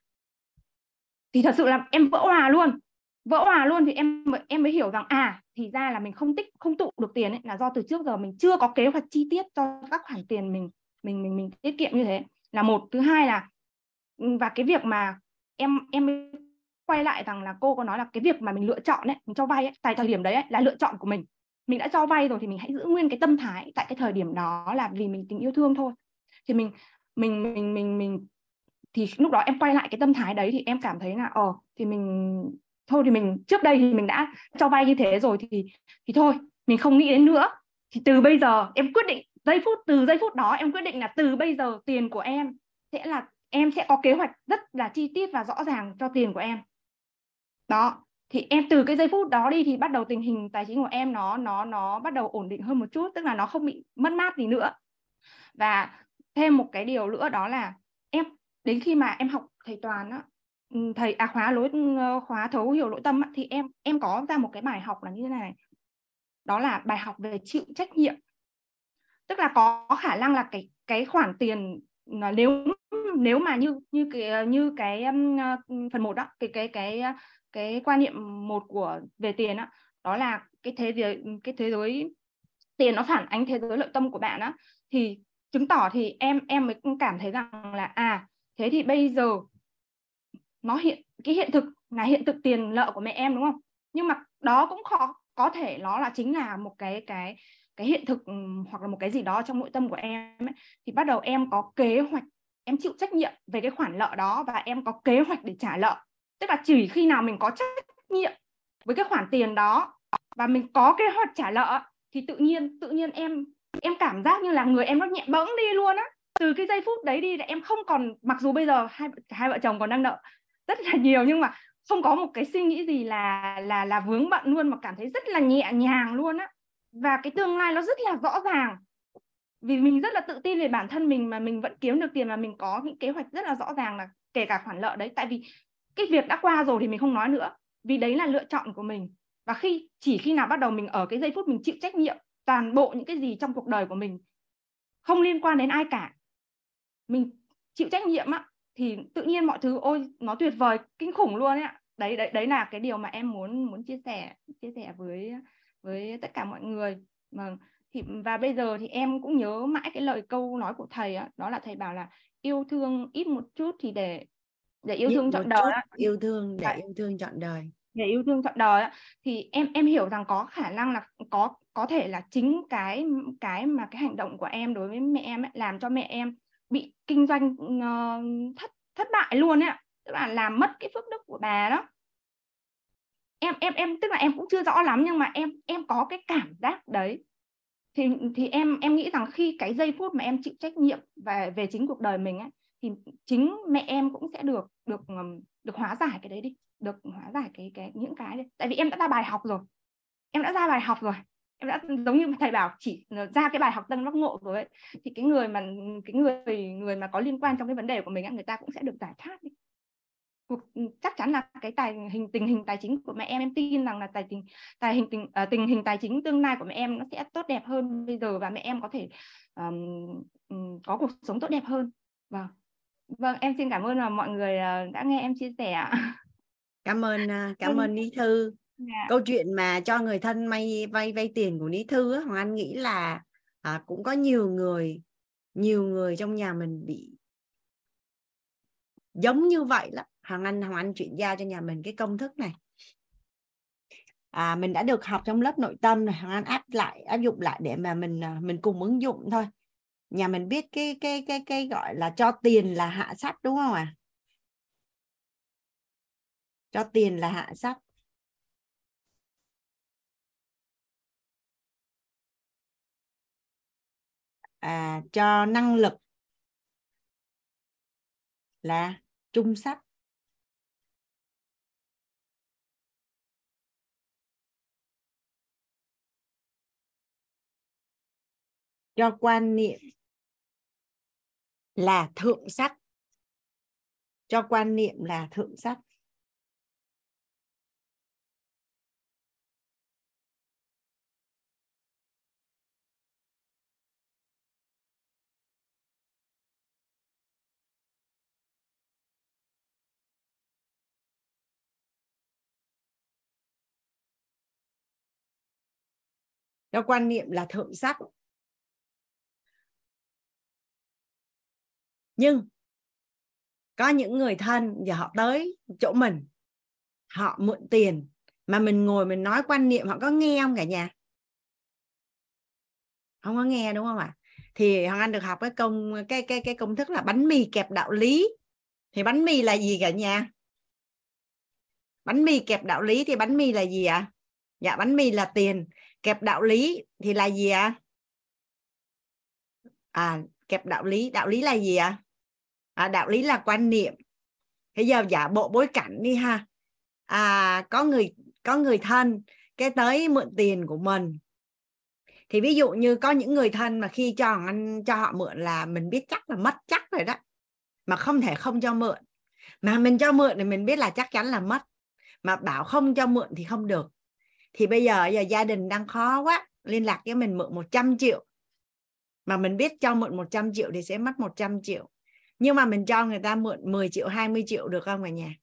Thì thật sự là em vỡ hòa luôn vỡ hòa luôn thì em em mới hiểu rằng à thì ra là mình không tích không tụ được tiền ấy là do từ trước giờ mình chưa có kế hoạch chi tiết cho các khoản tiền mình mình mình mình tiết kiệm như thế. Là một thứ hai là ừ, và cái việc mà em em quay lại rằng là cô có nói là cái việc mà mình lựa chọn ấy, mình cho vay ấy, tại thời điểm đấy ấy, là lựa chọn của mình. Mình đã cho vay rồi thì mình hãy giữ nguyên cái tâm thái tại cái thời điểm đó là vì mình tình yêu thương thôi. Thì mình mình mình mình mình thì lúc đó em quay lại cái tâm thái đấy thì em cảm thấy là ờ thì mình thôi thì mình trước đây thì mình đã cho vay như thế rồi thì thì thôi mình không nghĩ đến nữa. Thì từ bây giờ em quyết định giây phút từ giây phút đó em quyết định là từ bây giờ tiền của em sẽ là em sẽ có kế hoạch rất là chi tiết và rõ ràng cho tiền của em đó thì em từ cái giây phút đó đi thì bắt đầu tình hình tài chính của em nó nó nó bắt đầu ổn định hơn một chút tức là nó không bị mất mát gì nữa. Và thêm một cái điều nữa đó là em đến khi mà em học thầy toàn á ừ, thầy à khóa lối ừ, khóa thấu hiểu nội tâm á, thì em em có ra một cái bài học là như thế này. Đó là bài học về chịu trách nhiệm. Tức là có khả năng là cái cái khoản tiền à, nếu nếu mà như như cái như cái um, phần một đó cái cái cái cái quan niệm một của về tiền đó, đó là cái thế giới cái thế giới tiền nó phản ánh thế giới nội tâm của bạn đó thì chứng tỏ thì em em mới cảm thấy rằng là à thế thì bây giờ nó hiện cái hiện thực là hiện thực tiền nợ của mẹ em đúng không? Nhưng mà đó cũng khó có thể nó là chính là một cái cái cái hiện thực hoặc là một cái gì đó trong nội tâm của em ấy, thì bắt đầu em có kế hoạch em chịu trách nhiệm về cái khoản nợ đó và em có kế hoạch để trả nợ tức là chỉ khi nào mình có trách nhiệm với cái khoản tiền đó và mình có kế hoạch trả nợ thì tự nhiên tự nhiên em em cảm giác như là người em nó nhẹ bẫng đi luôn á. Từ cái giây phút đấy đi là em không còn, mặc dù bây giờ hai hai vợ chồng còn đang nợ rất là nhiều nhưng mà không có một cái suy nghĩ gì là là là vướng bận luôn mà cảm thấy rất là nhẹ nhàng luôn á. Và cái tương lai nó rất là rõ ràng. Vì mình rất là tự tin về bản thân mình mà mình vẫn kiếm được tiền và mình có những kế hoạch rất là rõ ràng là kể cả khoản nợ đấy. Tại vì cái việc đã qua rồi thì mình không nói nữa. Vì đấy là lựa chọn của mình. Và khi, chỉ khi nào bắt đầu mình ở cái giây phút mình chịu trách nhiệm toàn bộ những cái gì trong cuộc đời của mình, không liên quan đến ai cả, mình chịu trách nhiệm á, thì tự nhiên mọi thứ, ôi, nó tuyệt vời, kinh khủng luôn ấy đấy đấy đấy là cái điều mà em muốn muốn chia sẻ chia sẻ với với tất cả mọi người. Mà thì, và bây giờ thì em cũng nhớ mãi cái lời câu nói của thầy á, đó là thầy bảo là yêu thương ít một chút thì để để yêu thương chọn đời yêu thương để yêu thương chọn đời. Để yêu thương chọn đời á, thì em em hiểu rằng có khả năng là có có thể là chính cái cái mà cái hành động của em đối với mẹ em ấy, làm cho mẹ em bị kinh doanh uh, thất thất bại luôn ấy tức là làm mất cái phước đức của bà đó. Em em em tức là em cũng chưa rõ lắm nhưng mà em em có cái cảm giác đấy. Thì thì em em nghĩ rằng khi cái giây phút mà em chịu trách nhiệm về về chính cuộc đời mình ấy, thì chính mẹ em cũng sẽ được được được hóa giải cái đấy đi được hóa giải cái cái những cái đấy. tại vì em đã ra bài học rồi em đã ra bài học rồi. Em đã giống như thầy bảo chỉ ra cái bài học tân giác ngộ rồi ấy thì cái người mà cái người người mà có liên quan trong cái vấn đề của mình người ta cũng sẽ được giải thoát đi. Cuộc chắc chắn là cái tài hình tình hình tài chính của mẹ em em tin rằng là tài tình tài hình tình uh, tình hình tài chính tương lai của mẹ em nó sẽ tốt đẹp hơn bây giờ và mẹ em có thể um, có cuộc sống tốt đẹp hơn. Vâng vâng em xin cảm ơn là mọi người uh, đã nghe em chia sẻ cảm ơn uh, cảm ơn Ní Thư. Dạ. câu chuyện mà cho người thân vay vay vay tiền của Ní Thư á, Hoàng Anh nghĩ là à, cũng có nhiều người nhiều người trong nhà mình bị giống như vậy lắm. Hoàng Anh Hoàng Anh chuyển giao cho nhà mình cái công thức này. À, mình đã được học trong lớp nội tâm này Hoàng Anh áp lại áp dụng lại để mà mình à, mình cùng ứng dụng thôi nhà mình biết cái cái cái cái gọi là cho tiền là hạ sát đúng không ạ à? cho tiền là hạ sát à, cho năng lực là trung sách cho quan niệm là thượng sắc. Cho quan niệm là thượng sắc. Cho quan niệm là thượng sắc. Nhưng có những người thân giờ họ tới chỗ mình, họ mượn tiền mà mình ngồi mình nói quan niệm, họ có nghe không cả nhà không có nghe, đúng không ạ thì hoàng anh được học cái công, cái cái cái công thức là bánh mì kẹp đạo lý thì bánh mì là gì cả nhà bánh mì kẹp đạo lý thì bánh mì là gì ạ à? dạ bánh mì là tiền kẹp đạo lý thì là gì ạ à? à kẹp đạo lý đạo lý là gì ạ à? À, đạo lý là quan niệm. Bây giờ giả bộ bối cảnh đi ha. À có người có người thân cái tới mượn tiền của mình. Thì ví dụ như có những người thân mà khi cho anh cho họ mượn là mình biết chắc là mất chắc rồi đó. Mà không thể không cho mượn. Mà mình cho mượn thì mình biết là chắc chắn là mất. Mà bảo không cho mượn thì không được. Thì bây giờ giờ gia đình đang khó quá liên lạc với mình mượn 100 triệu. Mà mình biết cho mượn 100 triệu thì sẽ mất 100 triệu nhưng mà mình cho người ta mượn 10 triệu 20 triệu được không cả nhà?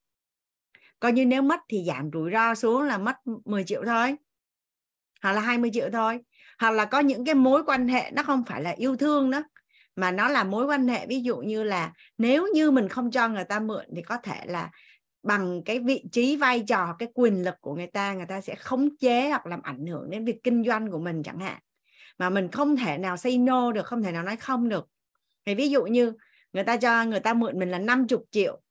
Coi như nếu mất thì giảm rủi ro xuống là mất 10 triệu thôi. Hoặc là 20 triệu thôi. Hoặc là có những cái mối quan hệ nó không phải là yêu thương nữa mà nó là mối quan hệ ví dụ như là nếu như mình không cho người ta mượn thì có thể là bằng cái vị trí vai trò, cái quyền lực của người ta người ta sẽ khống chế hoặc làm ảnh hưởng đến việc kinh doanh của mình chẳng hạn. Mà mình không thể nào say no được, không thể nào nói không được. Thì ví dụ như người ta cho người ta mượn mình là 50 triệu.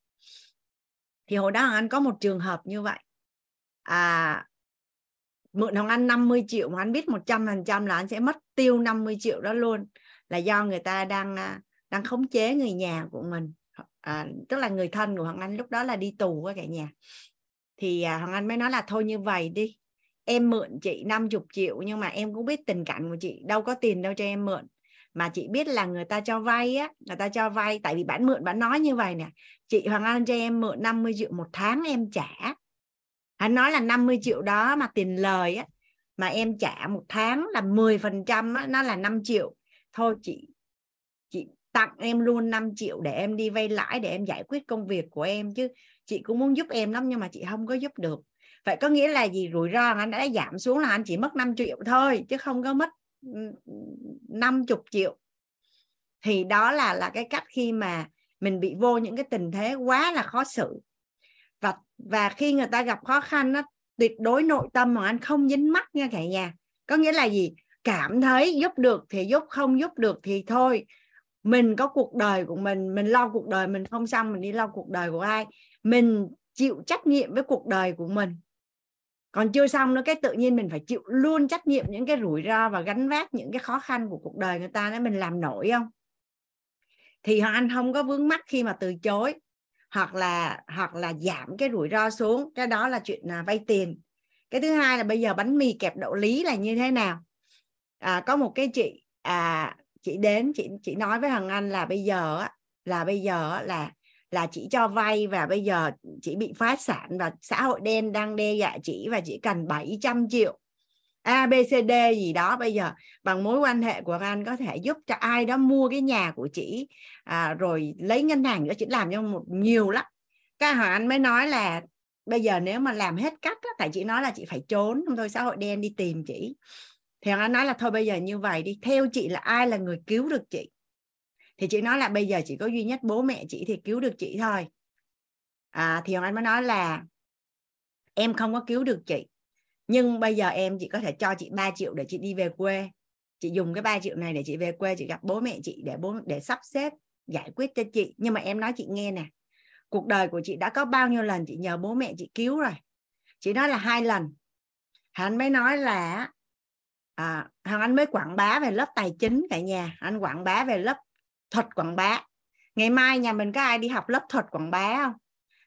Thì hồi đó anh có một trường hợp như vậy. À mượn Hồng Anh 50 triệu mà anh biết 100 phần trăm là anh sẽ mất tiêu 50 triệu đó luôn. Là do người ta đang à, đang khống chế người nhà của mình. À, tức là người thân của Hoàng Anh lúc đó là đi tù với cả nhà. Thì à, Hoàng Anh mới nói là thôi như vậy đi em mượn chị 50 triệu nhưng mà em cũng biết tình cảnh của chị đâu có tiền đâu cho em mượn mà chị biết là người ta cho vay á, người ta cho vay, tại vì bạn mượn bạn nói như vậy nè. Chị Hoàng Anh cho em mượn 50 triệu một tháng em trả. Anh nói là 50 triệu đó mà tiền lời á, mà em trả một tháng là 10 phần trăm nó là 5 triệu. Thôi chị chị tặng em luôn 5 triệu để em đi vay lãi, để em giải quyết công việc của em chứ. Chị cũng muốn giúp em lắm nhưng mà chị không có giúp được. Vậy có nghĩa là gì? Rủi ro anh đã giảm xuống là anh chỉ mất 5 triệu thôi, chứ không có mất 50 triệu. Thì đó là là cái cách khi mà mình bị vô những cái tình thế quá là khó xử. Và và khi người ta gặp khó khăn nó tuyệt đối nội tâm mà anh không dính mắt nha cả nhà. Có nghĩa là gì? Cảm thấy giúp được thì giúp, không giúp được thì thôi. Mình có cuộc đời của mình mình lo cuộc đời mình không xong mình đi lo cuộc đời của ai. Mình chịu trách nhiệm với cuộc đời của mình còn chưa xong nữa cái tự nhiên mình phải chịu luôn trách nhiệm những cái rủi ro và gánh vác những cái khó khăn của cuộc đời người ta để mình làm nổi không? Thì anh không có vướng mắc khi mà từ chối hoặc là hoặc là giảm cái rủi ro xuống. Cái đó là chuyện là vay tiền. Cái thứ hai là bây giờ bánh mì kẹp đậu lý là như thế nào? À, có một cái chị à chị đến chị chị nói với thằng anh là bây giờ là bây giờ là là chị cho vay và bây giờ chị bị phá sản và xã hội đen đang đe dọa chị và chị cần 700 triệu ABCD gì đó. Bây giờ bằng mối quan hệ của anh có thể giúp cho ai đó mua cái nhà của chị à, rồi lấy ngân hàng cho chị làm cho một nhiều lắm. Cái hỏi anh mới nói là bây giờ nếu mà làm hết cách tại chị nói là chị phải trốn không thôi xã hội đen đi tìm chị. Thì anh nói là thôi bây giờ như vậy đi theo chị là ai là người cứu được chị? Thì chị nói là bây giờ chỉ có duy nhất bố mẹ chị thì cứu được chị thôi. À, thì anh mới nói là em không có cứu được chị. Nhưng bây giờ em chỉ có thể cho chị 3 triệu để chị đi về quê. Chị dùng cái 3 triệu này để chị về quê chị gặp bố mẹ chị để bố để sắp xếp giải quyết cho chị. Nhưng mà em nói chị nghe nè cuộc đời của chị đã có bao nhiêu lần chị nhờ bố mẹ chị cứu rồi. Chị nói là hai lần. Hắn mới nói là à, thằng anh mới quảng bá về lớp tài chính cả nhà. Anh quảng bá về lớp thuật quảng bá. Ngày mai nhà mình có ai đi học lớp thuật quảng bá không?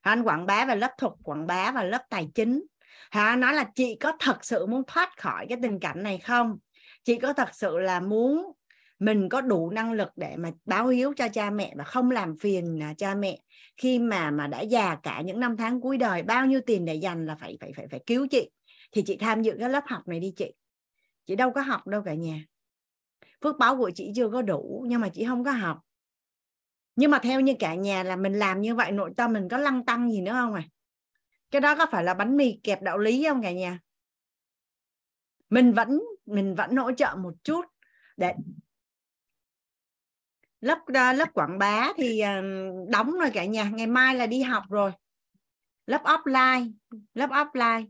Anh quảng bá về lớp thuật quảng bá và lớp tài chính. Hả nói là chị có thật sự muốn thoát khỏi cái tình cảnh này không? Chị có thật sự là muốn mình có đủ năng lực để mà báo hiếu cho cha mẹ và không làm phiền à, cha mẹ khi mà mà đã già cả những năm tháng cuối đời? Bao nhiêu tiền để dành là phải phải phải phải cứu chị? Thì chị tham dự cái lớp học này đi chị. Chị đâu có học đâu cả nhà phước báo của chị chưa có đủ, nhưng mà chị không có học. Nhưng mà theo như cả nhà là mình làm như vậy, nội tâm mình có lăng tăng gì nữa không à? Cái đó có phải là bánh mì kẹp đạo lý không cả nhà? Mình vẫn mình vẫn hỗ trợ một chút. Để lớp ờ, lớp quảng bá thì ờ, đóng rồi cả nhà, ngày mai là đi học rồi. Lớp offline lớp offline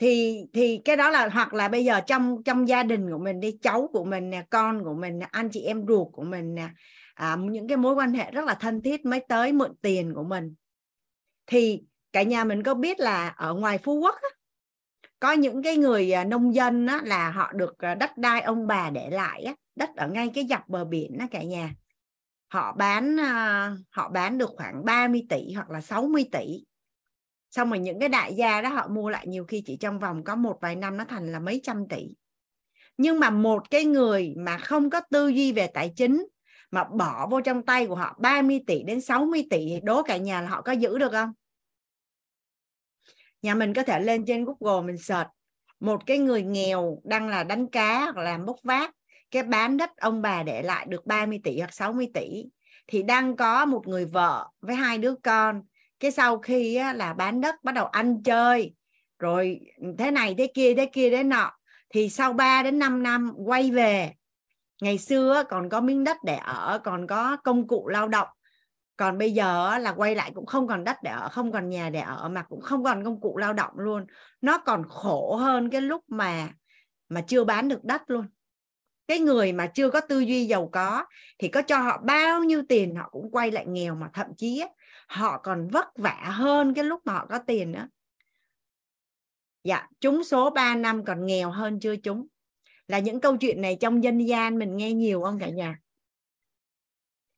thì thì cái đó là hoặc là bây giờ trong trong gia đình của mình đi cháu của mình nè con của mình nè anh chị em ruột của mình nè à, những cái mối quan hệ rất là thân thiết mới tới mượn tiền của mình. Thì cả nhà mình có biết là ở ngoài phú quốc á, có những cái người à, nông dân á, là họ được à, đất đai ông bà để lại á, đất ở ngay cái dọc bờ biển đó cả nhà. Họ bán à, họ bán được khoảng 30 tỷ hoặc là 60 tỷ xong rồi những cái đại gia đó họ mua lại nhiều khi chỉ trong vòng có một vài năm nó thành là mấy trăm tỷ. Nhưng mà một cái người mà không có tư duy về tài chính, mà bỏ vô trong tay của họ 30 tỷ đến 60 tỷ đố cả nhà là họ có giữ được không? Nhà mình có thể lên trên Google mình search, một cái người nghèo đang là đánh cá hoặc làm bốc vác, cái bán đất ông bà để lại được 30 tỷ hoặc 60 tỷ, thì đang có một người vợ với hai đứa con cái sau khi á, là bán đất bắt đầu ăn chơi rồi thế này thế kia thế kia thế nọ. Thì sau 3 đến 5 năm quay về ngày xưa còn có miếng đất để ở còn có công cụ lao động. Còn bây giờ là quay lại cũng không còn đất để ở không còn nhà để ở mà cũng không còn công cụ lao động luôn. Nó còn khổ hơn cái lúc mà mà chưa bán được đất luôn. Cái người mà chưa có tư duy giàu có thì có cho họ bao nhiêu tiền họ cũng quay lại nghèo mà thậm chí họ còn vất vả hơn cái lúc mà họ có tiền nữa. Dạ chúng số 3 năm còn nghèo hơn chưa chúng. là những câu chuyện này trong dân gian mình nghe nhiều không cả nhà?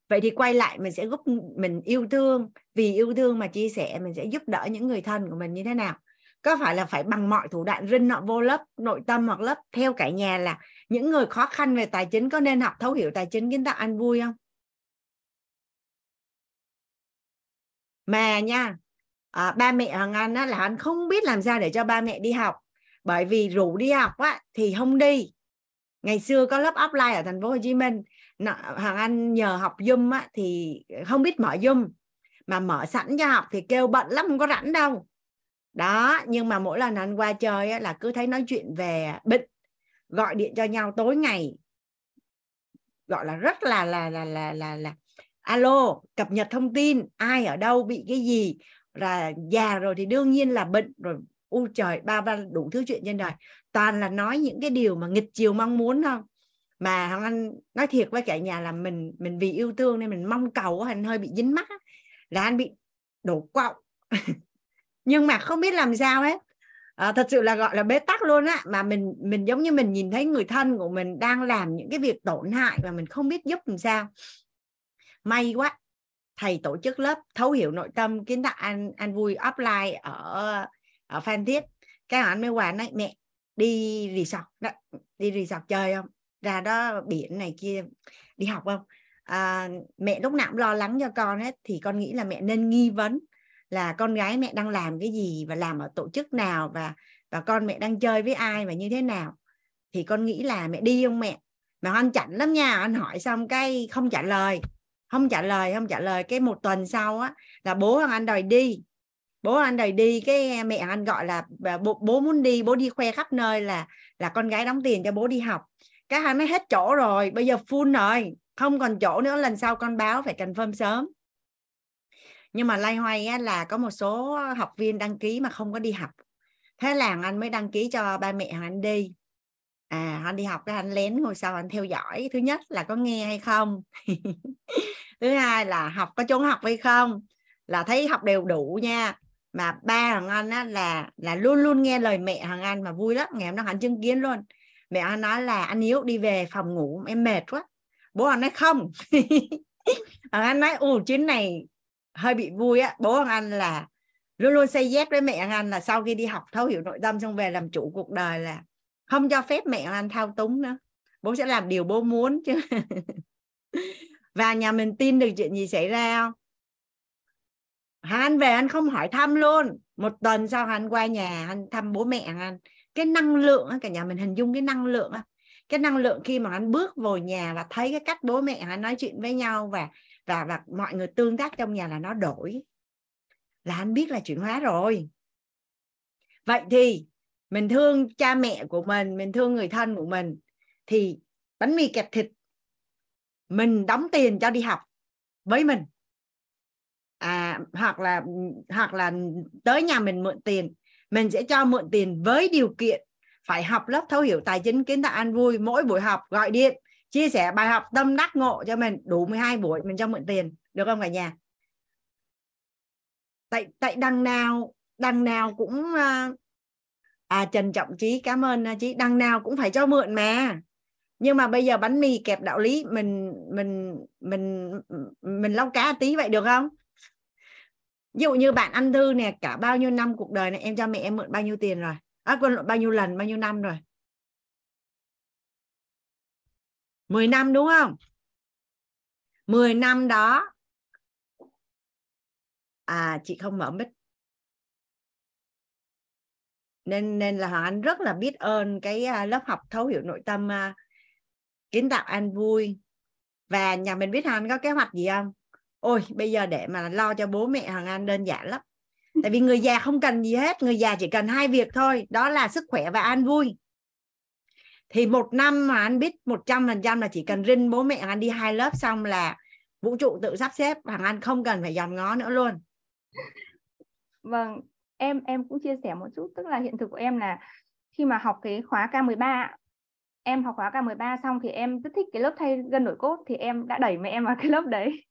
Vậy thì quay lại mình sẽ giúp mình yêu thương, vì yêu thương mà chia sẻ mình sẽ giúp đỡ những người thân của mình như thế nào? Có phải là phải bằng mọi thủ đoạn rinh họ vô lớp, nội tâm hoặc lớp? Theo cả nhà là những người khó khăn về tài chính có nên học thấu hiểu tài chính kiến tạo ăn vui không? Mà nha à, ba mẹ hoàng anh á, là anh không biết làm sao để cho ba mẹ đi học. Bởi vì rủ đi học á, thì không đi. Ngày xưa có lớp offline ở thành phố Hồ Chí Minh hoàng anh nhờ học zoom á, thì không biết mở zoom. Mà mở sẵn cho học thì kêu bận lắm không có rảnh đâu. Đó nhưng mà mỗi lần anh qua chơi á, là cứ thấy nói chuyện về bệnh gọi điện cho nhau tối ngày. Gọi là rất là là là là là, là alo cập nhật thông tin ai ở đâu bị cái gì? Là già rồi thì đương nhiên là bệnh rồi. U trời ba ba đủ thứ chuyện trên đời. Toàn là nói những cái điều mà nghịch chiều mong muốn không mà hoàng anh nói thiệt với cả nhà là mình mình vì yêu thương nên mình mong cầu anh hơi bị dính mắt là anh bị đổ quọng (laughs) nhưng mà không biết làm sao hết. À, thật sự là gọi là bế tắc luôn á. Mà mình mình giống như mình nhìn thấy người thân của mình đang làm những cái việc tổn hại và mình không biết giúp làm sao may quá thầy tổ chức lớp thấu hiểu nội tâm kiến tạo an an vui offline ở ở phan thiết. Cái anh mới quà nói mẹ đi resort đó, đi resort chơi không? Ra đó biển này kia đi học không? À, mẹ lúc nào cũng lo lắng cho con hết thì con nghĩ là mẹ nên nghi vấn là con gái mẹ đang làm cái gì và làm ở tổ chức nào và và con mẹ đang chơi với ai và như thế nào. Thì con nghĩ là mẹ đi không mẹ? Mà anh chảnh lắm nha anh hỏi xong cái không trả lời không trả lời không trả lời. Cái một tuần sau á là bố anh đòi đi. Bố anh đòi đi cái mẹ anh gọi là à, bố, bố muốn đi bố đi khoe khắp nơi là là con gái đóng tiền cho bố đi học. Cái hai mới hết chỗ rồi bây giờ full rồi. Không còn chỗ nữa lần sau con báo phải cần phơm sớm. Nhưng mà lay hoay á, là có một số học viên đăng ký mà không có đi học. Thế là anh mới đăng ký cho ba mẹ anh đi à anh đi học cái anh lén ngồi sau anh theo dõi thứ nhất là có nghe hay không? (laughs) Thứ hai là học có trốn học hay không? Là thấy học đều đủ nha mà ba thằng anh á, là là luôn luôn nghe lời mẹ thằng anh mà vui lắm ngày hôm đó anh chứng kiến luôn. Mẹ anh nói là anh yếu đi về phòng ngủ em mệt quá. Bố anh nói không. (laughs) Thằng anh nói ù chuyến này hơi bị vui á. Bố thằng anh là luôn luôn say dép với mẹ anh là sau khi đi học thấu hiểu nội tâm xong về làm chủ cuộc đời là không cho phép mẹ anh thao túng nữa. Bố sẽ làm điều bố muốn chứ. (laughs) Và nhà mình tin được chuyện gì xảy ra không? Anh về anh không hỏi thăm luôn. Một tuần sau anh qua nhà anh thăm bố mẹ anh cái năng lượng cả nhà mình hình dung cái năng lượng cái năng lượng khi mà anh bước vào nhà và thấy cái cách bố mẹ anh nói chuyện với nhau và và và mọi người tương tác trong nhà là nó đổi. Là anh biết là chuyển hóa rồi. Vậy thì mình thương cha mẹ của mình mình thương người thân của mình thì bánh mì kẹp thịt mình đóng tiền cho đi học với mình. À hoặc là hoặc là tới nhà mình mượn tiền mình sẽ cho mượn tiền với điều kiện phải học lớp thấu hiểu tài chính kiến tạo an vui mỗi buổi học gọi điện chia sẻ bài học tâm đắc ngộ cho mình đủ 12 buổi mình cho mượn tiền được không cả nhà? Tại tại đằng nào đằng nào cũng uh, à Trần Trọng Trí cảm ơn à, chị đằng nào cũng phải cho mượn mà. Nhưng mà bây giờ bánh mì kẹp đạo lý mình mình mình mình lau cá tí vậy được không? Ví dụ như bạn ăn thư nè cả bao nhiêu năm cuộc đời này em cho mẹ em mượn bao nhiêu tiền rồi? À, quên bao nhiêu lần bao nhiêu năm rồi? 10 năm đúng không? 10 năm đó. À chị không mở mic nên nên là hoàng anh rất là biết ơn cái à, lớp học thấu hiểu nội tâm à, kiến tạo an vui. Và nhà mình biết hoàng anh có kế hoạch gì không? Ôi, bây giờ để mà lo cho bố mẹ hoàng anh đơn giản lắm. Tại vì người già không cần gì hết, người già chỉ cần hai việc thôi, đó là sức khỏe và an vui. Thì một năm mà anh biết một trăm phần trăm là chỉ cần rinh bố mẹ anh đi hai lớp xong là vũ trụ tự sắp xếp, hoàng anh không cần phải dòm ngó nữa luôn. Vâng em em cũng chia sẻ một chút tức là hiện thực của em là khi mà học cái khóa K13 em học khóa K13 xong thì em rất thích cái lớp thay gân đổi cốt thì em đã đẩy mẹ em vào (laughs) cái lớp đấy.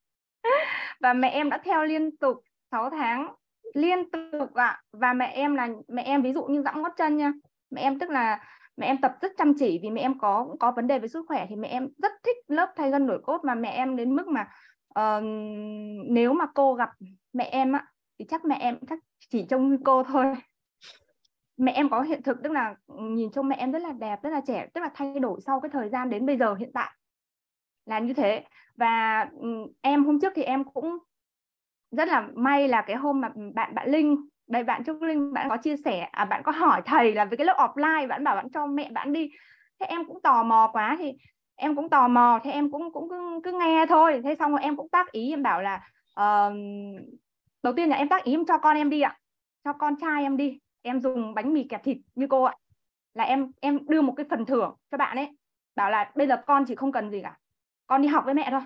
Và mẹ em đã theo liên tục 6 tháng liên tục ạ. À. và mẹ em là mẹ em ví dụ như dẫm gót chân nha. Mẹ em tức là mẹ em tập rất chăm chỉ vì mẹ em có cũng có vấn đề về sức khỏe thì mẹ em rất thích lớp thay gân đổi cốt. Mà mẹ em đến mức mà uh, nếu mà cô gặp mẹ em á thì chắc mẹ em chắc chỉ trông như cô thôi. Mẹ em có hiện thực tức là nhìn trông mẹ em rất là đẹp rất là trẻ tức là thay đổi sau cái thời gian đến bây giờ hiện tại là như thế. Và em hôm trước thì em cũng rất là may là cái hôm mà bạn bạn Linh đây bạn Trúc Linh bạn có chia sẻ à bạn có hỏi thầy là với cái lớp offline bạn bảo bạn cho mẹ bạn đi. Thế em cũng tò mò quá thì em cũng tò mò thế em cũng cũng cứ, cứ nghe thôi. Thế xong rồi em cũng tác ý em bảo là uh, đầu tiên là em tác ý em cho con em đi ạ. Cho con trai em đi. Em dùng bánh mì kẹp thịt như cô ạ. Là em em đưa một cái phần thưởng cho bạn ấy. Bảo là bây giờ con chỉ không cần gì cả. Con đi học với mẹ thôi.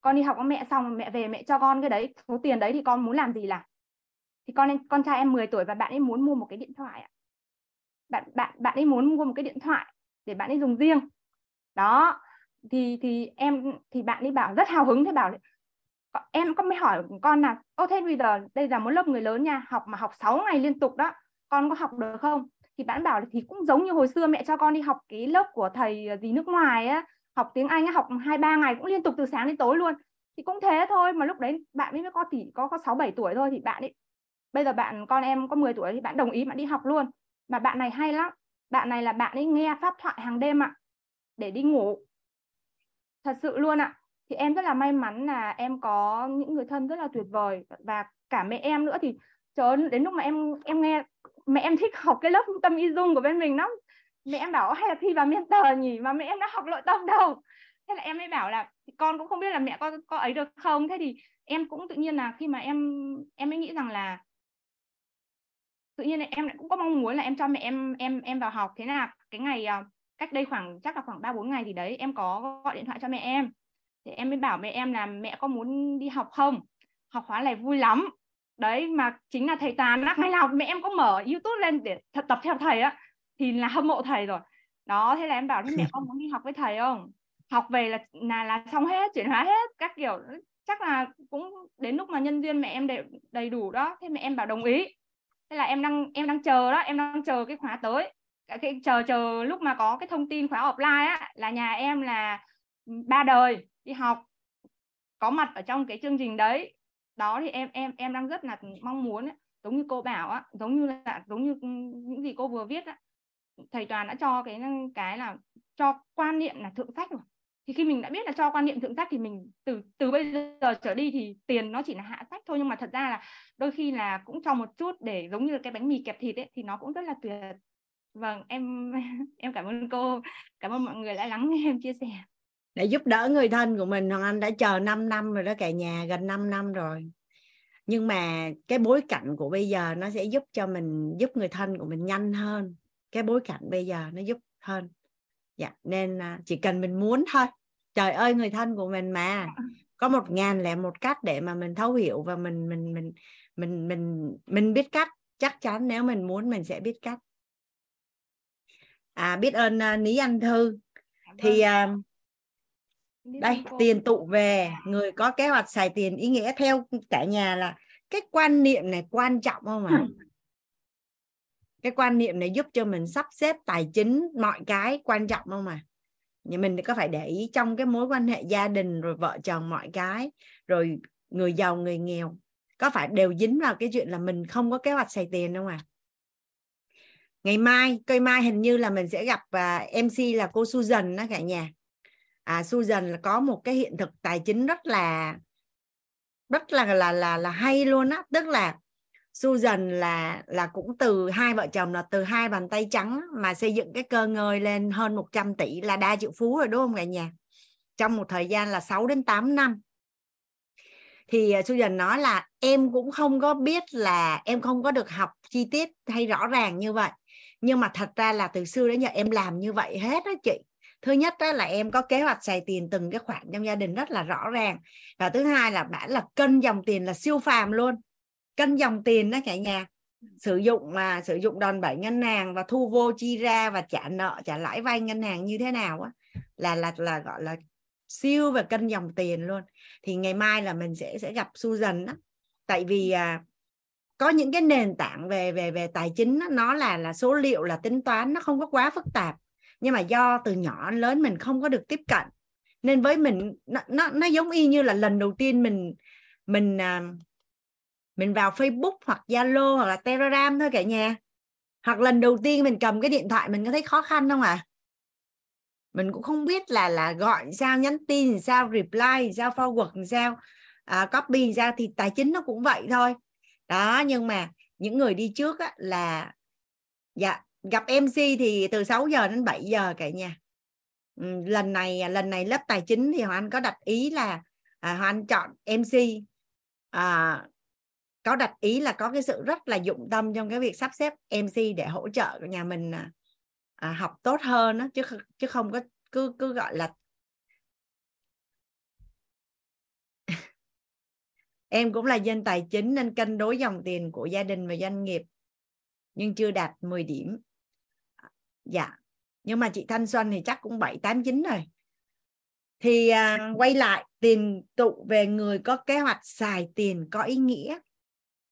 Con đi học với mẹ xong mẹ về mẹ cho con cái đấy. Số tiền đấy thì con muốn làm gì là thì con con trai em 10 tuổi và bạn ấy muốn mua một cái điện thoại ạ. Bạn bạn bạn ấy muốn mua một cái điện thoại để bạn ấy dùng riêng. Đó. Thì thì em, thì bạn ấy bảo rất hào hứng. Thế bảo Ờ, em có mới hỏi con là ô thế bây giờ đây là một lớp người lớn nha học mà học 6 ngày liên tục đó con có học được không? Thì bạn bảo thì cũng giống như hồi xưa mẹ cho con đi học cái lớp của thầy ờ, gì nước ngoài á học tiếng Anh á, học hai ba ngày cũng liên tục từ sáng đến tối luôn. Thì cũng thế thôi mà lúc đấy bạn ấy mới có tỷ có có sáu bảy tuổi thôi thì bạn ấy bây giờ bạn con em có 10 tuổi thì bạn đồng ý bạn đi học luôn. Mà bạn này hay lắm bạn này là bạn ấy nghe pháp thoại hàng đêm ạ để đi ngủ. Thật sự luôn ạ thì em rất là may mắn là em có những người thân rất là tuyệt vời và cả mẹ em nữa. Thì chờ đến lúc mà em em nghe, mẹ em thích học cái lớp tâm y dung của bên mình lắm. Mẹ em bảo, hay là thi vào mentor nhỉ? Mà mẹ em đã học nội tâm đâu. Thế là em mới bảo là con cũng không biết là mẹ con có ấy được không? Thế thì em cũng tự nhiên là khi mà em em mới nghĩ rằng là tự nhiên là em cũng có mong muốn là em cho mẹ em em em vào học. Thế là cái ngày à, cách đây khoảng, chắc là khoảng ba bốn ngày thì đấy, em có gọi điện thoại cho mẹ em thì em mới bảo mẹ em là mẹ có muốn đi học không? Học khóa này vui lắm. Đấy mà chính là thầy tàn á ngày nào mẹ em có mở youtube lên để thật tập theo thầy á thì là hâm mộ thầy rồi. Đó thế là em bảo thế mẹ con muốn đi học với thầy không? Học về là là là xong hết chuyển hóa hết các kiểu. Chắc là cũng đến lúc mà nhân viên mẹ em đầy, đầy đủ đó thế mẹ em bảo đồng ý. Thế là em đang em đang chờ đó em đang chờ cái khóa tới. Cái chờ chờ lúc mà có cái thông tin khóa offline á là nhà em là ba đời đi học. Có mặt ở trong cái chương trình đấy. Đó thì em em em đang rất là mong muốn ấy, giống như cô bảo á giống như là giống như những gì cô vừa viết á. Thầy toàn đã cho cái cái là cho quan niệm là thượng sách rồi. Thì khi mình đã biết là cho quan niệm thượng sách thì mình từ từ bây giờ trở đi thì tiền nó chỉ là hạ sách thôi. Nhưng mà thật ra là đôi khi là cũng cho một chút để giống như cái bánh mì kẹp thịt ấy thì nó cũng rất là tuyệt. Vâng em (laughs) em cảm ơn cô. Cảm ơn mọi người đã lắng nghe em chia sẻ để giúp đỡ người thân của mình Hoàng Anh đã chờ 5 năm rồi đó cả nhà gần 5 năm rồi. Nhưng mà cái bối cảnh của bây giờ nó sẽ giúp cho mình giúp người thân của mình nhanh hơn. Cái bối cảnh bây giờ nó giúp hơn. Dạ nên à, chỉ cần mình muốn thôi. Trời ơi người thân của mình mà. Có một ngàn lẻ một cách để mà mình thấu hiểu và mình mình mình mình mình mình biết cách. Chắc chắn nếu mình muốn mình sẽ biết cách. À biết ơn uh, ní anh thư. Thì uh, đây tiền tụ về. Người có kế hoạch xài tiền ý nghĩa theo cả nhà là cái quan niệm này quan trọng không ạ? (clears throat) Cái quan niệm này giúp cho mình sắp xếp tài chính mọi cái quan trọng không mà nhưng mình có phải để ý trong cái mối quan hệ gia đình rồi vợ chồng mọi cái rồi người giàu người nghèo. Có phải đều dính vào cái chuyện là mình không có kế hoạch xài tiền không à ngày mai cây mai hình như là mình sẽ gặp uh, à, mc là cô Susan đó cả nhà à, Susan là có một cái hiện thực tài chính rất là rất là là là là hay luôn á. Tức là Susan là là cũng từ hai vợ chồng là từ hai bàn tay trắng mà xây dựng cái cơ ngơi lên hơn 100 tỷ là đa triệu phú rồi đúng không cả nhà? Trong một thời gian là 6 đến 8 năm. Thì à, Susan nói là em cũng không có biết là em không có được học chi tiết hay rõ ràng như vậy. Nhưng mà thật ra là từ xưa đến giờ em làm như vậy hết đó chị thứ nhất đó là em có kế hoạch xài tiền từng cái khoản trong gia đình rất là rõ ràng. Và thứ hai là bạn là cân dòng tiền là siêu phàm luôn. Cân dòng tiền đó cả nhà. Sử dụng mà sử dụng đòn bẩy ngân hàng và thu vô chi ra và trả nợ trả lãi vay ngân hàng như thế nào á là là là gọi là siêu về cân dòng tiền luôn. Thì ngày mai là mình sẽ sẽ gặp Susan đó tại vì à, có những cái nền tảng về về về tài chính đó, nó là là số liệu là tính toán nó không có quá phức tạp nhưng mà do từ nhỏ đến lớn mình không có được tiếp cận. Nên với mình nó nó, nó giống y như là lần đầu tiên mình mình à, mình vào Facebook hoặc Zalo hoặc là Telegram thôi cả nhà. Hoặc lần đầu tiên mình cầm cái điện thoại mình có thấy khó khăn không ạ à? mình cũng không biết là là gọi sao nhắn tin sao reply sao forward sao à, copy sao thì tài chính nó cũng vậy thôi. Đó nhưng mà những người đi trước á, là dạ gặp MC thì từ 6 giờ đến 7 giờ cả nhà. Ừ, lần này lần này lớp tài chính thì Hoàng Anh có đặt ý là à, Hoàng Anh chọn MC à, có đặt ý là có cái sự rất là dụng tâm trong cái việc sắp xếp MC để hỗ trợ nhà mình à, à, học tốt hơn đó, chứ chứ không có cứ cứ gọi là (laughs) em cũng là dân tài chính nên cân đối dòng tiền của gia đình và doanh nghiệp nhưng chưa đạt 10 điểm dạ. Nhưng mà chị Thanh Xuân thì chắc cũng 7 8 9 rồi. Thì à, quay lại tiền tụ về người có kế hoạch xài tiền có ý nghĩa.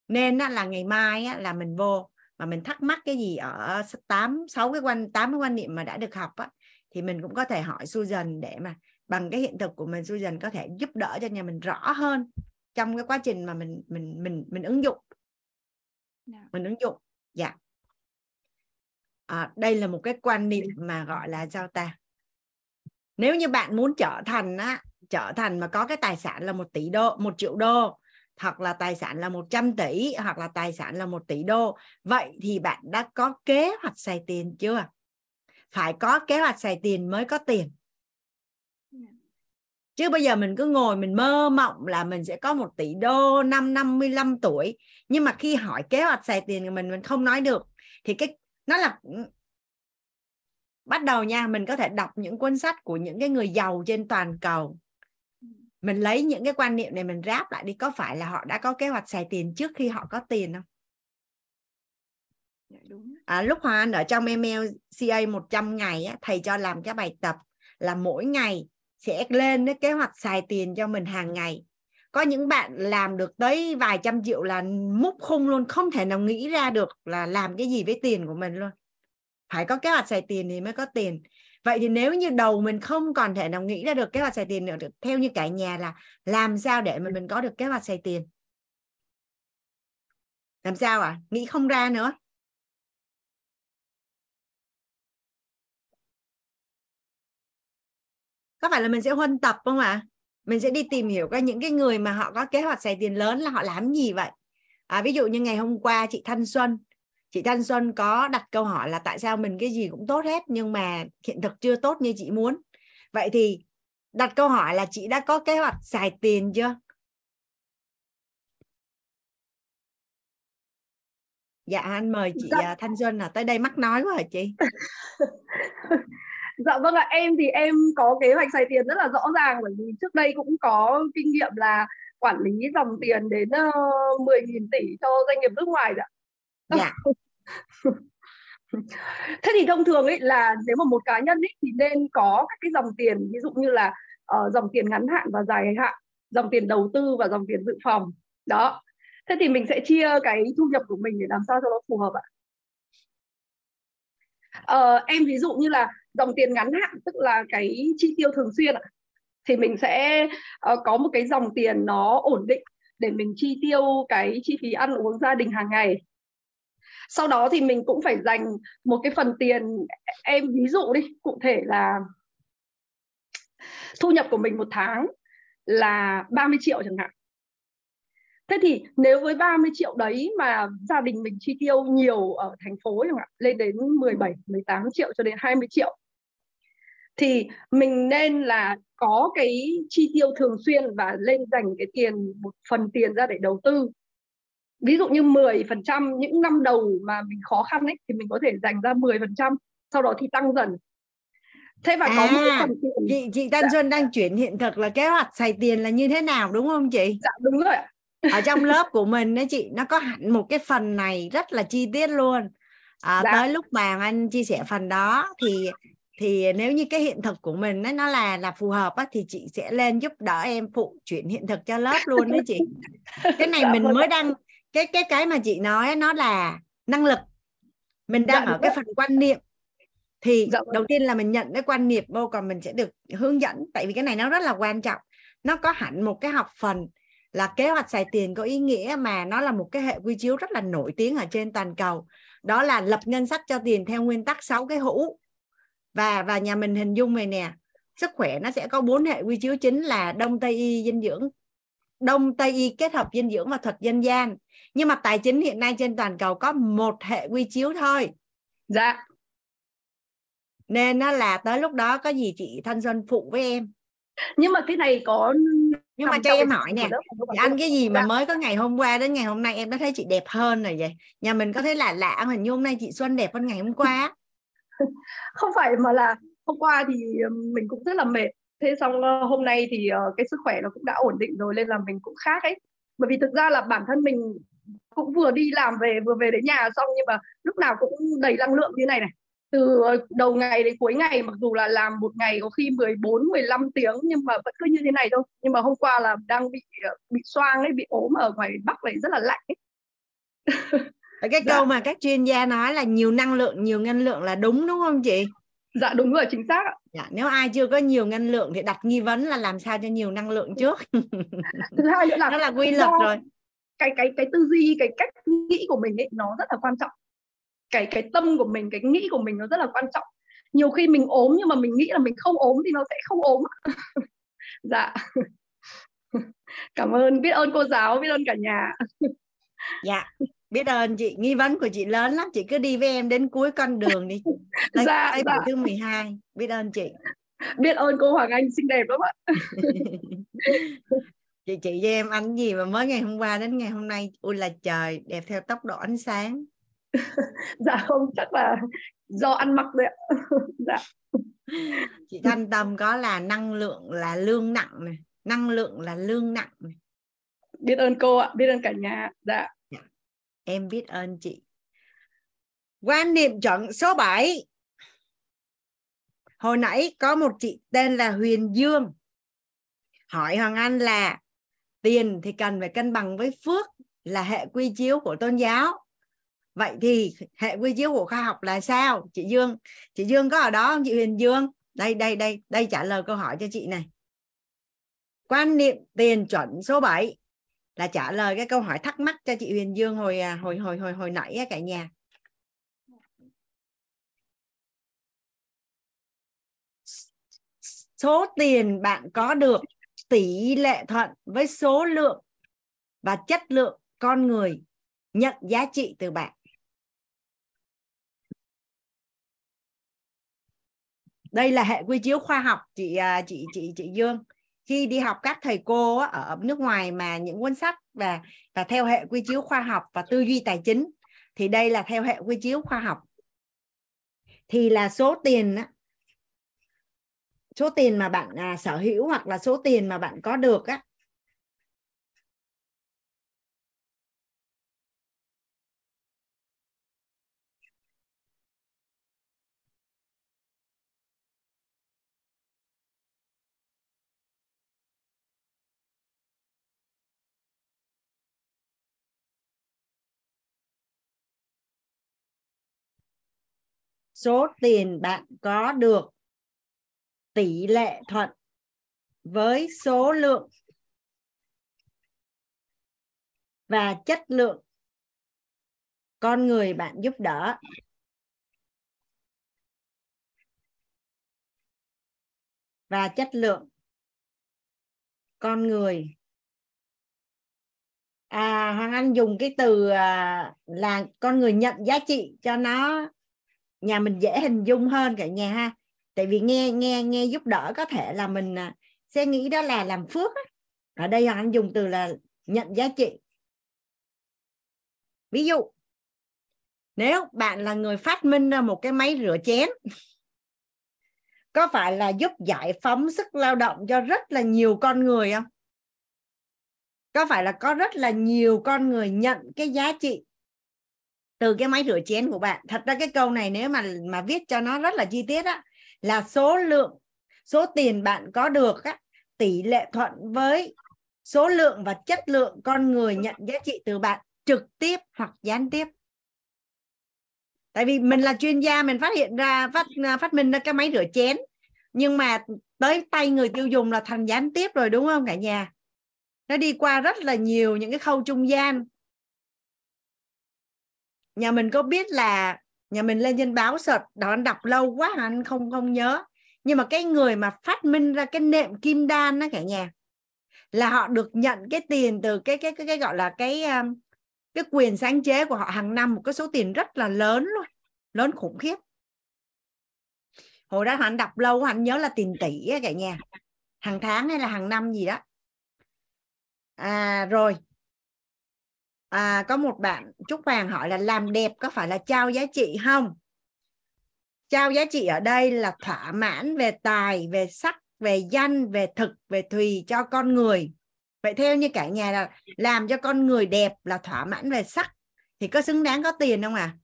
Nên á, là ngày mai á, là mình vô mà mình thắc mắc cái gì ở tám sáu cái quan tám cái quan niệm mà đã được học á, thì mình cũng có thể hỏi Susan để mà bằng cái hiện thực của mình Susan có thể giúp đỡ cho nhà mình rõ hơn trong cái quá trình mà mình mình mình mình ứng dụng. Dạ. mình ứng dụng. Dạ à, đây là một cái quan niệm mà gọi là sao ta? Nếu như bạn muốn trở thành á trở thành mà có cái tài sản là một tỷ đô một triệu đô hoặc là tài sản là 100 tỷ hoặc là tài sản là một tỷ đô vậy thì bạn đã có kế hoạch xài tiền chưa? Phải có kế hoạch xài tiền mới có tiền. Chứ bây giờ mình cứ ngồi mình mơ mộng là mình sẽ có một tỷ đô năm 55 tuổi nhưng mà khi hỏi kế hoạch xài tiền của mình mình không nói được thì cái nó là bắt đầu nha mình có thể đọc những cuốn sách của những cái người giàu trên toàn cầu. Mình lấy những cái quan niệm này mình ráp lại đi có phải là họ đã có kế hoạch xài tiền trước khi họ có tiền không? Dạ. À, lúc Hoàng Anh ở trong email CA 100 ngày á, thầy cho làm cái bài tập là mỗi ngày sẽ lên cái kế hoạch xài tiền cho mình hàng ngày có những bạn làm được tới vài trăm triệu là múc khung luôn, không thể nào nghĩ ra được là làm cái gì với tiền của mình luôn. Phải có kế hoạch xài tiền thì mới có tiền. Vậy thì nếu như đầu mình không còn thể nào nghĩ ra được kế hoạch xài tiền nữa, được theo như cả nhà là làm sao để mà mình có được kế hoạch xài tiền? Làm sao à nghĩ không ra nữa. Có phải là mình sẽ huân tập không ạ? à? Mình sẽ đi tìm hiểu các những cái người mà họ có kế hoạch xài tiền lớn là họ làm gì vậy? À, ví dụ như ngày hôm qua chị Thanh Xuân. Chị Thanh Xuân có đặt câu hỏi là tại sao mình cái gì cũng tốt hết nhưng mà hiện thực chưa tốt như chị muốn? Vậy thì đặt câu hỏi là chị đã có kế hoạch xài tiền chưa? Dạ anh mời chị dạ. À, Thanh Xuân là tới đây mắc nói quá hả chị (laughs) dạ vâng ạ em thì em có kế hoạch xài tiền rất là rõ ràng bởi vì trước đây cũng có kinh nghiệm là quản lý dòng tiền đến uh, 10.000 tỷ cho doanh nghiệp nước ngoài ạ. Dạ. (laughs) Thế thì thông thường ấy là nếu mà một cá nhân ấy thì nên có các cái dòng tiền ví dụ như là uh, dòng tiền ngắn hạn và dài hạn dòng tiền đầu tư và dòng tiền dự phòng. Đó. Thế thì mình sẽ chia cái thu nhập của mình để làm sao cho nó phù hợp ạ. Uh, em ví dụ như là dòng tiền ngắn hạn tức là cái chi tiêu thường xuyên ạ thì mình sẽ uh, có một cái dòng tiền nó ổn định để mình chi tiêu cái chi phí ăn uống gia đình hàng ngày. Sau đó thì mình cũng phải dành một cái phần tiền em ví dụ đi cụ thể là thu nhập của mình một tháng là 30 triệu chẳng hạn. Thế thì nếu với 30 triệu đấy mà gia đình mình chi tiêu nhiều ở thành phố chẳng hạn, lên đến 17, 18 triệu cho đến 20 triệu thì mình nên là có cái chi tiêu thường xuyên và lên dành cái tiền một phần tiền ra để đầu tư. Ví dụ như 10% những năm đầu mà mình khó khăn ấy thì mình có thể dành ra 10% sau đó thì tăng dần. Thế và à, có một cái phần tiền chị chị Tân dạ. Xuân đang chuyển hiện thực là kế hoạch xài tiền là như thế nào đúng không chị? Dạ đúng rồi ở trong lớp (laughs) của mình đó chị nó có hẳn một cái phần này rất là chi tiết luôn. À, dạ. tới lúc mà anh chia sẻ phần đó thì thì nếu như cái hiện thực của mình ấy, nó là là phù hợp á, thì chị sẽ lên giúp đỡ em phụ chuyển hiện thực cho lớp luôn đấy chị. Cái này (laughs) dạ, mình vâng mới đang cái cái cái mà chị nói nó là năng lực. Mình đang dạ, ở cái phần quan niệm. Thì dạ, vâng. đầu tiên là mình nhận cái quan niệm vô còn mình sẽ được hướng dẫn. Tại vì cái này nó rất là quan trọng. Nó có hẳn một cái học phần là kế hoạch xài tiền có ý nghĩa mà nó là một cái hệ quy chiếu rất là nổi tiếng ở trên toàn cầu. Đó là lập ngân sách cho tiền theo nguyên tắc 6 cái hũ và và nhà mình hình dung này nè sức khỏe nó sẽ có bốn hệ quy chiếu chính là đông tây y dinh dưỡng. Đông tây y kết hợp dinh dưỡng và thuật dân gian. Nhưng mà tài chính hiện nay trên toàn cầu có một hệ quy chiếu thôi. Dạ. Nên nó là tới lúc đó có gì chị thanh xuân phụ với em. Nhưng mà cái này có nhưng mà cho em hỏi nè anh cái gì mà dạ. mới có ngày hôm qua đến ngày hôm nay em đã thấy chị đẹp hơn rồi vậy? Nhà mình có thấy là lạ hình như hôm nay chị Xuân đẹp hơn ngày hôm qua (laughs) không phải mà là hôm qua thì mình cũng rất là mệt. Thế xong ờ, hôm nay thì ờ, cái sức khỏe nó cũng đã ổn định rồi nên là mình cũng khác ấy. Bởi vì thực ra là bản thân mình cũng vừa đi làm về, vừa về đến nhà xong nhưng mà lúc nào cũng đầy năng lượng như này này. Từ ờ, đầu ngày đến cuối ngày, mặc dù là làm một ngày có khi 14 15 tiếng nhưng mà vẫn cứ như thế này thôi. Nhưng mà hôm qua là đang bị bị xoang ấy, bị ốm ở ngoài Bắc này rất là lạnh ấy. (laughs) cái dạ. câu mà các chuyên gia nói là nhiều năng lượng nhiều năng lượng là đúng đúng không chị? Dạ đúng rồi chính xác ạ. Dạ, nếu ai chưa có nhiều năng lượng thì đặt nghi vấn là làm sao cho nhiều năng lượng trước. Thứ hai nữa là (laughs) nó là quy luật rồi. cái cái cái tư duy cái cách nghĩ của mình ấy nó rất là quan trọng. Cái cái tâm của mình cái nghĩ của mình nó rất là quan trọng. Nhiều khi mình ốm nhưng mà mình nghĩ là mình không ốm thì nó sẽ không ốm. (laughs) Dạ. (laughs) Cảm ơn. Biết ơn cô giáo biết ơn cả nhà. Dạ biết ơn chị nghi vấn của chị lớn lắm. Chị cứ đi với em đến cuối con đường đi. (laughs) Đây, dạ, đây dạ. thứ 12 biết ơn chị. Biết ơn cô Hoàng Anh xinh đẹp lắm ạ. (laughs) Chị chị với em anh gì mà mới ngày hôm qua đến ngày hôm nay. Ui là trời đẹp theo tốc độ ánh sáng. (laughs) Dạ không chắc là do ăn mặc đấy ạ. Dạ. Chị thanh tâm có là năng lượng là lương nặng này. Năng lượng là lương nặng này. Biết ơn cô ạ biết ơn cả nhà dạ em biết ơn chị. Quan niệm chuẩn số 7 hồi nãy có một chị tên là Huyền Dương. Hỏi Hoàng Anh là, tiền thì cần phải cân bằng với phước là hệ quy chiếu của tôn giáo. Vậy thì hệ quy chiếu của khoa học là sao? Chị Dương chị Dương có ở đó không chị Huyền Dương? Đây đây đây đây trả lời câu hỏi cho chị này. Quan niệm tiền chuẩn số 7 là trả lời cái câu hỏi thắc mắc cho chị Huyền Dương hồi à, hồi hồi hồi hồi nãy cả nhà. Số tiền bạn có được tỷ lệ thuận với số lượng và chất lượng con người nhận giá trị từ bạn. Đây là hệ quy chiếu khoa học chị à, chị chị chị Dương khi đi học các thầy cô ở nước ngoài mà những cuốn sách và và theo hệ quy chiếu khoa học và tư duy tài chính, thì đây là theo hệ quy chiếu khoa học. Thì là số tiền số tiền mà bạn à, sở hữu hoặc là số tiền mà bạn có được á số tiền bạn có được tỷ lệ thuận với số lượng và chất lượng con người bạn giúp đỡ. Và chất lượng con người. À hoàng anh dùng cái từ à, là con người nhận giá trị cho nó nhà mình dễ hình dung hơn cả nhà ha. Tại vì nghe nghe nghe giúp đỡ có thể là mình à, sẽ nghĩ đó là làm phước ở đây anh dùng từ là nhận giá trị. Ví dụ, nếu bạn là người phát minh ra một cái máy rửa chén, có phải là giúp giải phóng sức lao động cho rất là nhiều con người không? Có phải là có rất là nhiều con người nhận cái giá trị từ cái máy rửa chén của bạn. Thật ra cái câu này nếu mà mà viết cho nó rất là chi tiết á, là số lượng, số tiền bạn có được á, tỷ lệ thuận với số lượng và chất lượng con người nhận giá trị từ bạn trực tiếp hoặc gián tiếp. Tại vì mình là chuyên gia, mình phát hiện ra, phát phát minh ra cái máy rửa chén, nhưng mà tới tay người tiêu dùng là thành gián tiếp rồi, đúng không cả nhà? Nó đi qua rất là nhiều những cái khâu trung gian nhà mình có biết là nhà mình lên trên báo sợt đó anh đọc lâu quá anh không không nhớ. Nhưng mà cái người mà phát minh ra cái nệm kim đan đó cả nhà là họ được nhận cái tiền từ cái cái cái, cái gọi là cái à, cái quyền sáng chế của họ hàng năm một cái số tiền rất là lớn luôn lớn khủng khiếp. Hồi đó anh đọc lâu anh nhớ là tiền tỷ cả nhà hàng tháng hay là hàng năm gì đó. À rồi à, có một bạn Trúc Hoàng hỏi là làm đẹp có phải là trao giá trị không? Trao giá trị ở đây là thỏa mãn về tài về sắc về danh về thực về thùy cho con người. Vậy theo như cả nhà là làm cho con người đẹp là thỏa mãn về sắc. Thì có xứng đáng có tiền không à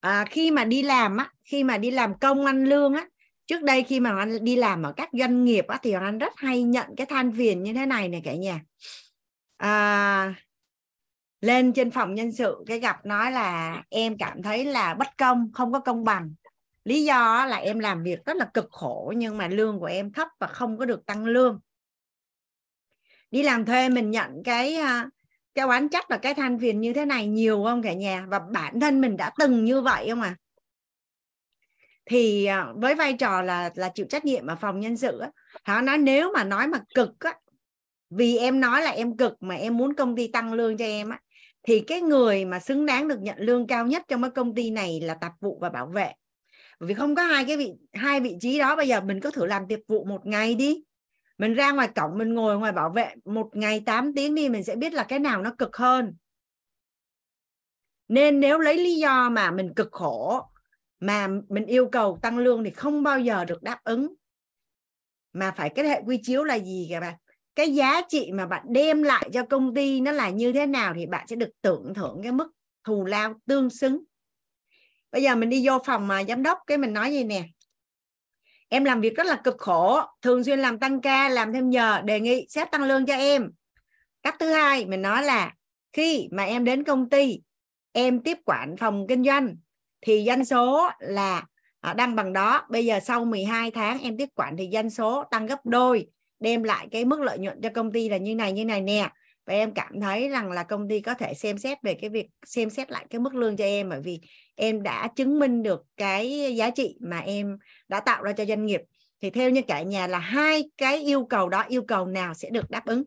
à, khi mà đi làm á khi mà đi làm công ăn lương á trước đây khi mà anh đi làm ở các doanh nghiệp á, thì anh rất hay nhận cái than phiền như thế này này cả nhà. À, lên trên phòng nhân sự cái gặp nói là em cảm thấy là bất công không có công bằng. Lý do là em làm việc rất là cực khổ nhưng mà lương của em thấp và không có được tăng lương. Đi làm thuê mình nhận cái à, cái oán trách là cái than phiền như thế này nhiều không cả nhà? Và bản thân mình đã từng như vậy không à? Thì à, với vai trò là là chịu trách nhiệm ở phòng nhân sự á, họ nói nếu mà nói mà cực á, vì em nói là em cực mà em muốn công ty tăng lương cho em á, thì cái người mà xứng đáng được nhận lương cao nhất trong cái công ty này là tạp vụ và bảo vệ. Vì không có hai cái vị, hai vị trí đó, bây giờ mình có thử làm tiệp vụ một ngày đi. Mình ra ngoài cổng, mình ngồi ngoài bảo vệ, một ngày 8 tiếng đi, mình sẽ biết là cái nào nó cực hơn. Nên nếu lấy lý do mà mình cực khổ mà mình yêu cầu tăng lương thì không bao giờ được đáp ứng. Mà phải cái hệ quy chiếu là gì các bạn? Cái giá trị mà bạn đem lại cho công ty nó là như thế nào thì bạn sẽ được tưởng thưởng cái mức thù lao tương xứng. Bây giờ mình đi vô phòng mà giám đốc cái mình nói gì nè? Em làm việc rất là cực khổ, thường xuyên làm tăng ca, làm thêm giờ, đề nghị xét tăng lương cho em. Cách thứ hai mình nói là khi mà em đến công ty, em tiếp quản phòng kinh doanh thì doanh số là à, đăng bằng đó. Bây giờ sau 12 tháng em tiếp quản thì doanh số tăng gấp đôi đem lại cái mức lợi nhuận cho công ty là như này như này nè. Và em cảm thấy rằng là công ty có thể xem xét về cái việc xem xét lại cái mức lương cho em bởi vì em đã chứng minh được cái giá trị mà em đã tạo ra cho doanh nghiệp. Thì theo như cả nhà là hai cái yêu cầu đó yêu cầu nào sẽ được đáp ứng?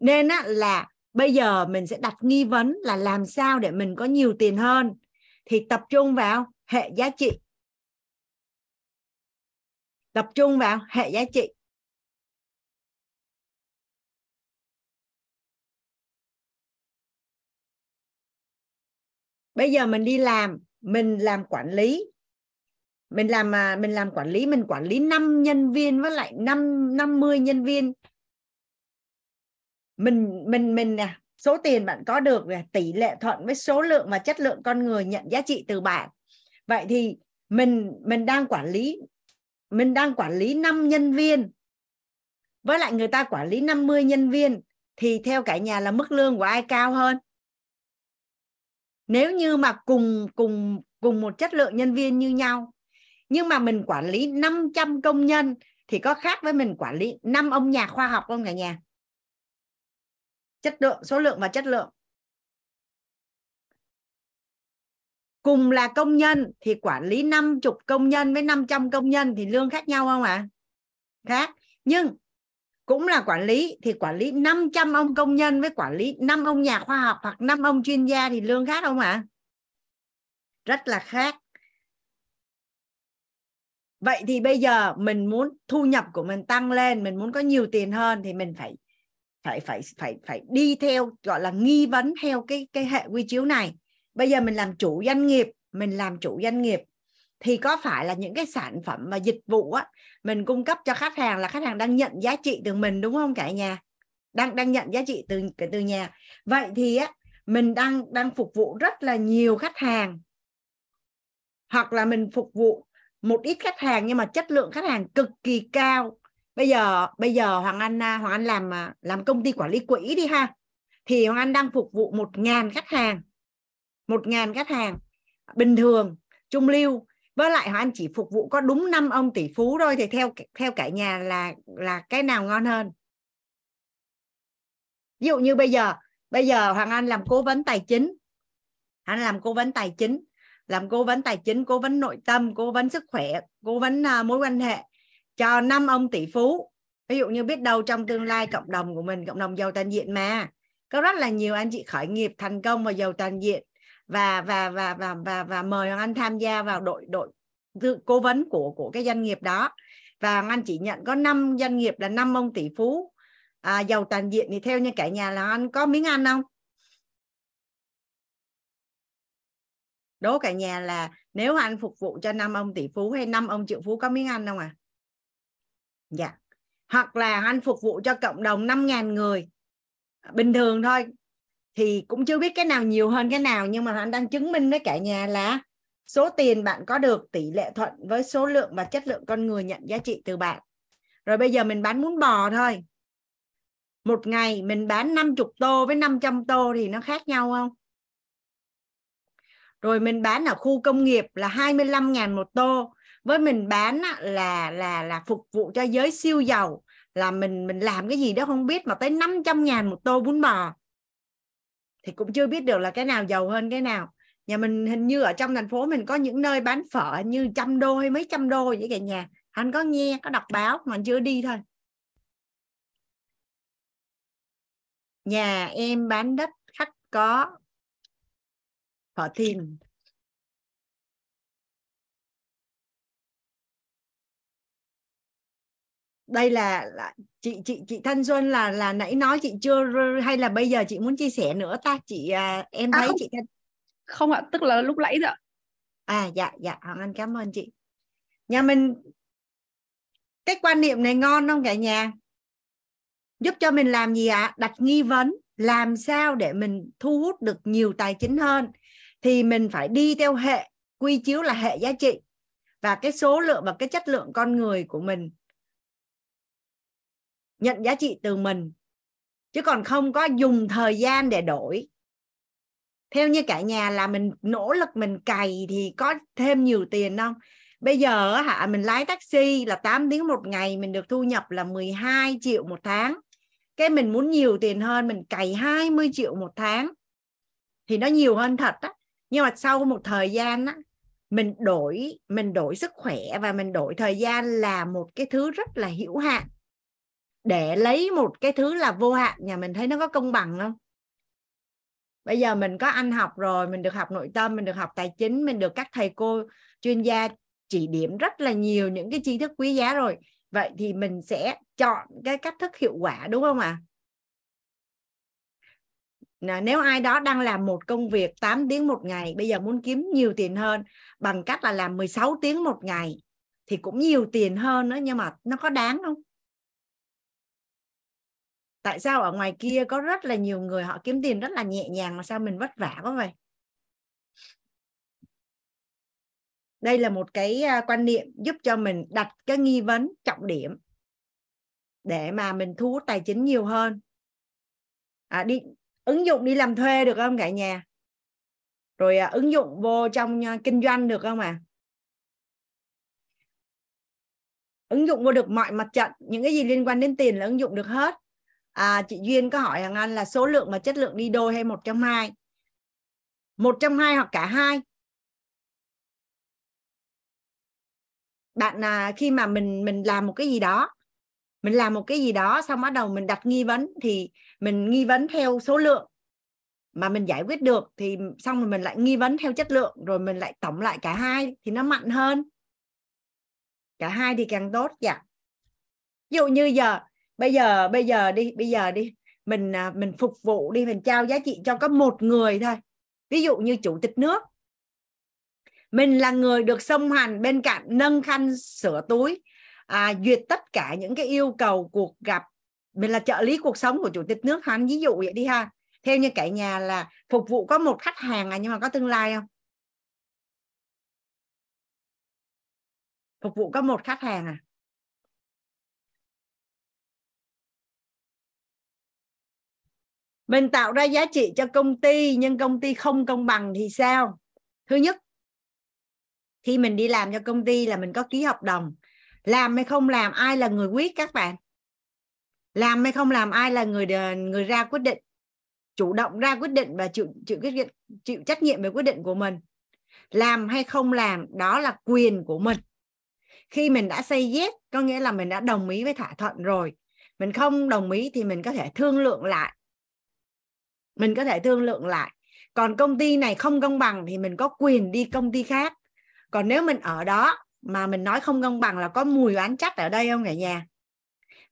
Nên á, là bây giờ mình sẽ đặt nghi vấn là làm sao để mình có nhiều tiền hơn. Thì tập trung vào hệ giá trị. Tập trung vào hệ giá trị. Bây giờ mình đi làm, mình làm quản lý. Mình làm mà mình làm quản lý, mình quản lý 5 nhân viên với lại 5 50 nhân viên mình mình mình nè, số tiền bạn có được là tỷ lệ thuận với số lượng và chất lượng con người nhận giá trị từ bạn. Vậy thì mình mình đang quản lý, mình đang quản lý 5 nhân viên. Với lại người ta quản lý 50 nhân viên thì theo cả nhà là mức lương của ai cao hơn? Nếu như mà cùng cùng cùng một chất lượng nhân viên như nhau, nhưng mà mình quản lý 500 công nhân thì có khác với mình quản lý năm ông nhà khoa học không cả nhà? Chất lượng số lượng và chất lượng cùng là công nhân thì quản lý 50 công nhân với 500 công nhân thì lương khác nhau không ạ? À? Khác. Nhưng cũng là quản lý thì quản lý 500 ông công nhân với quản lý 5 ông nhà khoa học hoặc 5 ông chuyên gia thì lương khác không ạ? À? Rất là khác. Vậy thì bây giờ mình muốn thu nhập của mình tăng lên, mình muốn có nhiều tiền hơn thì mình phải phải phải phải phải đi theo, gọi là, nghi vấn theo cái cái hệ quy chiếu này. Bây giờ mình làm chủ doanh nghiệp, mình làm chủ doanh nghiệp, thì có phải là những cái sản phẩm và dịch vụ á, mình cung cấp cho khách hàng là khách hàng đang nhận giá trị từ mình, đúng không cả nhà? Đang đang nhận giá trị từ từ nhà. Vậy thì á, mình đang đang phục vụ rất là nhiều khách hàng. Hoặc là mình phục vụ một ít khách hàng nhưng mà chất lượng khách hàng cực kỳ cao bây giờ bây giờ hoàng anh à, hoàng anh làm à, làm công ty quản lý quỹ đi ha. Thì hoàng anh đang phục vụ một ngàn khách hàng. Một ngàn khách hàng. Bình thường trung lưu. Với lại hoàng anh chỉ phục vụ có đúng năm ông tỷ phú thôi thì theo theo cả nhà là là cái nào ngon hơn. Ví dụ như bây giờ bây giờ hoàng anh làm cố vấn tài chính. Anh làm cố vấn tài chính. Làm cố vấn tài chính cố vấn nội tâm cố vấn sức khỏe cố vấn uh, mối quan hệ cho năm ông tỷ phú. Ví dụ như biết đâu trong tương lai cộng đồng của mình cộng đồng giàu toàn diện mà. Có rất là nhiều anh chị khởi nghiệp thành công và giàu toàn diện. Và và và và và và mời Hoàng Anh tham gia vào đội đội cố vấn của của cái doanh nghiệp đó. Và Hoàng Anh chỉ nhận có 5 doanh nghiệp là năm ông tỷ phú à, giàu toàn diện. Thì theo như cả nhà là anh có miếng ăn không? Đố cả nhà là nếu anh phục vụ cho năm ông tỷ phú hay năm ông triệu phú có miếng ăn không à dạ. Hoặc là anh phục vụ cho cộng đồng 5.000 người. Bình thường thôi. Thì cũng chưa biết cái nào nhiều hơn cái nào, nhưng mà anh đang chứng minh với cả nhà là số tiền bạn có được, tỷ lệ thuận với số lượng và chất lượng con người nhận giá trị từ bạn. Rồi bây giờ mình bán muốn bò thôi. Một ngày mình bán 50 tô với 500 tô thì nó khác nhau không? Rồi mình bán ở khu công nghiệp là 25 ngàn một tô với mình bán là là là phục vụ cho giới siêu giàu. Là mình mình làm cái gì đó không biết mà tới 500 ngàn một tô bún bò. Thì cũng chưa biết được là cái nào giàu hơn cái nào. Nhà mình hình như ở trong thành phố mình có những nơi bán phở như trăm đô hay mấy trăm đô vậy cả nhà. Anh có nghe, có đọc báo mà chưa đi thôi. Nhà em bán đất khách có phở thìn. Đây là, là chị chị chị Thanh Xuân là là nãy nói chị chưa hay là bây giờ chị muốn chia sẻ nữa ta? Chị à, em à, thấy à, chị Thanh không ạ tức là lúc nãy rồi à dạ dạ Hoàng Anh cảm ơn chị. Nhà mình cái quan niệm này ngon không cả nhà? Giúp cho mình làm gì ạ? À? đặt nghi vấn làm sao để mình thu hút được nhiều tài chính hơn? Thì mình phải đi theo hệ quy chiếu là hệ giá trị. Và cái số lượng và cái chất lượng con người của mình nhận giá trị từ mình. Chứ còn không có dùng thời gian để đổi. Theo như cả nhà là mình nỗ lực mình cày thì có thêm nhiều tiền không? Bây giờ hả, mình lái taxi là 8 tiếng một ngày, mình được thu nhập là 12 triệu một tháng. Cái mình muốn nhiều tiền hơn, mình cày 20 triệu một tháng. Thì nó nhiều hơn thật á. Nhưng mà sau một thời gian á, mình đổi mình đổi sức khỏe và mình đổi thời gian là một cái thứ rất là hữu hạn để lấy một cái thứ là vô hạn, nhà mình thấy nó có công bằng không? Bây giờ mình có ăn học rồi, mình được học nội tâm, mình được học tài chính, mình được các thầy cô, chuyên gia chỉ điểm rất là nhiều những cái tri thức quý giá rồi. Vậy thì mình sẽ chọn cái cách thức hiệu quả, đúng không ạ? À? nếu ai đó đang làm một công việc 8 tiếng một ngày, bây giờ muốn kiếm nhiều tiền hơn, bằng cách là làm 16 tiếng một ngày, thì cũng nhiều tiền hơn nữa, nhưng mà nó có đáng không? Tại sao ở ngoài kia có rất là nhiều người họ kiếm tiền rất là nhẹ nhàng mà sao mình vất vả quá vậy? Đây là một cái à, quan niệm giúp cho mình đặt cái nghi vấn trọng điểm để mà mình thu hút tài chính nhiều hơn. À, đi ứng dụng đi làm thuê được không cả nhà? Rồi à, ứng dụng vô trong uh, kinh doanh được không à ứng dụng vô được mọi mặt trận những cái gì liên quan đến tiền là ứng dụng được hết à, chị duyên có hỏi hàng anh là số lượng và chất lượng đi đôi hay một trong hai? Một trong hai hoặc cả hai? Bạn à, khi mà mình mình làm một cái gì đó mình làm một cái gì đó xong bắt đầu mình đặt nghi vấn thì mình nghi vấn theo số lượng mà mình giải quyết được thì xong rồi mình lại nghi vấn theo chất lượng rồi mình lại tổng lại cả hai thì nó mạnh hơn. Cả hai thì càng tốt dạ. Ví dụ như giờ bây giờ bây giờ đi bây giờ đi. Mình à, mình phục vụ đi mình trao giá trị cho có một người thôi. Ví dụ như chủ tịch nước. Mình là người được song hành bên cạnh nâng khăn sửa túi à, duyệt tất cả những cái yêu cầu cuộc gặp. Mình là trợ lý cuộc sống của chủ tịch nước. Hắn ví dụ vậy đi ha. Theo như cả nhà là phục vụ có một khách hàng à nhưng mà có tương lai không? Phục vụ có một khách hàng à? Mình tạo ra giá trị cho công ty, nhưng công ty không công bằng thì sao? Thứ nhất, khi mình đi làm cho công ty là mình có ký hợp đồng. Làm hay không làm, ai là người quyết các bạn? Làm hay không làm, ai là người người ra quyết định? Chủ động ra quyết định và chịu chịu quyết định, chịu trách nhiệm về quyết định của mình. Làm hay không làm, đó là quyền của mình. Khi mình đã say yes có nghĩa là mình đã đồng ý với thỏa thuận rồi. Mình không đồng ý thì mình có thể thương lượng lại mình có thể thương lượng lại. Còn công ty này không công bằng thì mình có quyền đi công ty khác. Còn nếu mình ở đó mà mình nói không công bằng là có mùi oán trách ở đây không cả nhà?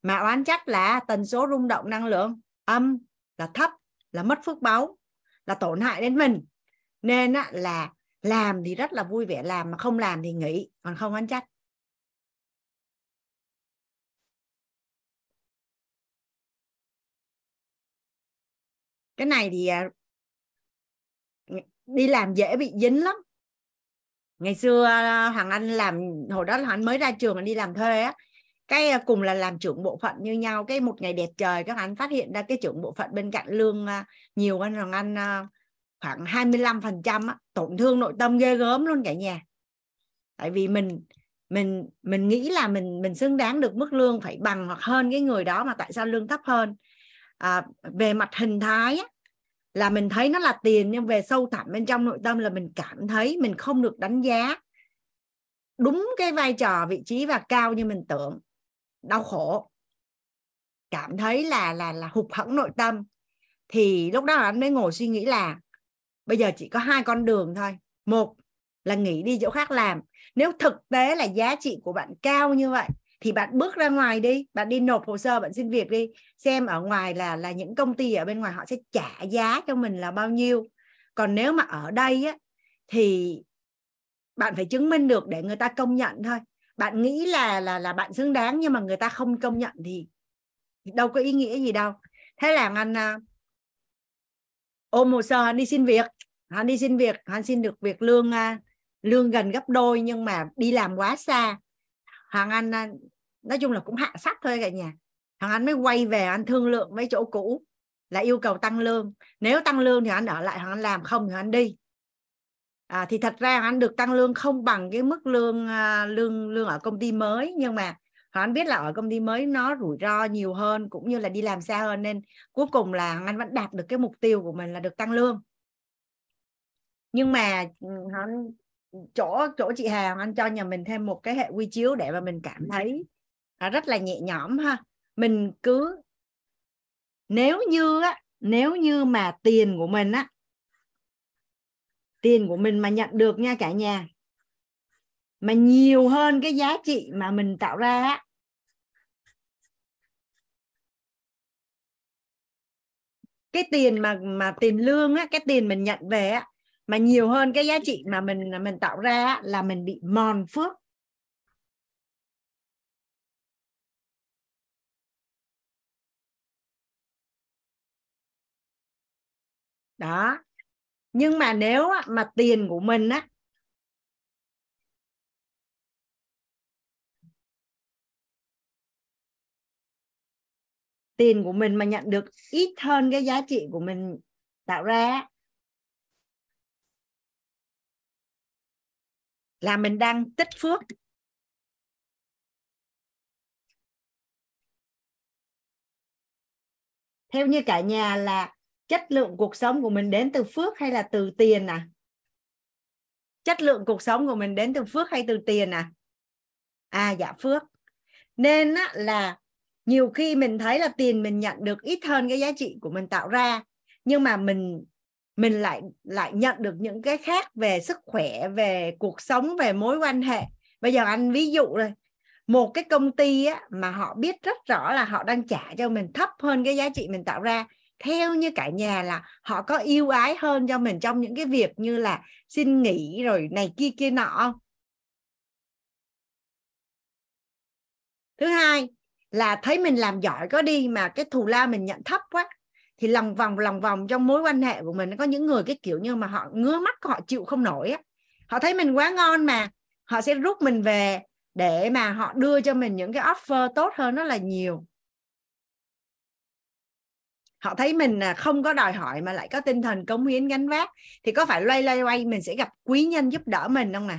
Mà oán trách là tần số rung động năng lượng, âm là thấp, là mất phước báu, là tổn hại đến mình. Nên là làm thì rất là vui vẻ, làm mà không làm thì nghỉ, còn không oán trách. Cái này thì à, đi làm dễ bị dính lắm. Ngày xưa à, hoàng anh làm, hồi đó là anh mới ra trường anh đi làm thuê á, cái à, cùng là làm trưởng bộ phận như nhau, cái một ngày đẹp trời các anh phát hiện ra cái trưởng bộ phận bên cạnh lương nhiều hơn hoàng anh khoảng 25 phần trăm tổn thương nội tâm ghê gớm luôn cả nhà. Tại vì mình mình mình nghĩ là mình mình xứng đáng được mức lương phải bằng hoặc hơn cái người đó mà tại sao lương thấp hơn à, về mặt hình thái á, là mình thấy nó là tiền nhưng về sâu thẳm bên trong nội tâm là mình cảm thấy mình không được đánh giá đúng cái vai trò vị trí và cao như mình tưởng. Đau khổ. Cảm thấy là là là hụt hẫng nội tâm. Thì lúc đó anh mới ngồi suy nghĩ là bây giờ chỉ có hai con đường thôi. Một là nghỉ đi chỗ khác làm. Nếu thực tế là giá trị của bạn cao như vậy thì bạn bước ra ngoài đi bạn đi nộp hồ sơ bạn xin việc đi. Xem ở ngoài là là những công ty ở bên ngoài họ sẽ trả giá cho mình là bao nhiêu. Còn nếu mà ở đây á thì bạn phải chứng minh được để người ta công nhận thôi. Bạn nghĩ là là là bạn xứng đáng nhưng mà người ta không công nhận thì đâu có ý nghĩa gì đâu. Thế là anh uh, à, ôm hồ sơ anh đi xin việc. Anh đi xin việc anh xin được việc lương uh, lương gần gấp đôi nhưng mà đi làm quá xa hoàng anh à, nói chung là cũng hạ sát thôi cả nhà. Hoàng anh mới quay về anh thương lượng với chỗ cũ là yêu cầu tăng lương. Nếu tăng lương thì anh ở lại hoàng anh làm không thì anh đi. À, thì thật ra anh được tăng lương không bằng cái mức lương à, lương lương ở công ty mới nhưng mà anh biết là ở công ty mới nó rủi ro nhiều hơn cũng như là đi làm xa hơn nên cuối cùng là anh vẫn đạt được cái mục tiêu của mình là được tăng lương. Nhưng mà ừ, chỗ chỗ chị Hà anh cho nhà mình thêm một cái hệ quy chiếu để mà mình cảm thấy à, rất là nhẹ nhõm ha. Mình cứ nếu như á nếu như mà tiền của mình á tiền của mình mà nhận được nha cả nhà mà nhiều hơn cái giá trị mà mình tạo ra á cái tiền mà mà tiền lương á cái tiền mình nhận về á mà nhiều hơn cái giá trị mà mình mình tạo ra là mình bị mòn phước đó. Nhưng mà nếu mà tiền của mình á, tiền của mình mà nhận được ít hơn cái giá trị của mình tạo ra là mình đang tích phước. Theo như cả nhà là chất lượng cuộc sống của mình đến từ phước hay là từ tiền à? Chất lượng cuộc sống của mình đến từ phước hay từ tiền à? À dạ phước. Nên á, là nhiều khi mình thấy là tiền mình nhận được ít hơn cái giá trị của mình tạo ra nhưng mà mình mình lại lại nhận được những cái khác về sức khỏe về cuộc sống về mối quan hệ. Bây giờ anh ví dụ rồi, một cái công ty á, mà họ biết rất rõ là họ đang trả cho mình thấp hơn cái giá trị mình tạo ra theo như cả nhà là họ có yêu ái hơn cho mình trong những cái việc như là xin nghỉ rồi này kia kia nọ thứ hai là thấy mình làm giỏi có đi mà cái thù lao mình nhận thấp quá thì lòng vòng lòng vòng trong mối quan hệ của mình có những người cái kiểu như mà họ ngứa mắt, họ chịu không nổi á. Họ thấy mình quá ngon mà, họ sẽ rút mình về để mà họ đưa cho mình những cái offer tốt hơn rất là nhiều. Họ thấy mình à, không có đòi hỏi mà lại có tinh thần cống hiến, gánh vác. Thì có phải loay loay quay mình sẽ gặp quý nhân giúp đỡ mình không nè?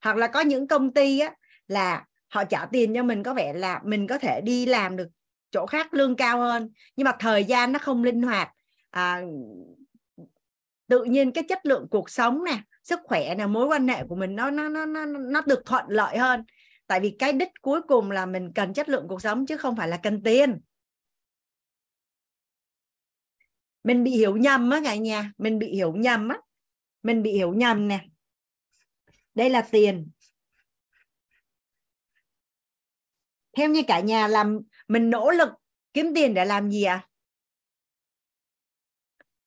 Hoặc là có những công ty á là họ trả tiền cho mình có vẻ là mình có thể đi làm được chỗ khác lương cao hơn. Nhưng mà thời gian nó không linh hoạt. À, tự nhiên cái chất lượng cuộc sống nè sức khỏe nè mối quan hệ của mình nó nó nó nó nó được thuận lợi hơn. Tại vì cái đích cuối cùng là mình cần chất lượng cuộc sống chứ không phải là cần tiền. Mình bị hiểu nhầm á cả nhà. Mình bị hiểu nhầm á. Mình bị hiểu nhầm nè. Đây là tiền. Theo như cả nhà làm mình nỗ lực kiếm tiền để làm gì à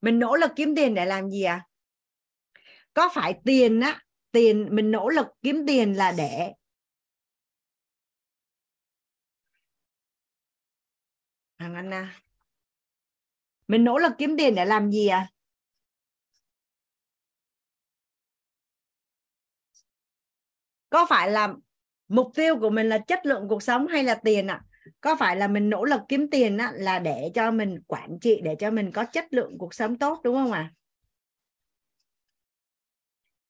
mình nỗ lực kiếm tiền để làm gì à có phải tiền á, tiền, mình nỗ lực kiếm tiền là để hàng Anna à. mình nỗ lực kiếm tiền để làm gì à có phải là mục tiêu của mình là chất lượng cuộc sống hay là tiền ạ? à? Có phải là mình nỗ lực kiếm tiền á, là để cho mình quản trị để cho mình có chất lượng cuộc sống tốt đúng không ạ? À?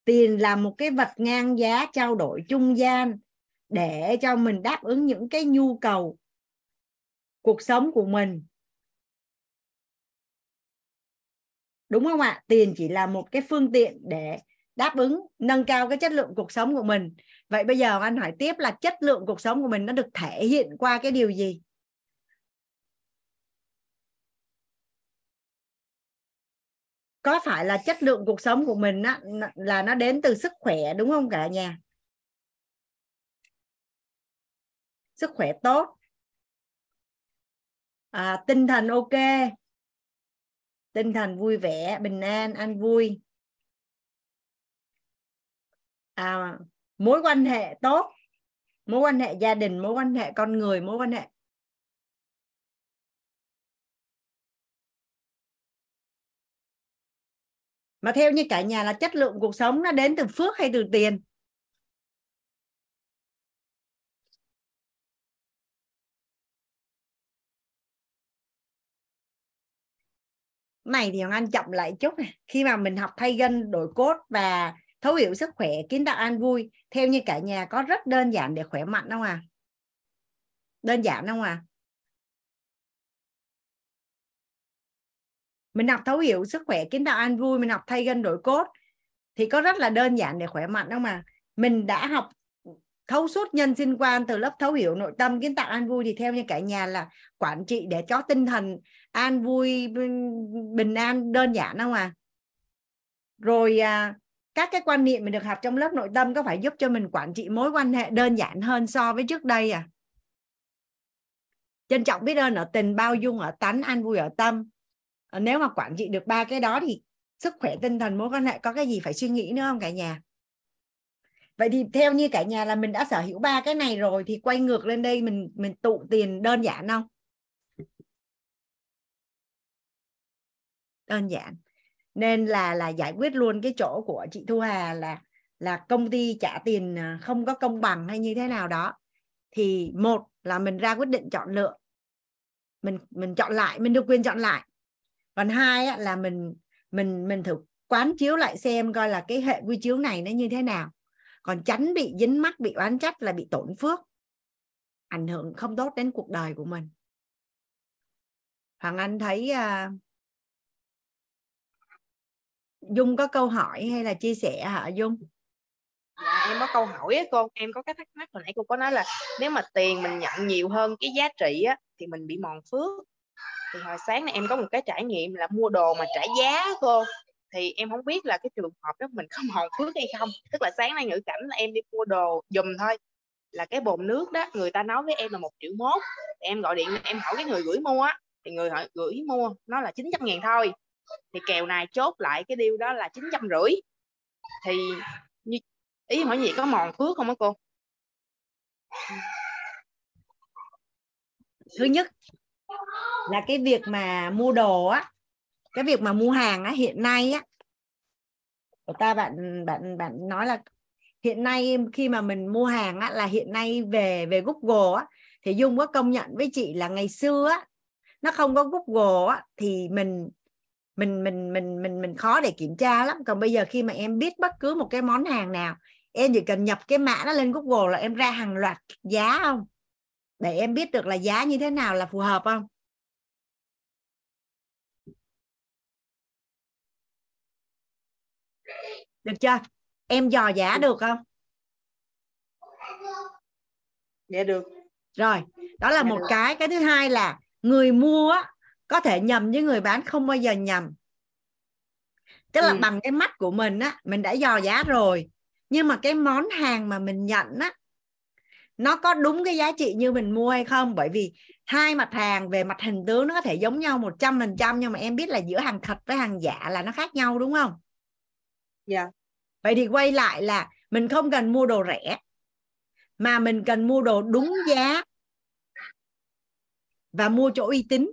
tiền là một cái vật ngang giá trao đổi trung gian để cho mình đáp ứng những cái nhu cầu cuộc sống của mình. Đúng không ạ? Tiền chỉ là một cái phương tiện để đáp ứng nâng cao cái chất lượng cuộc sống của mình vậy bây giờ anh hỏi tiếp là chất lượng cuộc sống của mình nó được thể hiện qua cái điều gì? Có phải là chất lượng cuộc sống của mình á, là nó đến từ sức khỏe đúng không cả nhà? Sức khỏe tốt. À, tinh thần ok. Tinh thần vui vẻ bình an an vui. À, mối quan hệ tốt, mối quan hệ gia đình, mối quan hệ con người, mối quan hệ. Mà theo như cả nhà là chất lượng cuộc sống nó đến từ phước hay từ tiền? Này thì anh chậm lại chút này khi mà mình học thay gân, đổi cốt và thấu hiểu sức khỏe kiến tạo an vui theo như cả nhà có rất đơn giản để khỏe mạnh không à? Đơn giản không à? Mình học thấu hiểu sức khỏe kiến tạo an vui mình học thay gân đổi cốt thì có rất là đơn giản để khỏe mạnh không mà mình đã học thấu suốt nhân sinh quan từ lớp thấu hiểu nội tâm kiến tạo an vui thì theo như cả nhà là quản trị để cho tinh thần an vui bình an đơn giản không à? Rồi à, các cái quan niệm mình được học trong lớp nội tâm có phải giúp cho mình quản trị mối quan hệ đơn giản hơn so với trước đây à? Trân trọng biết ơn ở tình, bao dung ở tánh, an vui ở tâm. Ờ, nếu mà quản trị được ba cái đó thì sức khỏe, tinh thần, mối quan hệ có cái gì phải suy nghĩ nữa không cả nhà? Vậy thì theo như cả nhà là mình đã sở hữu ba cái này rồi thì quay ngược lên đây mình mình tụ tiền đơn giản không? Đơn giản nên là là giải quyết luôn cái chỗ của chị Thu Hà là là công ty trả tiền à, không có công bằng hay như thế nào đó. Thì một là mình ra quyết định chọn lựa. Mình mình chọn lại mình được quyền chọn lại. Còn hai là mình mình mình thử quán chiếu lại xem coi là cái hệ quy chiếu này nó như thế nào. Còn tránh bị dính mắc bị oán trách là bị tổn phước. Ảnh hưởng không tốt đến cuộc đời của mình. Hoàng anh thấy uh, dung có câu hỏi hay là chia sẻ hả dung? Dạ em có câu hỏi á cô. Em có cái thắc mắc hồi nãy cô có nói là nếu mà tiền mình nhận nhiều hơn cái giá trị á thì mình bị mòn phước. Thì hồi sáng này em có một cái trải nghiệm là mua đồ mà trả giá cô. Thì em không biết là cái trường hợp đó mình có (laughs) mòn phước hay không. Tức là sáng nay ngữ cảnh là em đi mua đồ dùm thôi. Là cái bồn nước đó, người ta nói với em là một triệu mốt. Em gọi điện, em hỏi cái người gửi mua á. Thì người hỏi, gửi mua, nó là 900 ngàn thôi thì kèo này chốt lại cái điều đó là chín trăm rưỡi. Thì như, ý hỏi gì có mòn phước không á cô? Thứ nhất là cái việc mà mua đồ á, cái việc mà mua hàng á, hiện nay á, của ta bạn bạn bạn nói là hiện nay khi mà mình mua hàng á là hiện nay về về Google á, thì Dung có công nhận với chị là ngày xưa á, nó không có Google á, thì mình mình mình mình mình mình khó để kiểm tra lắm. Còn bây giờ khi mà em biết bất cứ một cái món hàng nào em chỉ cần nhập cái mã nó lên Google là em ra hàng loạt giá không? Để em biết được là giá như thế nào là phù hợp không? Được chưa? Em dò giá được. không? Dạ được. Rồi đó là dạ một cái. Cái thứ hai là người mua có thể nhầm với người bán không bao giờ nhầm. Tức là ừ. bằng cái mắt của mình á mình đã dò giá rồi. Nhưng mà cái món hàng mà mình nhận á nó có đúng cái giá trị như mình mua hay không? Bởi vì hai mặt hàng về mặt hình tướng nó có thể giống nhau một trăm phần trăm nhưng mà em biết là giữa hàng thật với hàng giả là nó khác nhau đúng không? Dạ. Yeah. vậy thì quay lại là mình không cần mua đồ rẻ mà mình cần mua đồ đúng giá và mua chỗ uy tín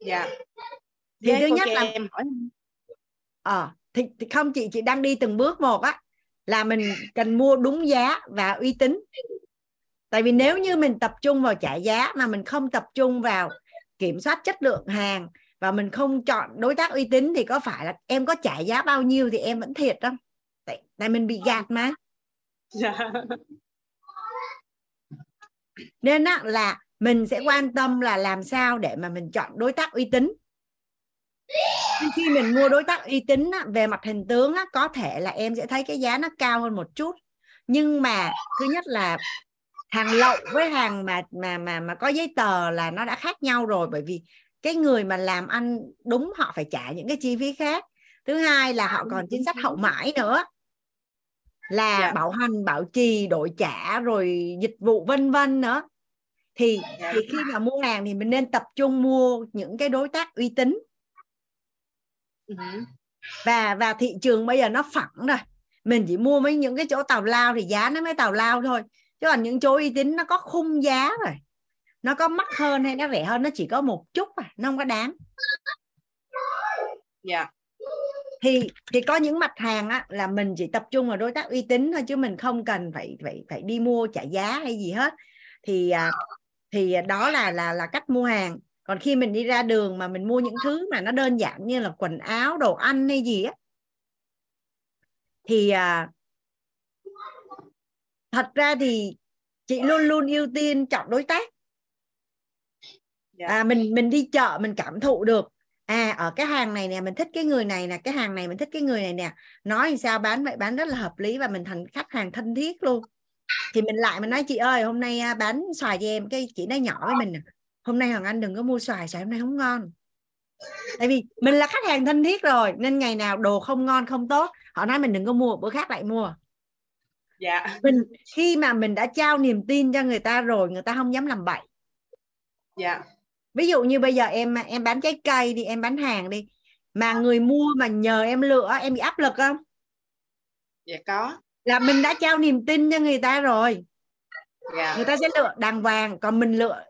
dạ. Thì thứ nhất là em. hỏi ờ thì, thì không chị chị đang đi từng bước một á là mình cần mua đúng giá và uy tín. Tại vì nếu như mình tập trung vào trả giá mà mình không tập trung vào kiểm soát chất lượng hàng và mình không chọn đối tác uy tín thì có phải là em có trả giá bao nhiêu thì em vẫn thiệt không? Tại, tại mình bị gạt mà. Dạ. nên á, là mình sẽ quan tâm là làm sao để mà mình chọn đối tác uy tín. Khi mình mua đối tác uy tín á, về mặt hình tướng á, có thể là em sẽ thấy cái giá nó cao hơn một chút. Nhưng mà thứ nhất là hàng lậu với hàng mà mà mà mà có giấy tờ là nó đã khác nhau rồi. Bởi vì cái người mà làm ăn đúng họ phải trả những cái chi phí khác. Thứ hai là họ còn chính sách hậu mãi nữa. Là yeah. Dạ. bảo hành bảo trì đổi trả rồi dịch vụ vân vân nữa thì, yeah. thì khi mà mua hàng thì mình nên tập trung mua những cái đối tác uy tín uh-huh. và và thị trường bây giờ nó phẳng rồi mình chỉ mua mấy những cái chỗ tàu lao thì giá nó mới tàu lao thôi chứ còn những chỗ uy tín nó có khung giá rồi nó có mắc hơn hay nó rẻ hơn nó chỉ có một chút à nó không có đáng dạ yeah. thì thì có những mặt hàng á là mình chỉ tập trung vào đối tác uy tín thôi chứ mình không cần phải phải phải đi mua trả giá hay gì hết thì à, thì đó là là là cách mua hàng. Còn khi mình đi ra đường mà mình mua những thứ mà nó đơn giản như là quần áo đồ ăn hay gì á thì à, thật ra thì chị luôn luôn ưu tiên chọn đối tác. Dạ. à, mình mình đi chợ mình cảm thụ được à ở cái hàng này nè mình thích cái người này nè cái hàng này mình thích cái người này nè nói sao bán vậy bán rất là hợp lý và mình thành khách hàng thân thiết luôn thì mình lại mình nói chị ơi hôm nay bán xoài cho em. Cái chị nói nhỏ với mình hôm nay hoàng anh đừng có mua xoài xoài hôm nay không ngon. Tại vì mình là khách hàng thân thiết rồi nên ngày nào đồ không ngon không tốt họ nói mình đừng có mua bữa khác lại mua. Dạ. Mình khi mà mình đã trao niềm tin cho người ta rồi người ta không dám làm bậy. Dạ. Ví dụ như bây giờ em em bán trái cây đi em bán hàng đi mà người mua mà nhờ em lựa em bị áp lực không? Dạ có là mình đã trao niềm tin cho người ta rồi. Yeah. người ta sẽ lựa đàng hoàng còn mình lựa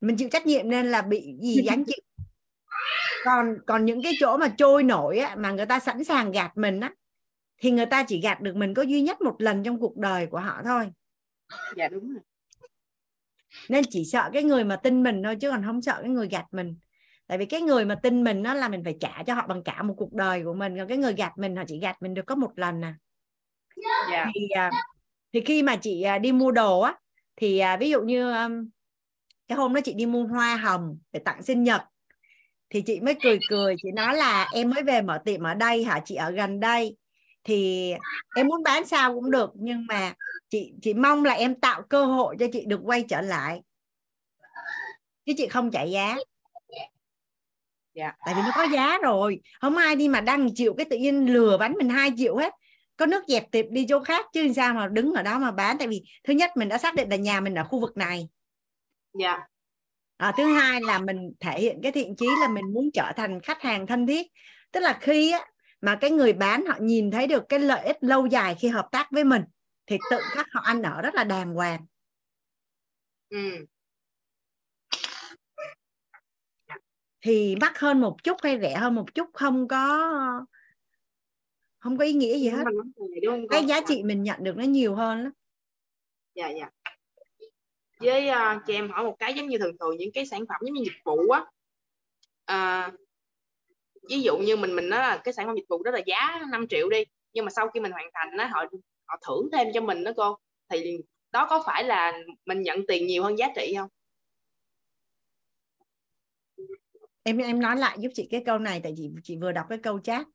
mình chịu trách nhiệm nên là bị gì (laughs) gánh chịu. Còn còn những cái chỗ mà trôi nổi á, mà người ta sẵn sàng gạt mình á thì người ta chỉ gạt được mình có duy nhất một lần trong cuộc đời của họ thôi. Dạ đúng rồi. Nên chỉ sợ cái người mà tin mình thôi chứ còn không sợ cái người gạt mình. Tại vì cái người mà tin mình nó là mình phải trả cho họ bằng cả một cuộc đời của mình. Còn cái người gạt mình họ chỉ gạt mình được có một lần à yeah. Dạ. thì à, thì khi mà chị à, đi mua đồ á thì à, ví dụ như cái hôm đó chị đi mua hoa hồng để tặng sinh nhật thì chị mới cười cười chị nói là em mới về mở tiệm ở đây hả chị ở gần đây thì em muốn bán sao cũng được nhưng mà chị chị mong là em tạo cơ hội cho chị được quay trở lại chứ chị không chạy giá yeah. tại vì nó có giá rồi không ai đi mà đăng triệu cái tự nhiên lừa bán mình hai triệu hết có nước dẹp tiệm đi chỗ khác chứ sao mà đứng ở đó mà bán tại vì thứ nhất mình đã xác định là nhà mình ở khu vực này yeah. à, thứ hai là mình thể hiện cái thiện chí là mình muốn trở thành khách hàng thân thiết tức là khi á, mà cái người bán họ nhìn thấy được cái lợi ích lâu dài khi hợp tác với mình thì tự khắc họ ăn ở rất là đàng hoàng ừ. thì mắc hơn một chút hay rẻ hơn một chút không có không có ý nghĩa gì hết. cái giá trị mình nhận được nó nhiều hơn lắm. Dạ dạ. Với uh, chị em hỏi một cái giống như thường thường những cái sản phẩm giống như dịch vụ á uh, ví dụ như mình mình nói là cái sản phẩm dịch vụ đó là giá 5 triệu đi nhưng mà sau khi mình hoàn thành nó họ họ thưởng thêm cho mình đó cô thì đó có phải là mình nhận tiền nhiều hơn giá trị không? Em em nói lại giúp chị cái câu này tại chị chị vừa đọc cái câu chat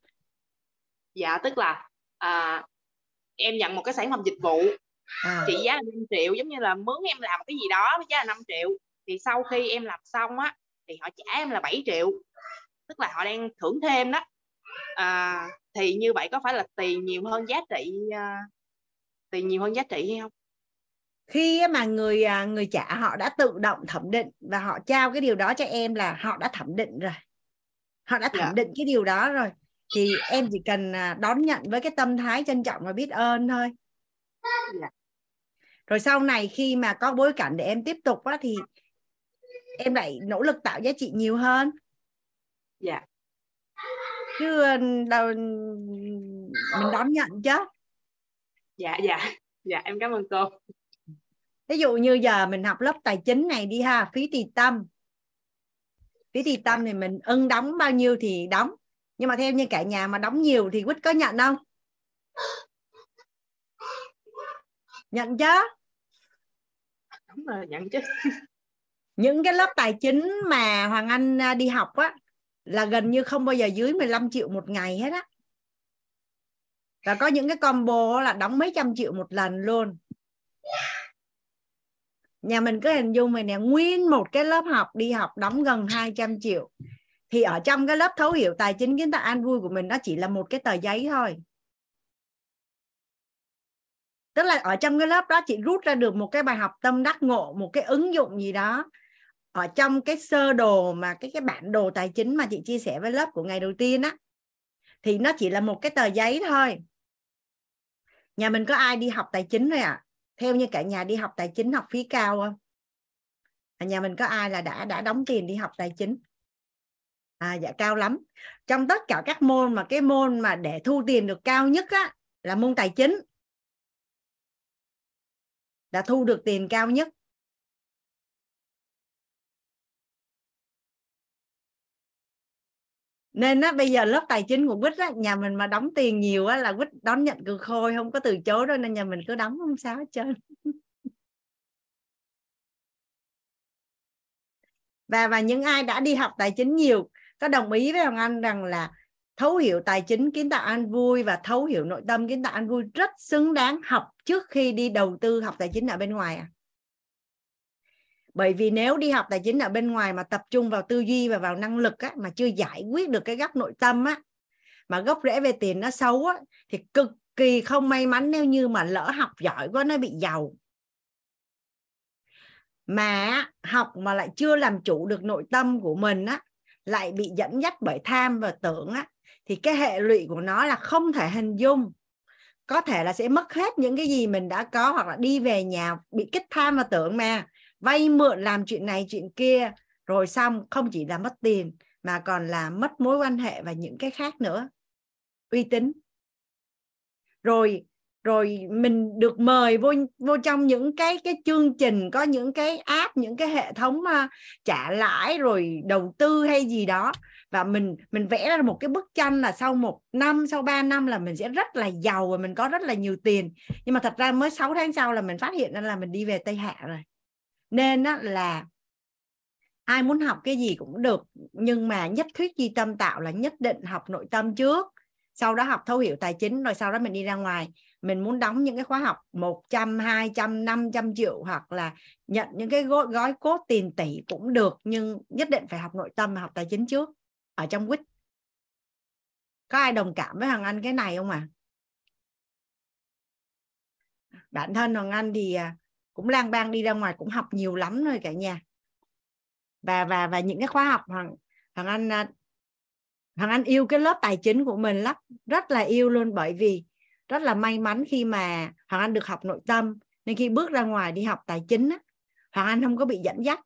dạ tức là à, em nhận một cái sản phẩm dịch vụ à. trị giá là 5 triệu giống như là mướn em làm cái gì đó với giá là 5 triệu thì sau khi em làm xong á thì họ trả em là 7 triệu tức là họ đang thưởng thêm đó à, thì như vậy có phải là tiền nhiều hơn giá trị uh, tiền nhiều hơn giá trị hay không khi mà người à, người trả họ đã tự động thẩm định và họ trao cái điều đó cho em là họ đã thẩm định rồi họ đã thẩm. Dạ. định cái điều đó rồi thì em chỉ cần à, đón nhận với cái tâm thái trân trọng và biết ơn thôi. Dạ. rồi sau này khi mà có bối cảnh để em tiếp tục á thì em lại nỗ lực tạo giá trị nhiều hơn dạ yeah. chứ ờ, đâu mình đón nhận chứ dạ dạ dạ em cảm ơn cô ví dụ như giờ mình học lớp tài chính này đi ha phí tùy tâm phí tùy tâm thì mình ưng đóng bao nhiêu thì đóng nhưng mà theo như cả nhà mà đóng nhiều thì quýt có nhận không? Nhận chứ. Đúng rồi nhận chứ. Những cái lớp tài chính mà Hoàng Anh à, đi học á là gần như không bao giờ dưới 15 triệu một ngày hết á. Và có những cái combo là đóng mấy trăm triệu một lần luôn. Nhà mình cứ hình dung mình nè nguyên một cái lớp học đi học đóng gần 200 triệu thì ở trong cái lớp thấu hiểu tài chính kiến tạo an vui của mình nó chỉ là một cái tờ giấy thôi. Tức là ở trong cái lớp đó chị rút ra được một cái bài học tâm đắc ngộ một cái ứng dụng gì đó. Ở trong cái sơ đồ mà cái cái bản đồ tài chính mà chị chia sẻ với lớp của ngày đầu tiên á thì nó chỉ là một cái tờ giấy thôi. Nhà mình có ai đi học tài chính rồi ạ? À? theo như cả nhà đi học tài chính học phí cao không? À, nhà mình có ai là đã đã đóng tiền đi học tài chính? À dạ cao lắm. Trong tất cả các môn mà cái môn mà để thu tiền được cao nhất á, là môn tài chính. Đã thu được tiền cao nhất. Nên á, bây giờ lớp tài chính của quýt á, nhà mình mà đóng tiền nhiều á là quýt đón nhận cực khôi, không có từ chối đâu, nên nhà mình cứ đóng không sao hết trơn. (laughs) Và và những ai đã đi học tài chính nhiều có đồng ý với hoàng anh rằng là thấu hiểu tài chính kiến tạo an vui và thấu hiểu nội tâm kiến tạo an vui rất xứng đáng học trước khi đi đầu tư học tài chính ở bên ngoài à? Bởi vì nếu đi học tài chính ở bên ngoài mà tập trung vào tư duy và vào năng lực á, mà chưa giải quyết được cái góc nội tâm á mà gốc rễ về tiền nó xấu á thì cực kỳ không may mắn nếu như mà lỡ học giỏi quá nó bị giàu. Mà học mà lại chưa làm chủ được nội tâm của mình á lại bị dẫn dắt bởi tham và tưởng á, thì cái hệ lụy của nó là không thể hình dung. Có thể là sẽ mất hết những cái gì mình đã có hoặc là đi về nhà bị kích tham và tưởng mà. Vay mượn làm chuyện này, chuyện kia, rồi xong không chỉ là mất tiền, mà còn là mất mối quan hệ và những cái khác nữa. Uy tín. Rồi rồi mình được mời vô vô trong những cái cái chương trình có những cái app những cái hệ thống uh, trả lãi rồi đầu tư hay gì đó. Và mình mình vẽ ra một cái bức tranh là sau một năm sau 3 năm là mình sẽ rất là giàu và mình có rất là nhiều tiền. Nhưng mà thật ra mới 6 tháng sau là mình phát hiện ra là mình đi về Tây Hạ rồi. Nên đó là ai muốn học cái gì cũng được nhưng mà nhất thuyết di tâm tạo là nhất định học nội tâm trước. Sau đó học thấu hiểu tài chính rồi sau đó mình đi ra ngoài mình muốn đóng những cái khóa học 100, 200, 500 triệu hoặc là nhận những cái gói, gói cốt tiền tỷ cũng được nhưng nhất định phải học nội tâm và học tài chính trước ở trong quýt. Có ai đồng cảm với Hoàng Anh cái này không à bản thân Hoàng Anh thì à, cũng lang bang đi ra ngoài cũng học nhiều lắm rồi cả nhà. Và và và những cái khóa học Hoàng Hoàng Anh à, Hoàng Anh yêu cái lớp tài chính của mình lắm rất là yêu luôn bởi vì rất là may mắn khi mà Hoàng Anh được học nội tâm. Nên khi bước ra ngoài đi học tài chính á, Hoàng Anh không có bị dẫn dắt.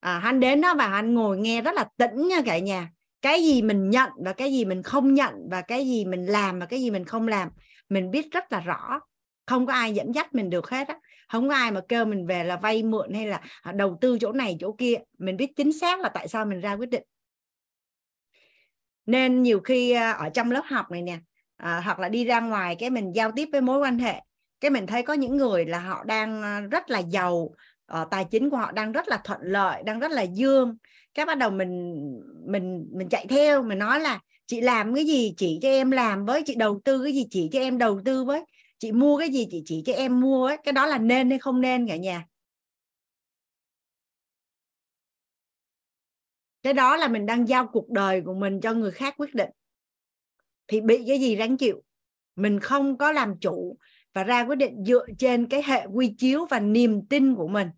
À, anh đến đó và anh ngồi nghe rất là tĩnh nha cả nhà. Cái gì mình nhận và cái gì mình không nhận và cái gì mình làm và cái gì mình không làm mình biết rất là rõ. Không có ai dẫn dắt mình được hết á. Không có ai mà kêu mình về là vay mượn hay là à, đầu tư chỗ này chỗ kia. Mình biết chính xác là tại sao mình ra quyết định. Nên nhiều khi à, ở trong lớp học này nè à, hoặc là đi ra ngoài cái mình giao tiếp với mối quan hệ. Cái mình thấy có những người là họ đang ờ, rất là giàu uh, tài chính của họ đang rất là thuận lợi đang rất là dương. Cái bắt đầu mình mình mình chạy theo mình nói là chị làm cái gì chỉ cho em làm với chị đầu tư cái gì chỉ cho em đầu tư với chị mua cái gì chị chỉ cho em mua ấy cái đó là nên hay không nên cả nhà? Cái đó là mình đang giao cuộc đời của mình cho người khác quyết định thì bị cái gì ráng chịu. Mình không có làm chủ và ra quyết định dựa trên cái hệ quy chiếu và niềm tin của mình.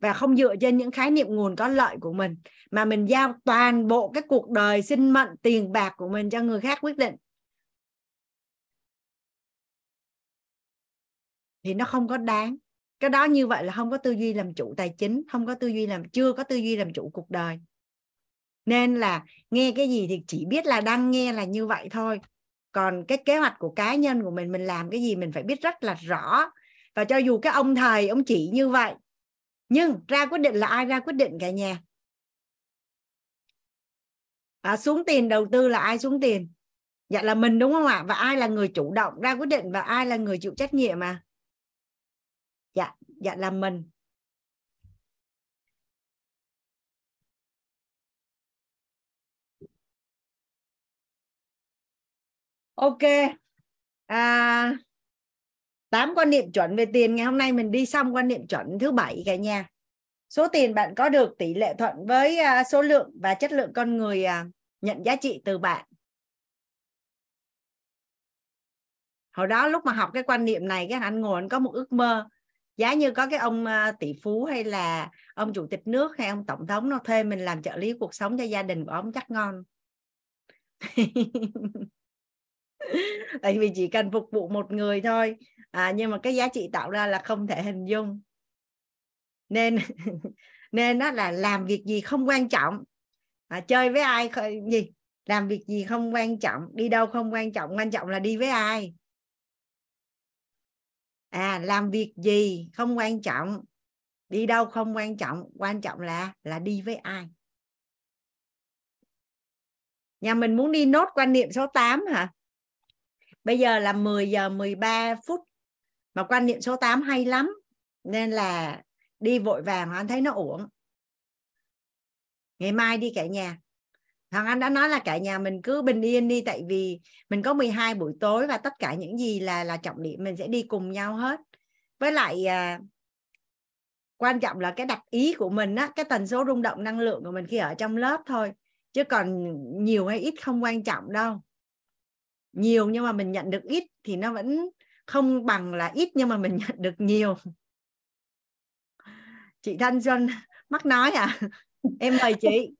Và không dựa trên những khái niệm nguồn có lợi của mình, mà mình giao toàn bộ cái cuộc đời sinh mệnh tiền bạc của mình cho người khác quyết định. Thì nó không có đáng. Cái đó như vậy là không có tư duy làm chủ tài chính, không có tư duy làm, chưa có tư duy làm chủ cuộc đời nên là nghe cái gì thì chỉ biết là đang nghe là như vậy thôi. Còn cái kế hoạch của cá nhân của mình mình làm cái gì mình phải biết rất là rõ. Và cho dù cái ông thầy ông chỉ như vậy nhưng ra quyết định là ai ra quyết định cả nhà. À, xuống tiền đầu tư là ai xuống tiền? Dạ là mình đúng không ạ? Và ai là người chủ động ra quyết định và ai là người chịu trách nhiệm mà dạ dạ là mình. Ok. À, 8 quan niệm chuẩn về tiền. Ngày hôm nay mình đi xong quan niệm chuẩn thứ bảy cả nhà. Số tiền bạn có được tỷ lệ thuận với à, số lượng và chất lượng con người à, nhận giá trị từ bạn. Hồi đó lúc mà học cái quan niệm này cái anh ngồi anh có một ước mơ. Giá như có cái ông à, tỷ phú hay là ông chủ tịch nước hay ông tổng thống nó thuê mình làm trợ lý cuộc sống cho gia đình của ông chắc ngon. (laughs) (laughs) tại vì chỉ cần phục vụ một người thôi. À, nhưng mà cái giá trị tạo ra là không thể hình dung. Nên (laughs) nên đó là làm việc gì không quan trọng. À, chơi với ai gì? Làm việc gì không quan trọng đi đâu không quan trọng quan trọng là đi với ai. À làm việc gì không quan trọng đi đâu không quan trọng quan trọng là là đi với ai. Nhà mình muốn đi nốt quan niệm số 8 hả? Bây giờ là 10 giờ 13 phút mà quan niệm số 8 hay lắm nên là đi vội vàng anh thấy nó uổng. Ngày mai đi cả nhà. Hoàng anh đã nói là cả nhà mình cứ bình yên đi tại vì mình có 12 buổi tối và tất cả những gì là là trọng điểm mình sẽ đi cùng nhau hết. Với lại à, quan trọng là cái đặt ý của mình á cái tần số rung động năng lượng của mình khi ở trong lớp thôi chứ còn nhiều hay ít không quan trọng đâu nhiều nhưng mà mình nhận được ít thì nó vẫn không bằng là ít nhưng mà mình (laughs) nhận được nhiều. Chị Thanh Xuân mắc nói à? Em mời chị.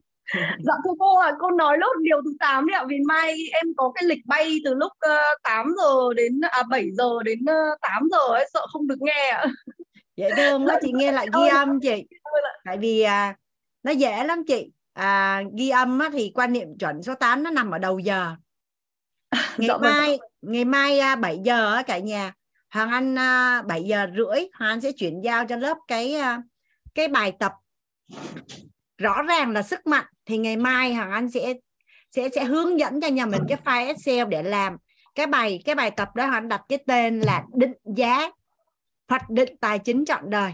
Dạ thưa cô à cô nói lốt điều thứ 8 đấy ạ vì mai em có cái lịch bay từ lúc uh, ờ, 8 giờ đến à 7 giờ đến uh, ờ, 8 giờ ấy sợ không được nghe ạ. Dễ thương quá chị nghe lại ghi âm chị. tại vì à, nó dễ lắm chị. À, ghi âm á, thì quan niệm chuẩn số 8 nó nằm ở đầu giờ (laughs) ngày vâng. mai ngày mai 7 giờ cả nhà. Hoàng Anh 7 giờ rưỡi Hoàng Anh sẽ chuyển giao cho lớp cái cái bài tập. Rõ ràng là sức mạnh. Thì ngày mai Hoàng Anh sẽ sẽ sẽ hướng dẫn cho nhà mình cái file Excel để làm. Cái bài cái bài tập đó Hoàng Anh đặt cái tên là định giá hoạch định tài chính chọn đời.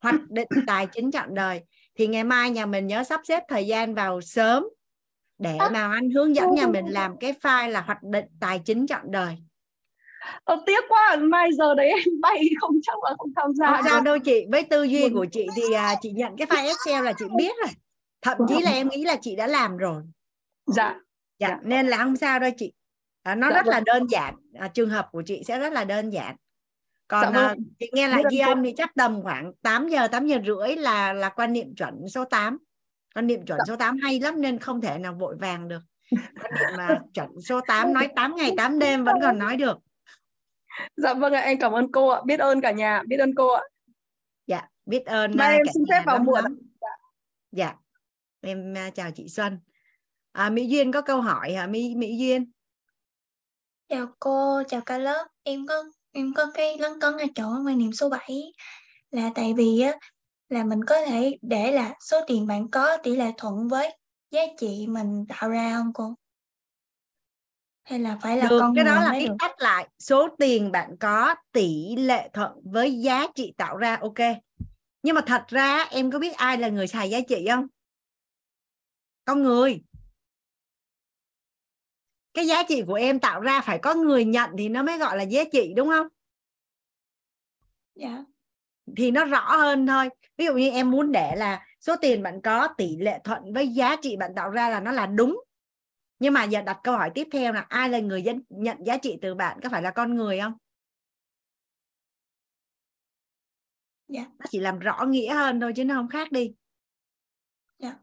Hoạch định tài chính chọn đời. Thì ngày mai nhà mình nhớ sắp xếp thời gian vào sớm để mà anh hướng dẫn nhà mình làm cái file là hoạch định tài chính chọn đời. Ờ, tiếc quá mai giờ đấy em bay (laughs) không chắc là không tham gia không sao đâu chị với tư duy của chị thì à, chị nhận cái file Excel là chị (laughs) biết rồi. Thậm chí là em nghĩ là chị đã làm rồi. Dạ. Dạ, dạ. nên là không sao đâu chị. À, nó dạ, rất vâng. là đơn giản. À, trường hợp của chị sẽ rất là đơn giản. Còn dạ, vâng. à, chị nghe lại ghi âm thì chắc tầm khoảng 8 giờ 8 giờ rưỡi là là quan niệm chuẩn số 8 quan niệm chuẩn dạ. số 8 hay lắm nên không thể nào vội vàng được. Quan niệm mà (laughs) chuẩn số 8 nói 8 ngày 8 đêm vẫn còn nói được. Dạ vâng ạ em cảm ơn cô ạ. Biết ơn cả nhà biết ơn cô ạ. Dạ biết ơn mai em xin phép vào muộn dạ. dạ. Em uh, chào chị Xuân. À, Mỹ Duyên có câu hỏi hả Mỹ Mỹ Duyên? Chào cô chào cả lớp. Em có em có cái lấn cấn ở chỗ quan niệm số 7 là tại vì á là mình có thể để là số tiền bạn có tỷ lệ thuận với giá trị mình tạo ra không cô? Hay là phải là được con cái đó là cái tách lại. Số tiền bạn có tỷ lệ thuận với giá trị tạo ra ok. Nhưng mà thật ra em có biết ai là người xài giá trị không? Con người. Cái giá trị của em tạo ra phải có người nhận thì nó mới gọi là giá trị đúng không? Dạ thì nó rõ hơn thôi. Ví dụ như em muốn để là số tiền bạn có tỷ lệ thuận với giá trị bạn tạo ra là nó là đúng. Nhưng mà giờ đặt câu hỏi tiếp theo là ai là người dân nhận giá trị từ bạn? Có phải là con người không? Dạ. Nó chỉ làm rõ nghĩa hơn thôi chứ nó không khác đi. Dạ.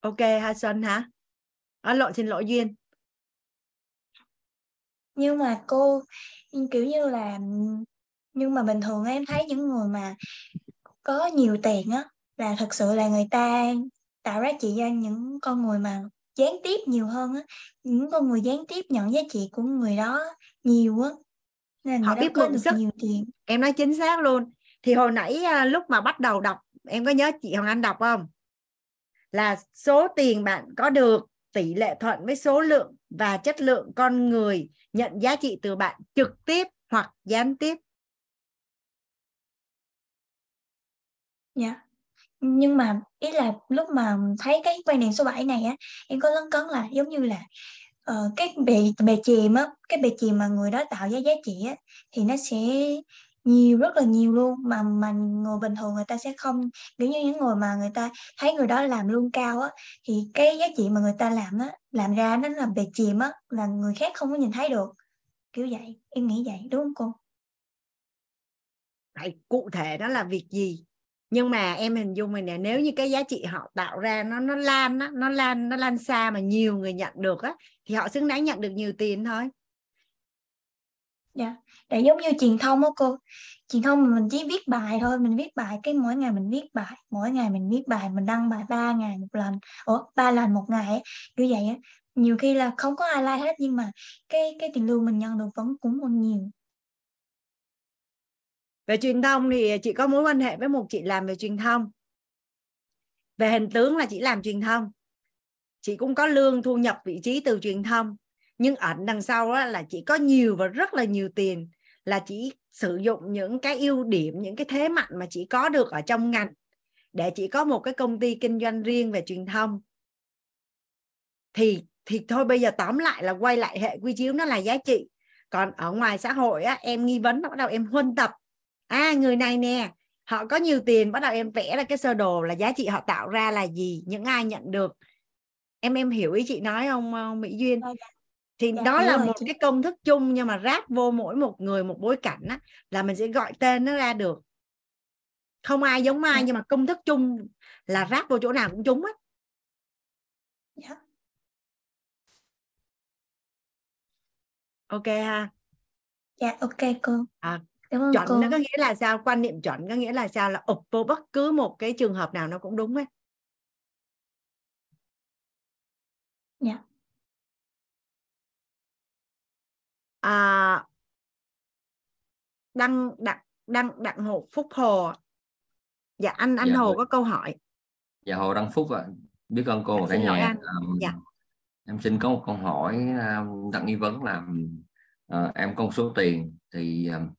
Ok ha xuân hả? À, lộn xin lỗi duyên. Nhưng mà cô kiểu như là nhưng mà bình thường em thấy những người mà có nhiều tiền á là thật sự là người ta tạo ra trị cho những con người mà gián tiếp nhiều hơn á. Những con người gián tiếp nhận giá trị của người đó nhiều á. Nên họ biết mượn sức. nhiều tiền. Em nói chính xác luôn. Thì hồi nãy à, lúc mà bắt đầu đọc em có nhớ chị Hoàng Anh đọc không? Là số tiền bạn có được tỷ lệ thuận với số lượng và chất lượng con người nhận giá trị từ bạn trực tiếp hoặc gián tiếp dạ. Nhưng mà ý là lúc mà thấy cái quan niệm số 7 này á em có lấn cấn là giống như là uh, cái bề bề chìm á cái bề chìm mà người đó tạo ra giá trị á thì nó sẽ nhiều rất là nhiều luôn. Mà mà người bình thường người ta sẽ không kiểu như những người mà người ta thấy người đó làm lương cao á thì cái giá trị mà người ta làm á làm ra nó là bề chìm á là người khác không có nhìn thấy được. Kiểu vậy. Em nghĩ vậy. Đúng không cô? Phải cụ thể đó là việc gì? Nhưng mà em hình dung mình nè nếu như cái giá trị họ tạo ra nó nó lan á nó lan nó lan xa mà nhiều người nhận được á thì họ xứng đáng nhận được nhiều tiền thôi. Dạ. Yeah. để giống như truyền thông đó cô. Truyền thông mình chỉ viết bài thôi mình viết bài cái mỗi ngày mình viết bài mỗi ngày mình viết bài mình đăng bài ba ngày một lần ủa ba lần một ngày ấy, như vậy á. Nhiều khi là không có ai like hết nhưng mà cái cái tiền lương mình nhận được vẫn cũng còn nhiều về truyền thông thì chị có mối quan hệ với một chị làm về truyền thông. Về hình tướng là chị làm truyền thông. Chị cũng có lương thu nhập vị trí từ truyền thông. Nhưng ẩn đằng sau đó là chị có nhiều và rất là nhiều tiền là chị sử dụng những cái ưu điểm những cái thế mạnh mà chị có được ở trong ngành để chị có một cái công ty kinh doanh riêng về truyền thông. Thì thì thôi bây giờ tóm lại là quay lại hệ quy chiếu nó là giá trị. Còn ở ngoài xã hội á, em nghi vấn bắt đầu em huân tập à người này nè họ có nhiều tiền bắt đầu em vẽ ra cái sơ đồ là giá trị họ tạo ra là gì những ai nhận được em em hiểu ý chị nói không Mỹ Duyên dạ, dạ. thì dạ, đó là một chị. cái công thức chung nhưng mà ráp vô mỗi một người một bối cảnh á, là mình sẽ gọi tên nó ra được không ai giống ai dạ. nhưng mà công thức chung là ráp vô chỗ nào cũng trúng á dạ. ok ha dạ ok cô à, chuẩn cô. nó có nghĩa là sao? Quan niệm chuẩn có nghĩa là sao? Là ụp vô bất cứ một cái trường hợp nào nó cũng đúng ấy dạ. À, đăng đặng đăng đặng hồ phúc hồ. Dạ anh anh dạ, hồ có câu hỏi. Dạ hồ đăng phúc ạ. À. biết ơn cô và cả nhà um, dạ. em xin có một câu hỏi um, đặt nghi vấn là uh, em có một số tiền thì um,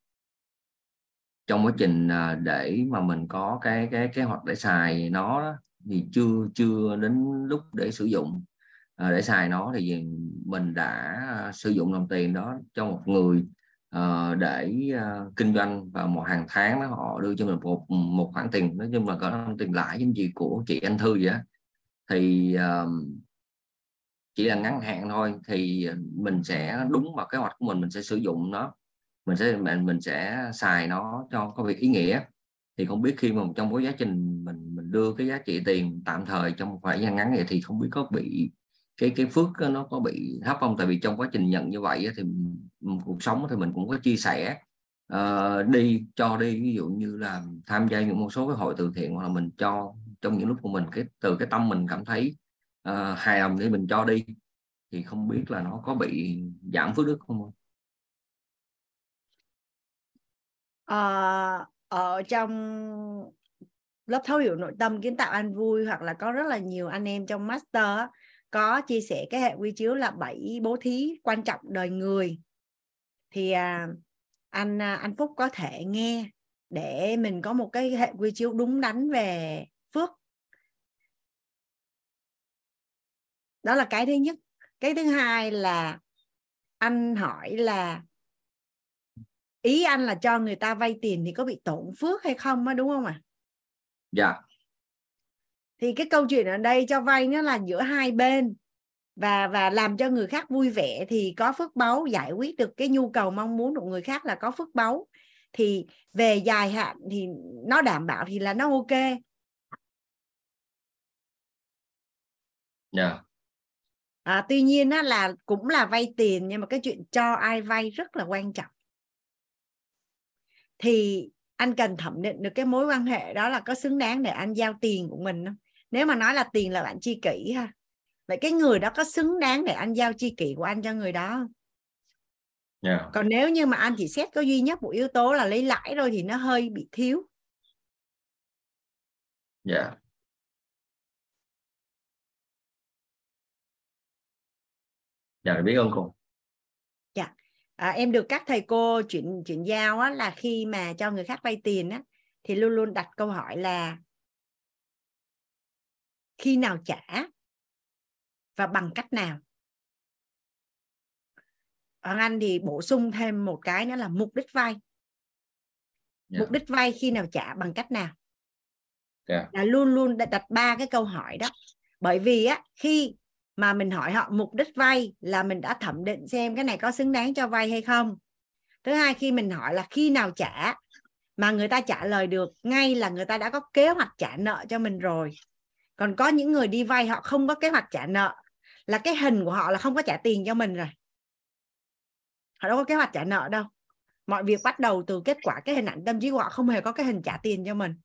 trong quá trình à, để mà mình có cái cái kế hoạch để xài nó đó, thì chưa chưa đến lúc để sử dụng. À, để xài nó thì mình đã à, sử dụng đồng tiền đó cho một người uh, để uh, kinh doanh và một hàng tháng đó, họ đưa cho mình một một khoản tiền. Nói chung là có tiền lãi giống gì của chị anh thư vậy đó. thì uh, chỉ là ngắn hạn thôi thì mình sẽ đúng vào kế hoạch của mình mình sẽ sử dụng nó mình sẽ mình mình sẽ xài nó cho có việc ý nghĩa. Thì không biết khi mà trong cái quá trình mình mình đưa cái giá trị tiền tạm thời trong một khoảng thời gian ngắn này thì không biết có bị cái cái phước nó có bị thấp không? Tại vì trong quá trình nhận như vậy thì cuộc sống thì mình cũng có chia sẻ uh, đi cho đi. Ví dụ như là tham gia những một số cái hội từ thiện hoặc là mình cho trong những lúc của mình cái từ cái tâm mình cảm thấy uh, hài lòng thì mình cho đi thì không biết là nó có bị giảm phước đức không Ờ, ở trong lớp thấu hiểu nội tâm kiến tạo an vui hoặc là có rất là nhiều anh em trong master có chia sẻ cái hệ quy chiếu là bảy bố thí quan trọng đời người. Thì à, anh à, anh Phúc có thể nghe để mình có một cái hệ quy chiếu đúng đắn về phước. Đó là cái thứ nhất. Cái thứ hai là anh hỏi là ý anh là cho người ta vay tiền thì có bị tổn phước hay không á đúng không ạ à? dạ thì cái câu chuyện ở đây cho vay nó là giữa hai bên và và làm cho người khác vui vẻ thì có phước báu giải quyết được cái nhu cầu mong muốn của người khác là có phước báu thì về dài hạn thì nó đảm bảo thì là nó ok yeah. Dạ. à, tuy nhiên á, là cũng là vay tiền nhưng mà cái chuyện cho ai vay rất là quan trọng thì anh cần thẩm định được cái mối quan hệ đó là có xứng đáng để anh giao tiền của mình không? Nếu mà nói là tiền là bạn chi kỷ ha. Vậy cái người đó có xứng đáng để anh giao chi kỷ của anh cho người đó không? Yeah. còn nếu như mà anh chỉ xét có duy nhất một yếu tố là lấy lãi rồi thì nó hơi bị thiếu. Dạ. Yeah. dạ biết ơn cô. dạ à, em được các thầy cô chuyển chuyển giao á, là khi mà cho người khác vay tiền á thì luôn luôn đặt câu hỏi là khi nào trả và bằng cách nào Hoàng Anh thì bổ sung thêm một cái nữa là mục đích vay yeah. Dạ. mục đích vay khi nào trả bằng cách nào yeah. Dạ. là luôn luôn đặt ba cái câu hỏi đó bởi vì á khi mà mình hỏi họ mục đích vay là mình đã thẩm định xem cái này có xứng đáng cho vay hay không. Thứ hai, khi mình hỏi là khi nào trả, mà người ta trả lời được ngay là người ta đã có kế hoạch trả nợ cho mình rồi. Còn có những người đi vay họ không có kế hoạch trả nợ là cái hình của họ là không có trả tiền cho mình rồi. Họ đâu có kế hoạch trả nợ đâu. Mọi việc bắt đầu từ kết quả, cái hình ảnh tâm trí của họ không hề có cái hình trả tiền cho mình.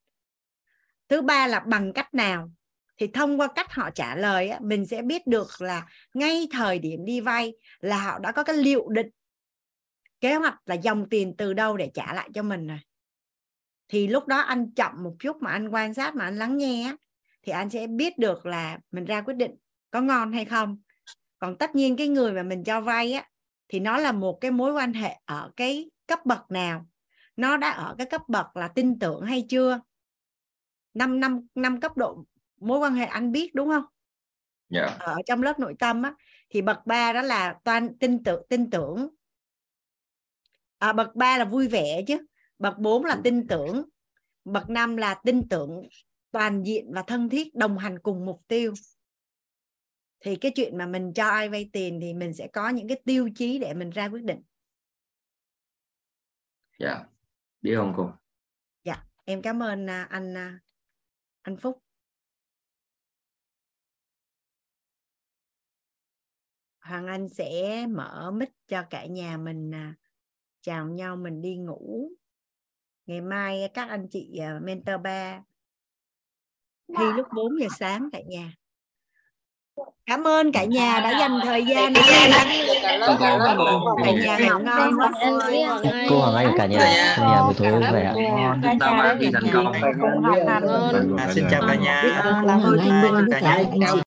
Thứ ba là bằng cách nào? Thì thông qua cách họ trả lời mình sẽ biết được là ngay thời điểm đi vay là họ đã có cái liệu định, kế hoạch là dòng tiền từ đâu để trả lại cho mình rồi. Thì lúc đó anh chậm một chút mà anh quan sát mà anh lắng nghe thì anh sẽ biết được là mình ra quyết định có ngon hay không. Còn tất nhiên cái người mà mình cho vay á, thì nó là một cái mối quan hệ ở cái cấp bậc nào? Nó đã ở cái cấp bậc là tin tưởng hay chưa? Năm năm năm cấp độ mối quan hệ anh biết đúng không? Yeah. Dạ. ở trong lớp nội tâm á thì bậc ba đó là toàn tin tưởng tin tưởng. À, bậc ba là vui vẻ chứ bậc 4 là tin tưởng bậc 5 là tin tưởng toàn diện và thân thiết đồng hành cùng mục tiêu. Thì cái chuyện mà mình cho ai vay tiền thì mình sẽ có những cái tiêu chí để mình ra quyết định. Dạ biết không cô. Dạ em cảm ơn à, anh à, anh Phúc Hoàng Anh sẽ mở mic cho cả nhà mình à, chào nhau mình đi ngủ ngày mai các anh chị mentor ba thi lúc 4 giờ sáng cả nhà cảm ơn cả nhà đã dành thời gian để cả nhà ngủ ngon cô Hoàng Anh cả nhà cả nhà buổi tối vui vẻ công xin chào cả nhà biết ơn cả anh chị